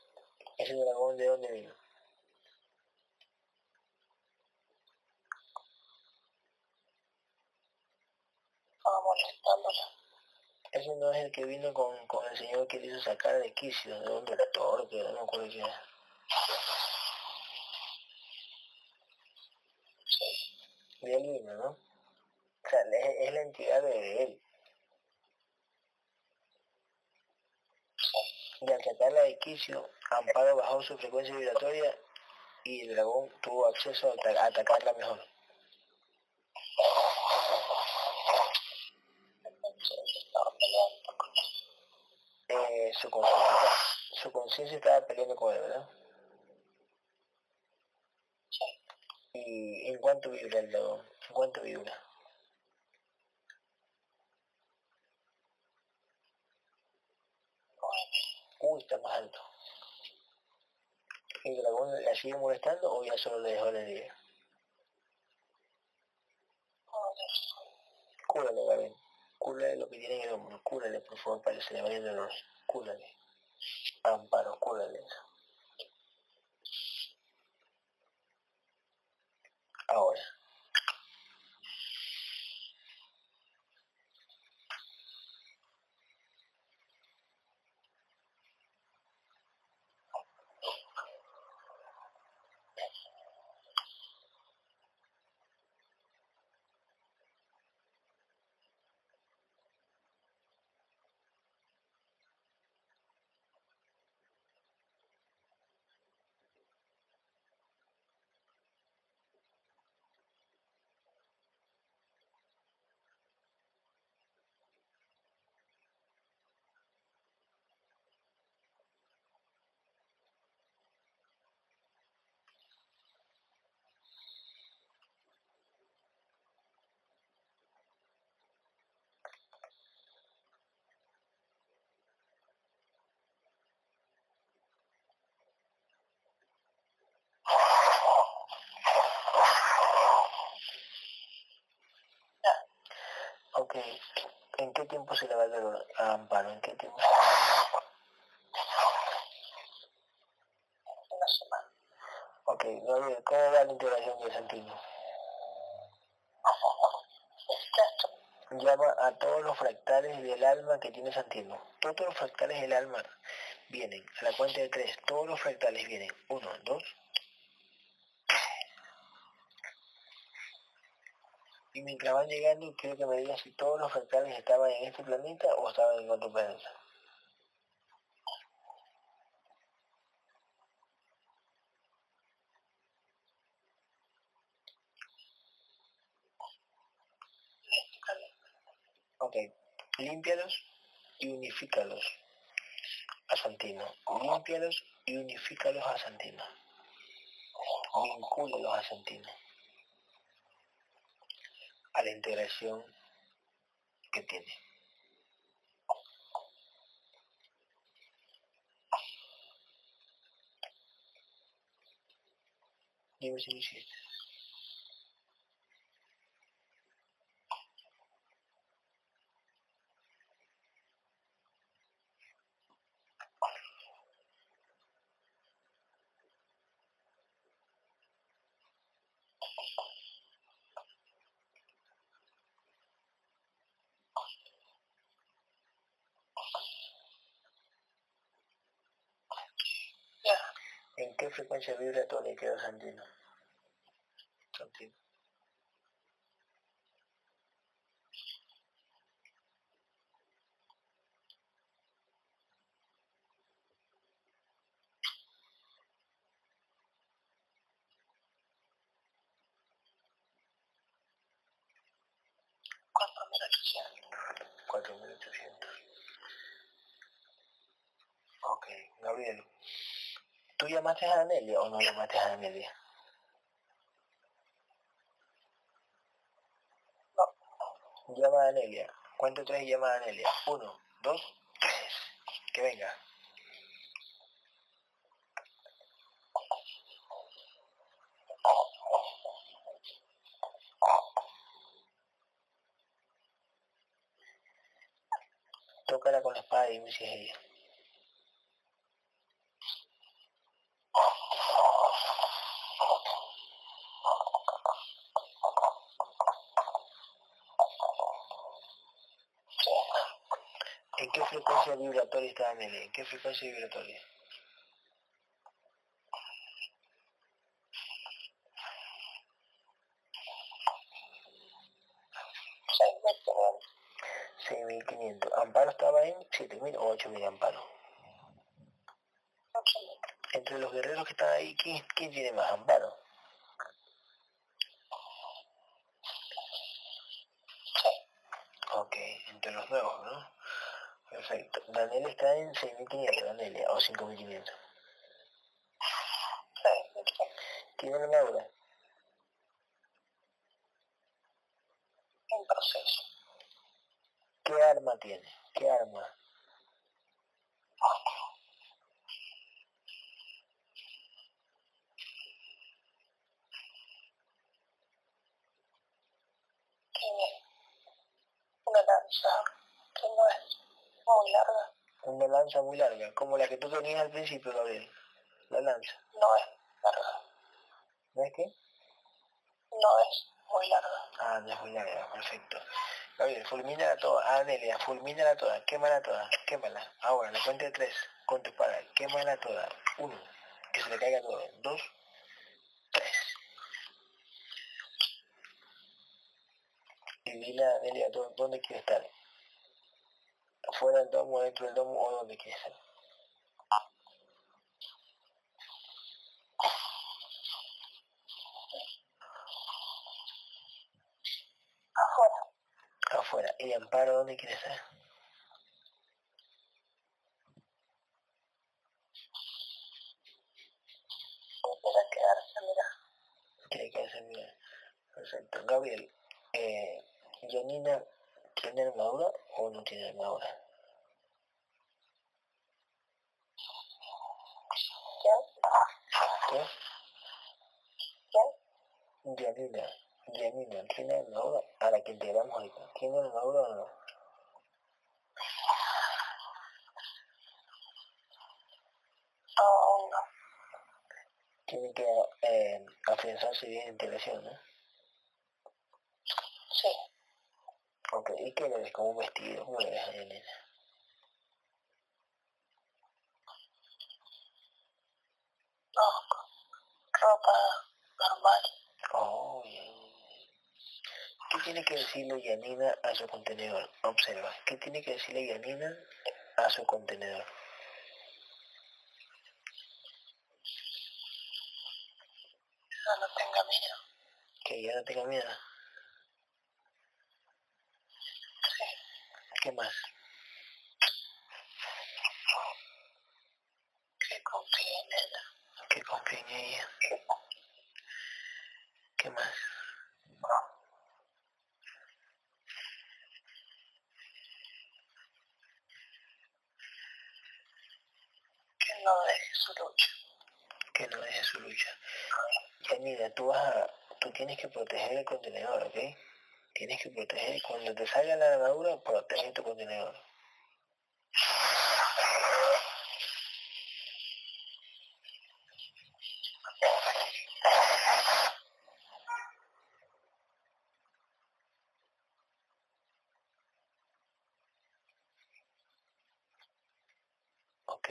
¿Ese dragón de dónde vino? Estaba molestándola. Ese no es el que vino con, con el señor que le hizo sacar de quicio, de un doctor, que no me acuerdo quién era. Sí, De él vino, ¿no? O sea, es, es la entidad de él. Y al sacarla de quicio, Amparo bajó su frecuencia vibratoria y el dragón tuvo acceso a, ata- a atacarla mejor. Eh, su conciencia su conciencia estaba peleando con él, ¿verdad? Sí, ¿Y en cuánto vibra el dragón? ¿En cuánto vibra? nueve. Uy, está más alto. ¿El dragón la sigue molestando o ya solo le dejó la herida? Cúrale, Gabriel. Cúrale lo que tiene en el hombro. Cúrale, por favor, para que se le vaya el dolor. Cúrale. Amparo, cúrale. Ahora. ¿En qué tiempo se le va el dolor a Amparo? ¿En qué tiempo? Una semana. Ok, Gabriel, ¿cómo va la integración de Santino? Llama a todos los fractales del alma que tiene Santino. Todos los fractales del alma vienen. A la cuenta de tres, todos los fractales vienen. Uno, dos. Y mientras van llegando, quiero que me digas si todos los fractales estaban en este planeta o estaban en otro planeta. Ok, límpialos y unifícalos a Santino. Límpialos y unifícalos a Santino. Vincúlalos a Santino. A la integración que tiene. Ya. ¿En qué frecuencia vibratoria quedó Santino? Santino. Cuatro mil ochocientos. 4800. Ok, Gabriel. ¿Tú llamaste a Anelia o no llamaste a Anelia? No. Llama a Anelia. Cuento tres y llama a Anelia. Uno, dos, tres. Que venga. Tócala con la espada y dime si ella. Sí. ¿En qué frecuencia vibratoria está Amelia? ¿En qué frecuencia vibratoria? Quinientos. 6500. Amparo estaba en 7000 o 8000 Amparo. Entre los guerreros que están ahí, ¿quién, tiene más Amparo? Ok, entre los nuevos, ¿no? Perfecto. Daniel está en 6500, Danelia, o 5500. Seis mil quinientos. ¿Tiene una aura? En proceso. ¿Qué arma tiene? ¿Qué arma? Tiene una lanza que no es muy larga. Una lanza muy larga, como la que tú tenías al principio, Gabriel. La lanza. No es larga. ¿No es qué? No es muy larga. Ah, no es muy larga, perfecto. Gabriel, fulmínala toda. Anelia, fulmínala toda. Quémala toda. Quémala. Ahora, la cuenta de tres. Con tu espada. Quémala toda. Uno. Que se le caiga todo. Dos. Tres. Y dile a Anelia dó- dónde quiere estar. Fuera del domo, dentro del domo o donde estar. Afuera. Afuera. ¿Y Amparo dónde quiere estar? Quiere quedarse, mira. Quiere quedarse bien. Perfecto. Gabriel, eh, ¿Janina ¿Tiene armadura o no tiene armadura? ¿Qué? ¿Qué? Yanina, Yanina, ¿tiene armadura? A la que te damos ahorita, ¿tiene armadura o no? Tiene que eh, afianzarse bien en televisión, ¿no? Ok, ¿y qué le ves como un vestido? ¿Cómo le ves a la nena? No, ropa normal. Oh, bien. ¿Qué tiene que decirle Yanina a su contenedor? Observa, ¿qué tiene que decirle Yanina a su contenedor? Ya no tenga miedo. Que ya no tenga miedo. ¿Qué más? Que confíe en ella. Que confíe en ella. ¿Qué más? Que no deje su lucha. Que no deje su lucha. Yanina, tú vas a, tú tienes que proteger el contenedor, ¿ok? Tienes que proteger, cuando te salga la armadura, protege tu contenedor. Ok.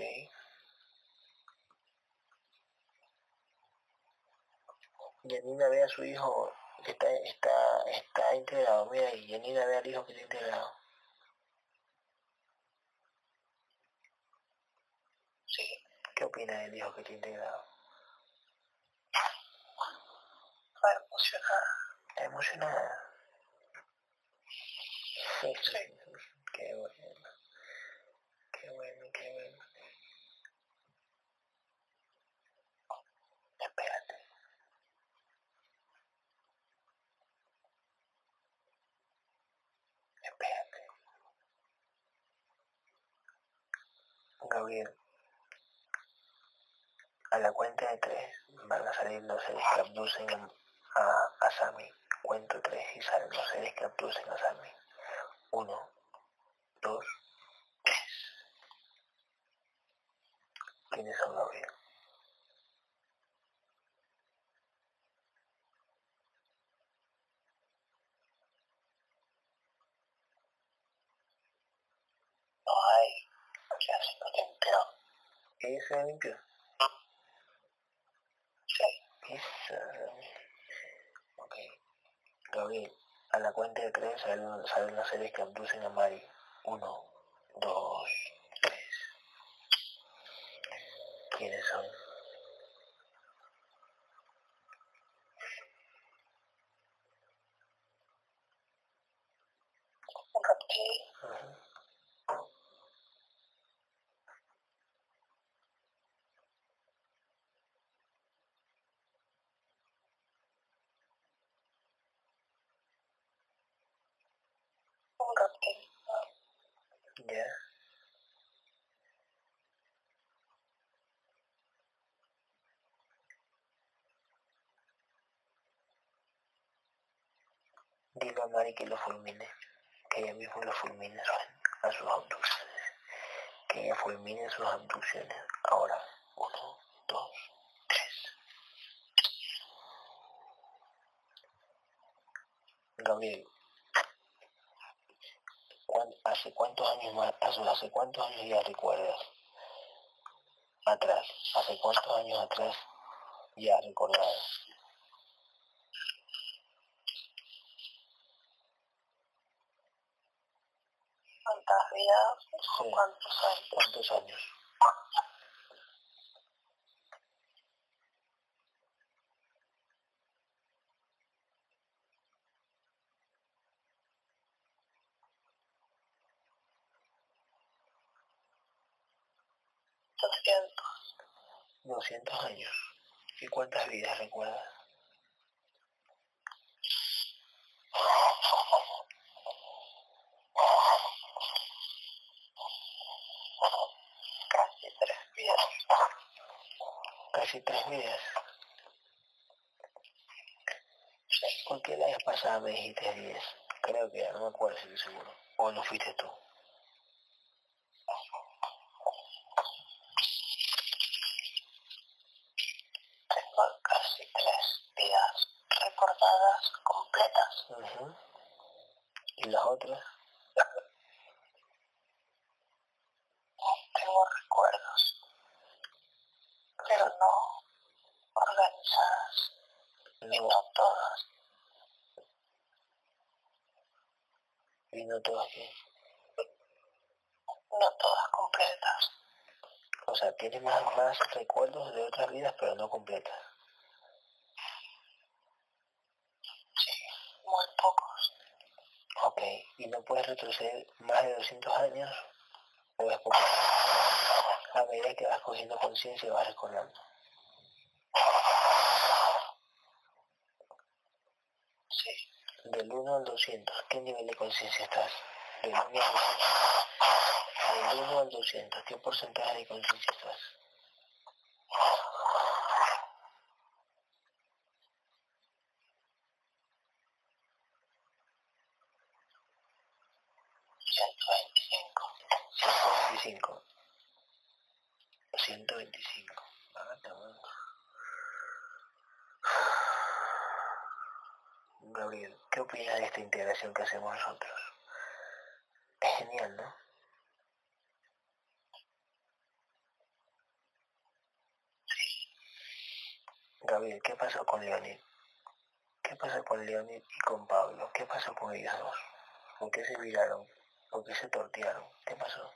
Yanina ve a su hijo está, está, está integrado. Mira, y Yanina ve al hijo que está integrado. Sí. ¿Qué opina del hijo que está integrado? Está emocionada. ¿Está emocionada? Sí. Qué bueno. Qué bueno, qué bueno. Espérate. Espérate. A la cuenta de tres van a salir los seres que abducen a, a, a Sammy. Cuento tres y salen los seres que abducen a Sammy. Uno, dos, tres. ¿Quiénes son Gabriel? No hay. Ya se lo limpió. ¿Ella se limpió? Sí. Esa. Ok. Gabriel, a la cuenta de tres salen, salen las series que abducen a Mari. Uno, dos, tres. ¿Quiénes son? Un reptil. Ujú. Un reptil. Ah, Ya. Dile a Mari que lo fulmine, que ella mismo lo fulmine a sus- abducciones, que ella fulmine sus abducciones. Ahora, uno, dos, tres. Gabriel, ¿cuán- ¿hace cuántos años más, hace cuántos años ya recuerdas? Atrás, ¿hace cuántos años atrás ya recordabas? ¿Cuántas vidas? Sí. ¿Cuántos años? ¿Cuántos años? Doscientos. 200 años. ¿Y cuántas vidas recuerdas? Casi tres vidas. Casi tres vidas. Sí. ¿Por qué la vez pasada me dijiste 10? Creo que no me acuerdo si estoy seguro. ¿O no fuiste tú? otras? Tengo recuerdos, pero no organizadas y No, no todas. y no todas qué. No todas completas. O sea, tienes más, más recuerdos de otras vidas, pero no completas. Sí, muy pocos. Ok, ¿y no puedes retroceder más de 200 años? ¿O es poco? A medida que vas cogiendo conciencia y vas recordando. Sí, Del 1 al 200, ¿qué nivel de conciencia estás? Del 1 al 200. Del 1 al 200, ¿qué porcentaje de conciencia estás? ciento veinticinco. 125. 125. Ah, está bueno. Gabriel, ¿qué opinas de esta integración que hacemos nosotros? Es genial, ¿no? Gabriel, ¿qué pasó con Leonid? ¿Qué pasó con Leonid y con Pablo? ¿Qué pasó con ellos dos? ¿Por qué se viraron? ¿Por qué se tortearon? ¿Qué pasó?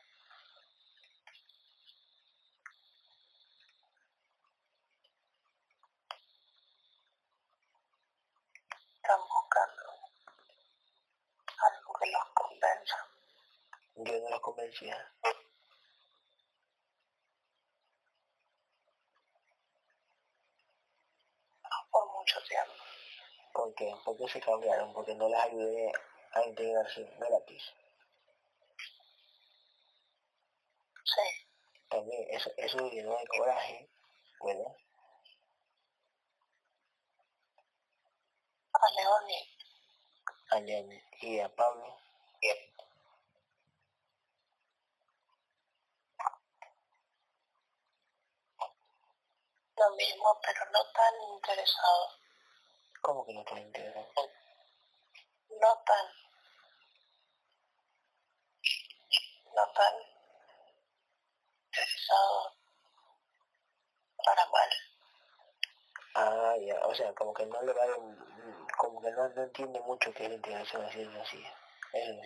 Están buscando algo que los convenza. Yo no los convencía. por mucho tiempo. ¿Por qué? ¿Por qué se Porque no les ayudé a integrarse. Sí, También eso, eso llenó de coraje, ¿verdad? a Leoni A Leonid y a Pablo. lo mismo, pero no tan interesado. ¿Cómo que no te integran? No tan. No tan interesado para mal. Ah, ya, o sea, como que no no, entiende mucho qué es la integración así así. Es.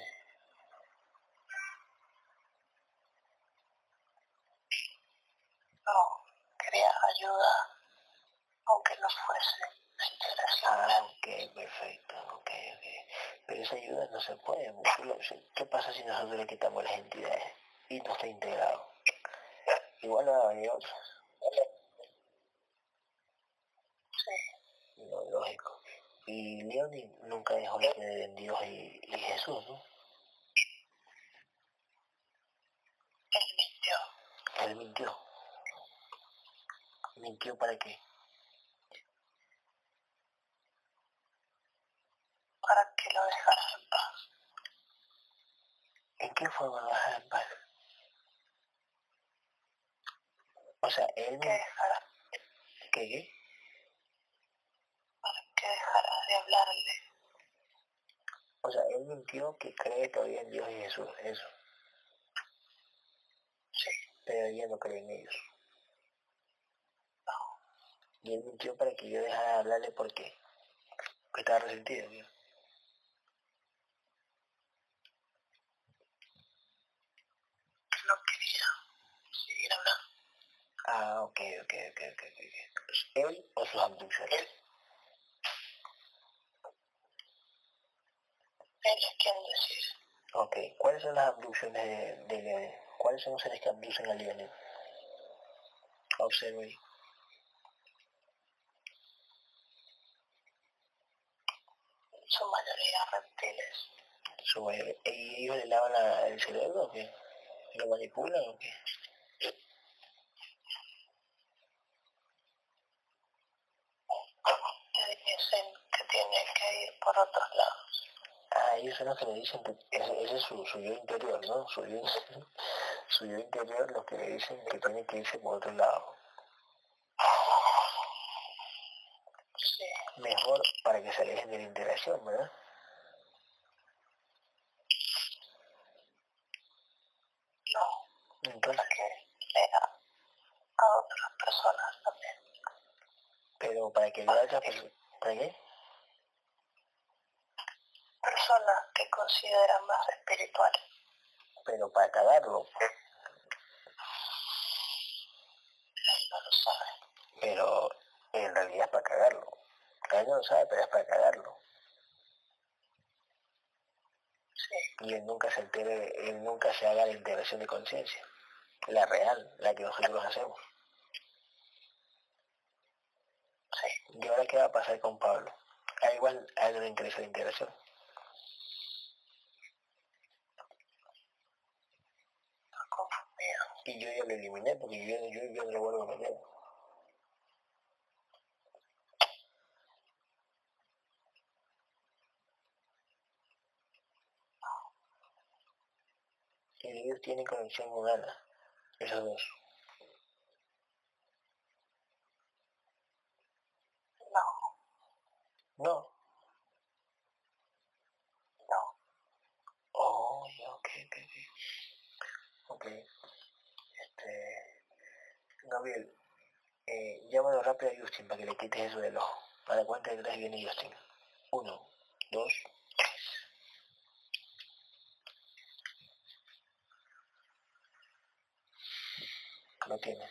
No, quería ayuda, aunque no fuese la integración. Ah, ok, perfecto, ok, ok. Pero esa ayuda no se puede. mucho lo- si- ¿Qué pasa si nosotros le quitamos las entidades y no está integrado? Igual van a venir otros, Sí, lo lógico. Y Leoni nunca dejó de creer en Dios y, y Jesús, ¿no? él mintió. Él mintió. ¿Mintió para qué? para que lo dejara en paz. ¿En qué forma lo dejar en paz? O sea, él Que min- dejara, ¿Qué qué? para que dejara de hablarle. O sea, él mintió que cree todavía en Dios y Jesús, eso. Sí, Pero ella no cree en ellos. no, Y él mintió para que yo dejara de hablarle ¿por qué? Porque estaba resentido, ¿no? no quería seguir hablando. Ah, ok, ok, ok, ok, ok. ok. ¿Él o sus abducciones? Él es quien decide. Ok, ¿cuáles son las abducciones de, de? ¿Cuáles son los seres que abducen a Leonel? Observe. Su mayoría reptiles. Su mayoría. ¿Y ellos le lavan la- el cerebro o qué? ¿Lo manipulan o qué? que le dicen, pues, ese es su, su yo interior, ¿no? Su yo, su yo, interior, lo que le dicen que tiene que irse por otro lado. Mejor para que se alejen de la interacción, ¿verdad? No. Entonces. Que a otras personas también. Pero para que le haga... ¿Para qué? Para cagarlo, Él no lo sabe. pero en realidad es para cagarlo. Él no lo sabe, pero es para cagarlo. Sí, Y él nunca se entere, él nunca se haga la integración de conciencia. La real, la que nosotros hacemos. sí. ¿Y ahora qué va a pasar con Pablo? A igual a él no le interesa la integración. Está confundido. Y yo ya lo eliminé porque yo, yo, yo no lo vuelvo a meter. Y ellos tienen conexión con Ana, esos dos. No, No. no. Oh, ya, ok, ok, ok. Ok. Este... Gabriel, eh, llámalo rápido a Justin para que le quites eso del ojo. A la cuenta de tres viene Justin. Uno, dos, tres. Lo tiene.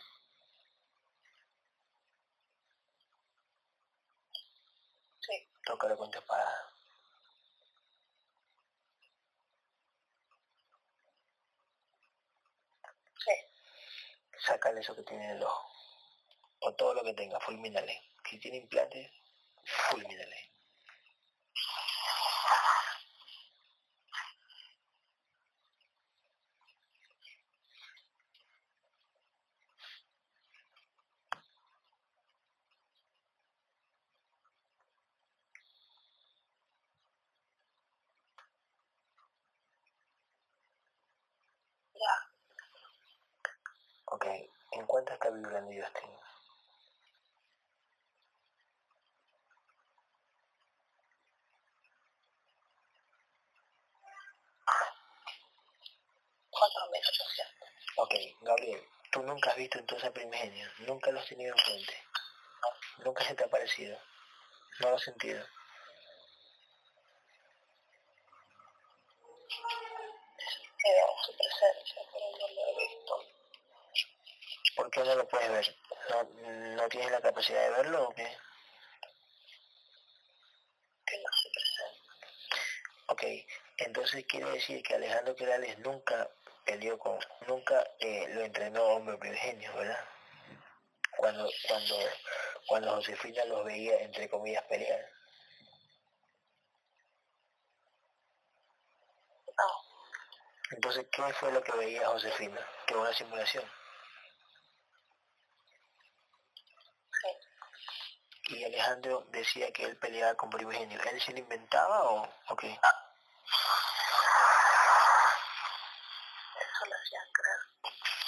Sí, Tócalo con tu espada. sí. Sácale eso que tiene en el ojo. O todo lo que tenga, fulmínale. Si tiene implantes, fulmínale. Ya, Ok, ¿en cuánto está vibrando Justin? Ok, Gabriel, tú nunca has visto entonces a Primigenio, nunca lo has tenido enfrente, nunca se te ha parecido, no lo has sentido. Que veo su presencia, pero no lo he visto. ¿Por qué no lo puedes ver? ¿No, no tienes la capacidad de verlo o qué? Que no su presencia. Ok, entonces quiere decir que Alejandro Querales nunca peleó con, nunca eh, lo entrenó hombre primigenio, ¿verdad? Cuando, cuando, cuando Josefina los veía, entre comillas, pelear. Entonces, ¿qué fue lo que veía Josefina? Que una simulación. Y Alejandro decía que él peleaba con primigenio. ¿Él se lo inventaba o, o qué? Eso lo hacían creer.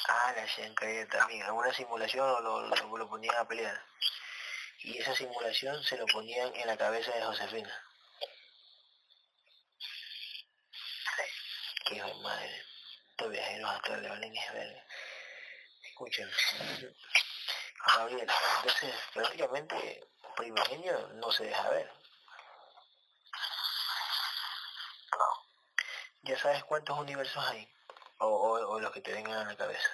Ah, le hacían creer también. Alguna simulación o lo, lo, lo ponían a pelear. Y esa simulación se lo ponían en la cabeza de Josefina. Qué hijo de madre. Estos viajeros astrales valen es verga. Escuchen. Gabriel, entonces prácticamente primigenio no se deja ver. no. ¿Ya sabes cuántos universos hay? O, o, o los que te vengan a la cabeza.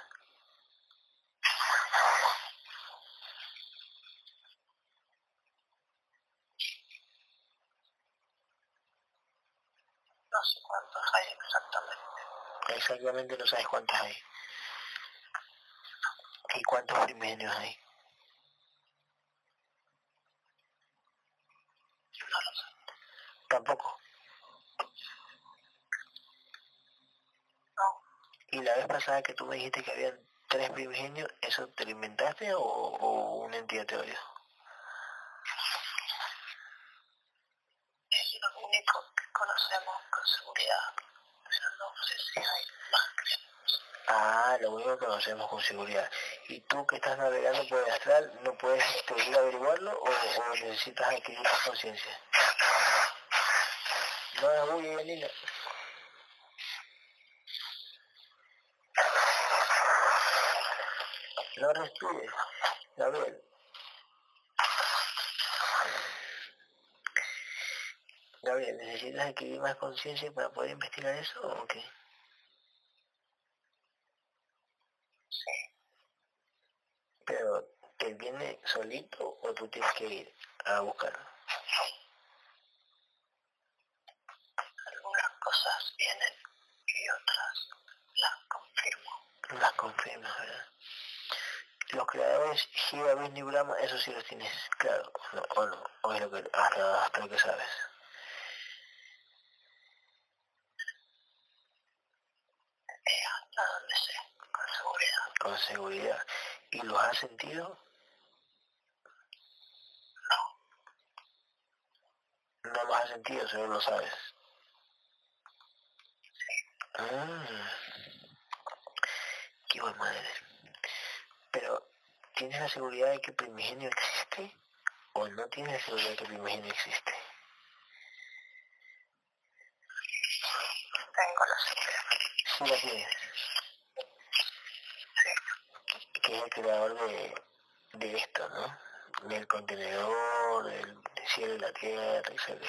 No sé cuántos hay exactamente. Exactamente no sabes cuántos hay. ¿Y cuántos primigenios hay? No lo sé. Tampoco. No, Y la vez pasada que tú me dijiste que habían tres primigenios, ¿eso te lo inventaste o, o una entidad te lo es lo único que conocemos con seguridad. No sé si hay más que Ah, lo único que conocemos con seguridad. ¿Y tú que estás navegando por el astral, no puedes este, ir a averiguarlo o, o necesitas adquirir tu conciencia? No es muy Janina. No respires. Gabriel. Gabriel, ¿necesitas adquirir más conciencia para poder investigar eso o qué? Sí. Pero, ¿te viene solito o tú tienes que ir a buscarlo? Algunas cosas vienen y otras las confirmo. Las confirmas, ¿verdad? Los creadores Shiva, Vishnu Brahma, eso sí los tienes claro, no, o, no, o es lo que, hasta, hasta lo que sabes. Eh, hasta donde sé, con seguridad. con seguridad. ¿Y los has sentido? No, No los has sentido, solo lo sabes. Ah, qué buen madre. Pero, ¿tienes la seguridad de que Primigenio existe? ¿O no tienes la seguridad de que Primigenio existe? tengo la seguridad. Sí la tienes. Sí, Que es el creador de, de esto, ¿no? Del contenedor, del, del cielo y la tierra, etc.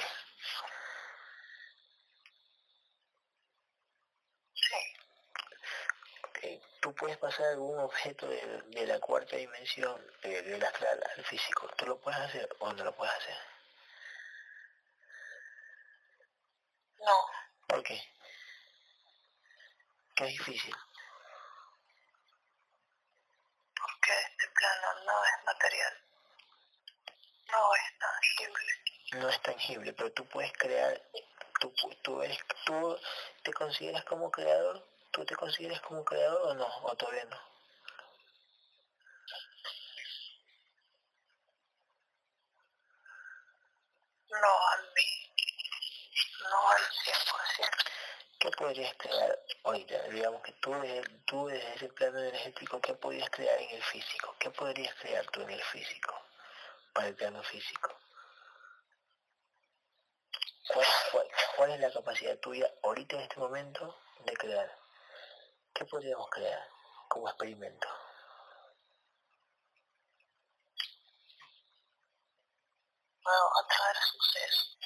sí, Puedes pasar algún objeto de, de la cuarta dimensión, del astral al físico. ¿Tú lo puedes hacer o no lo puedes hacer? no, ¿Por qué? Que es difícil. porque este plano no es material. No es tangible. No es tangible, pero tú puedes crear, tú, tú, eres, tú te consideras como creador, tú te consideras como creador o no, o todavía no. No a mí. No al 100%. ¿Qué podrías crear ahorita? Digamos que tú desde, tú desde ese plano energético, ¿qué podrías crear en el físico? ¿Qué podrías crear tú en el físico? Para el plano físico. ¿Cuál, cuál, cuál es la capacidad tuya ahorita en este momento de crear? ¿Qué podríamos crear como experimento? Puedo atraer sucesos,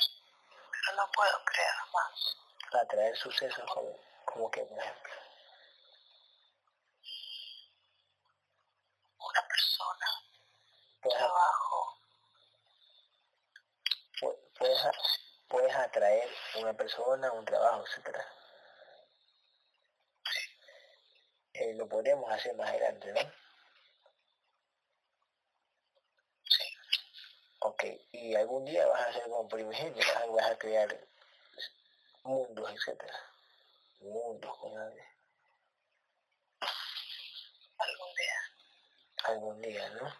pero no puedo crear más. Atraer sucesos como, como que, por ejemplo. Una persona, Puedes, trabajo, pu- puedes, puedes atraer una persona, un trabajo, etcétera. Eh, lo podríamos hacer más adelante, ¿no? sí, Ok, y algún día vas a ser como primigenio, vas a, crear mundos, etcétera. Mundos algo. algún día. algún día, ¿no?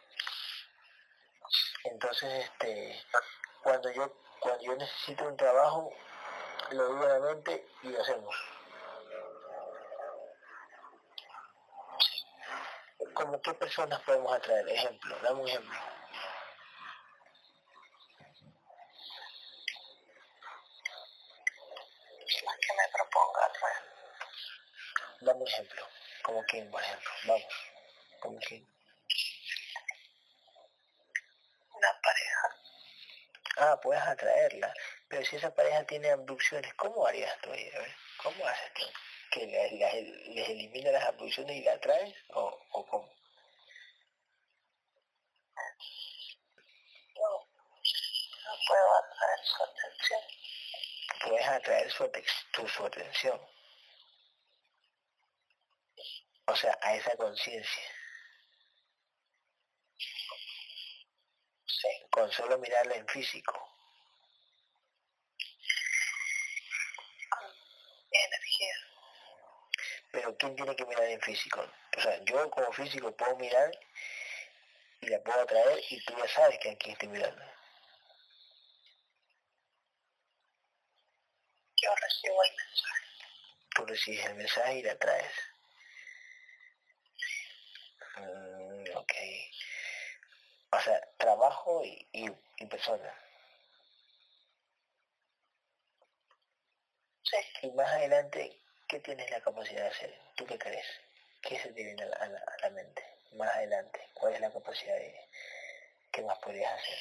Entonces, este, cuando yo, cuando yo necesito un trabajo, lo digo a la mente y lo hacemos. ¿Como qué personas podemos atraer? Ejemplo, dame un ejemplo. Las que me proponga atraer. Dame un ejemplo. Como quién, por ejemplo. Vamos. Como quién. Una pareja. Ah, puedes atraerla. Pero si esa pareja tiene abducciones, ¿cómo harías tú ahí? A ver, ¿cómo haces tú? ¿Que la- les elimina las abducciones y la atraes? ¿O, o cómo? No, no puedo atraer su atención. puedes atraer su, tu, su atención. O sea, a esa conciencia. Sí, Con solo mirarla en físico. con energía. Pero ¿quién tiene que mirar en físico? O sea, yo como físico puedo mirar y la puedo atraer y tú ya sabes que aquí estoy mirando. Yo recibo el mensaje. Tú recibes el mensaje y la atraes. Mm, ok. O sea, trabajo y, y, y persona. Sí, Y más adelante, ¿qué tienes la capacidad de hacer? ¿Tú qué crees? ¿Qué se te viene a la, mente? más adelante? ¿Cuál es la capacidad de qué más podrías hacer?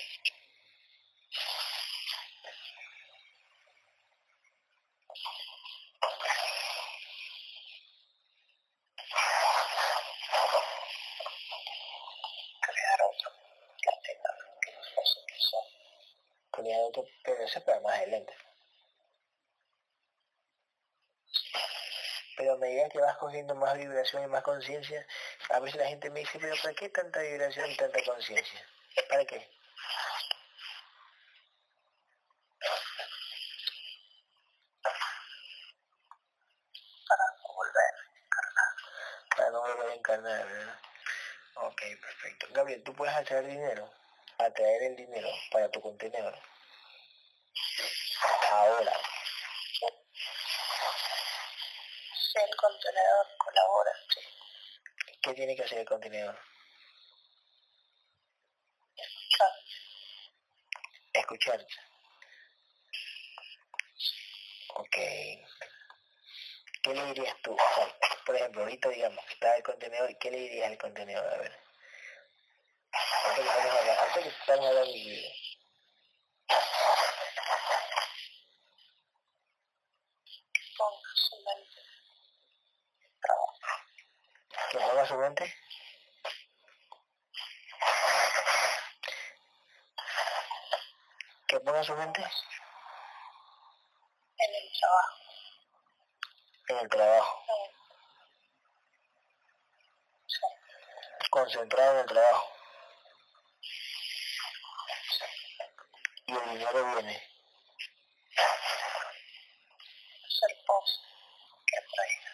Crear otro pero eso es para más adelante. Pero medida que vas cogiendo más vibración y más conciencia, a veces la gente me dice, pero ¿para qué tanta vibración y tanta conciencia? ¿Para qué? para no volver a encarnar. Para no volver a encarnar, ¿verdad? Ok, perfecto. Gabriel, ¿tú puedes atraer dinero? Atraer el dinero para tu contenedor. Ahora, Si el contenedor colabora, sí. ¿qué tiene que hacer el contenedor? Escuchar, Escucharte. Ok. ¿Qué le dirías tú? Por ejemplo, ahorita digamos que está el contenedor, ¿qué le dirías al contenedor? A ver. Antes que estamos hablando, antes que estamos hablando de mi vida. ponga su mente en trabajo. Que ponga su mente. Su En el trabajo. en el trabajo. Sí. Concentrado en el trabajo. Y el dinero viene. Hacer pos que atraiga.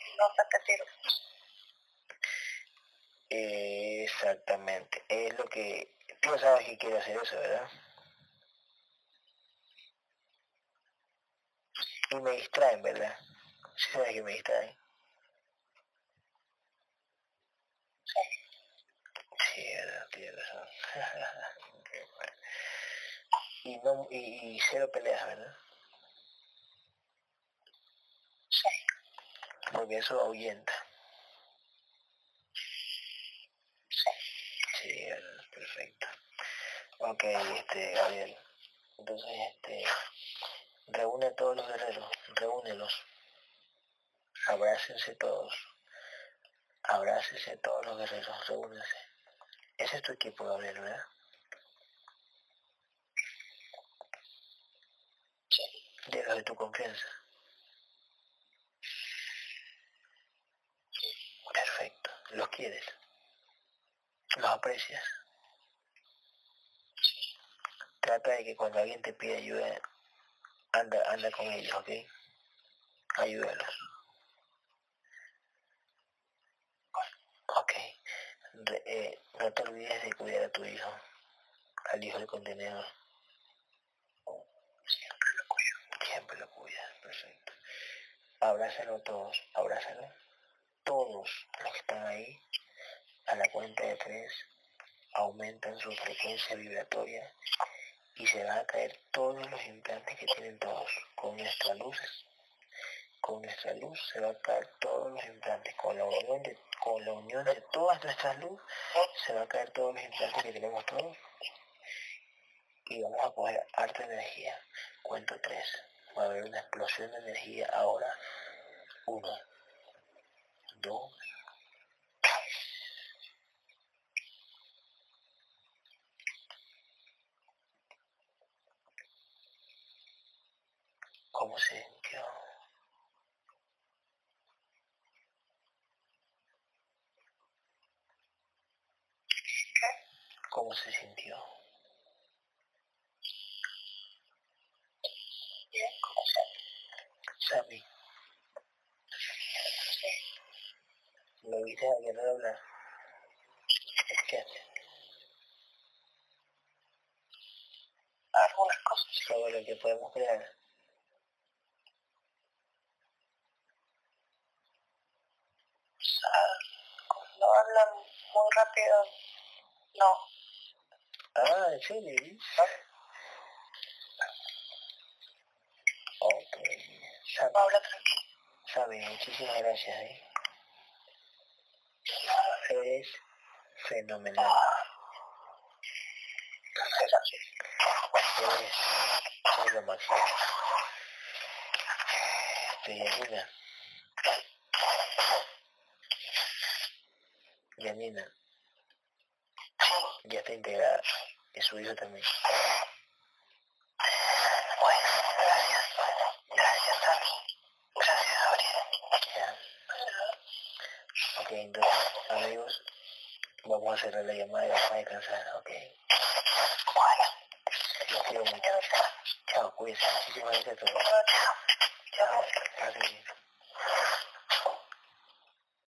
Y no repetir. Exactamente. Es lo que... Tú sabes que quiere hacer eso, ¿verdad? Y me distraen, ¿verdad? Sí sabes que me distraen. Sí. Sí, ¿verdad? Tienes razón. Y, no, y, y cero peleas, ¿verdad? Sí. Porque eso ahuyenta. Sí. Sí, ¿verdad? perfecto. Ok, este, Gabriel. Entonces, este, reúne a todos los guerreros, reúnelos. Abrácense todos. Abrácense todos los guerreros, reúnense. Ese es tu equipo, Gabriel, ¿verdad? Sí. De los de tu confianza. Perfecto. ¿Los quieres? ¿Los aprecias? Trata de que cuando alguien te pide ayuda, anda, anda con ellos, ¿ok? Ayúdalos. Ok. Eh, no te olvides de cuidar a tu hijo, al hijo del contenedor. va a caer todos los implantes. Con la unión de, con la unión de todas nuestras luces se va a caer todos los implantes que tenemos todos. Y vamos a coger harta energía. Cuento 3. Va a haber una explosión de energía ahora. 1,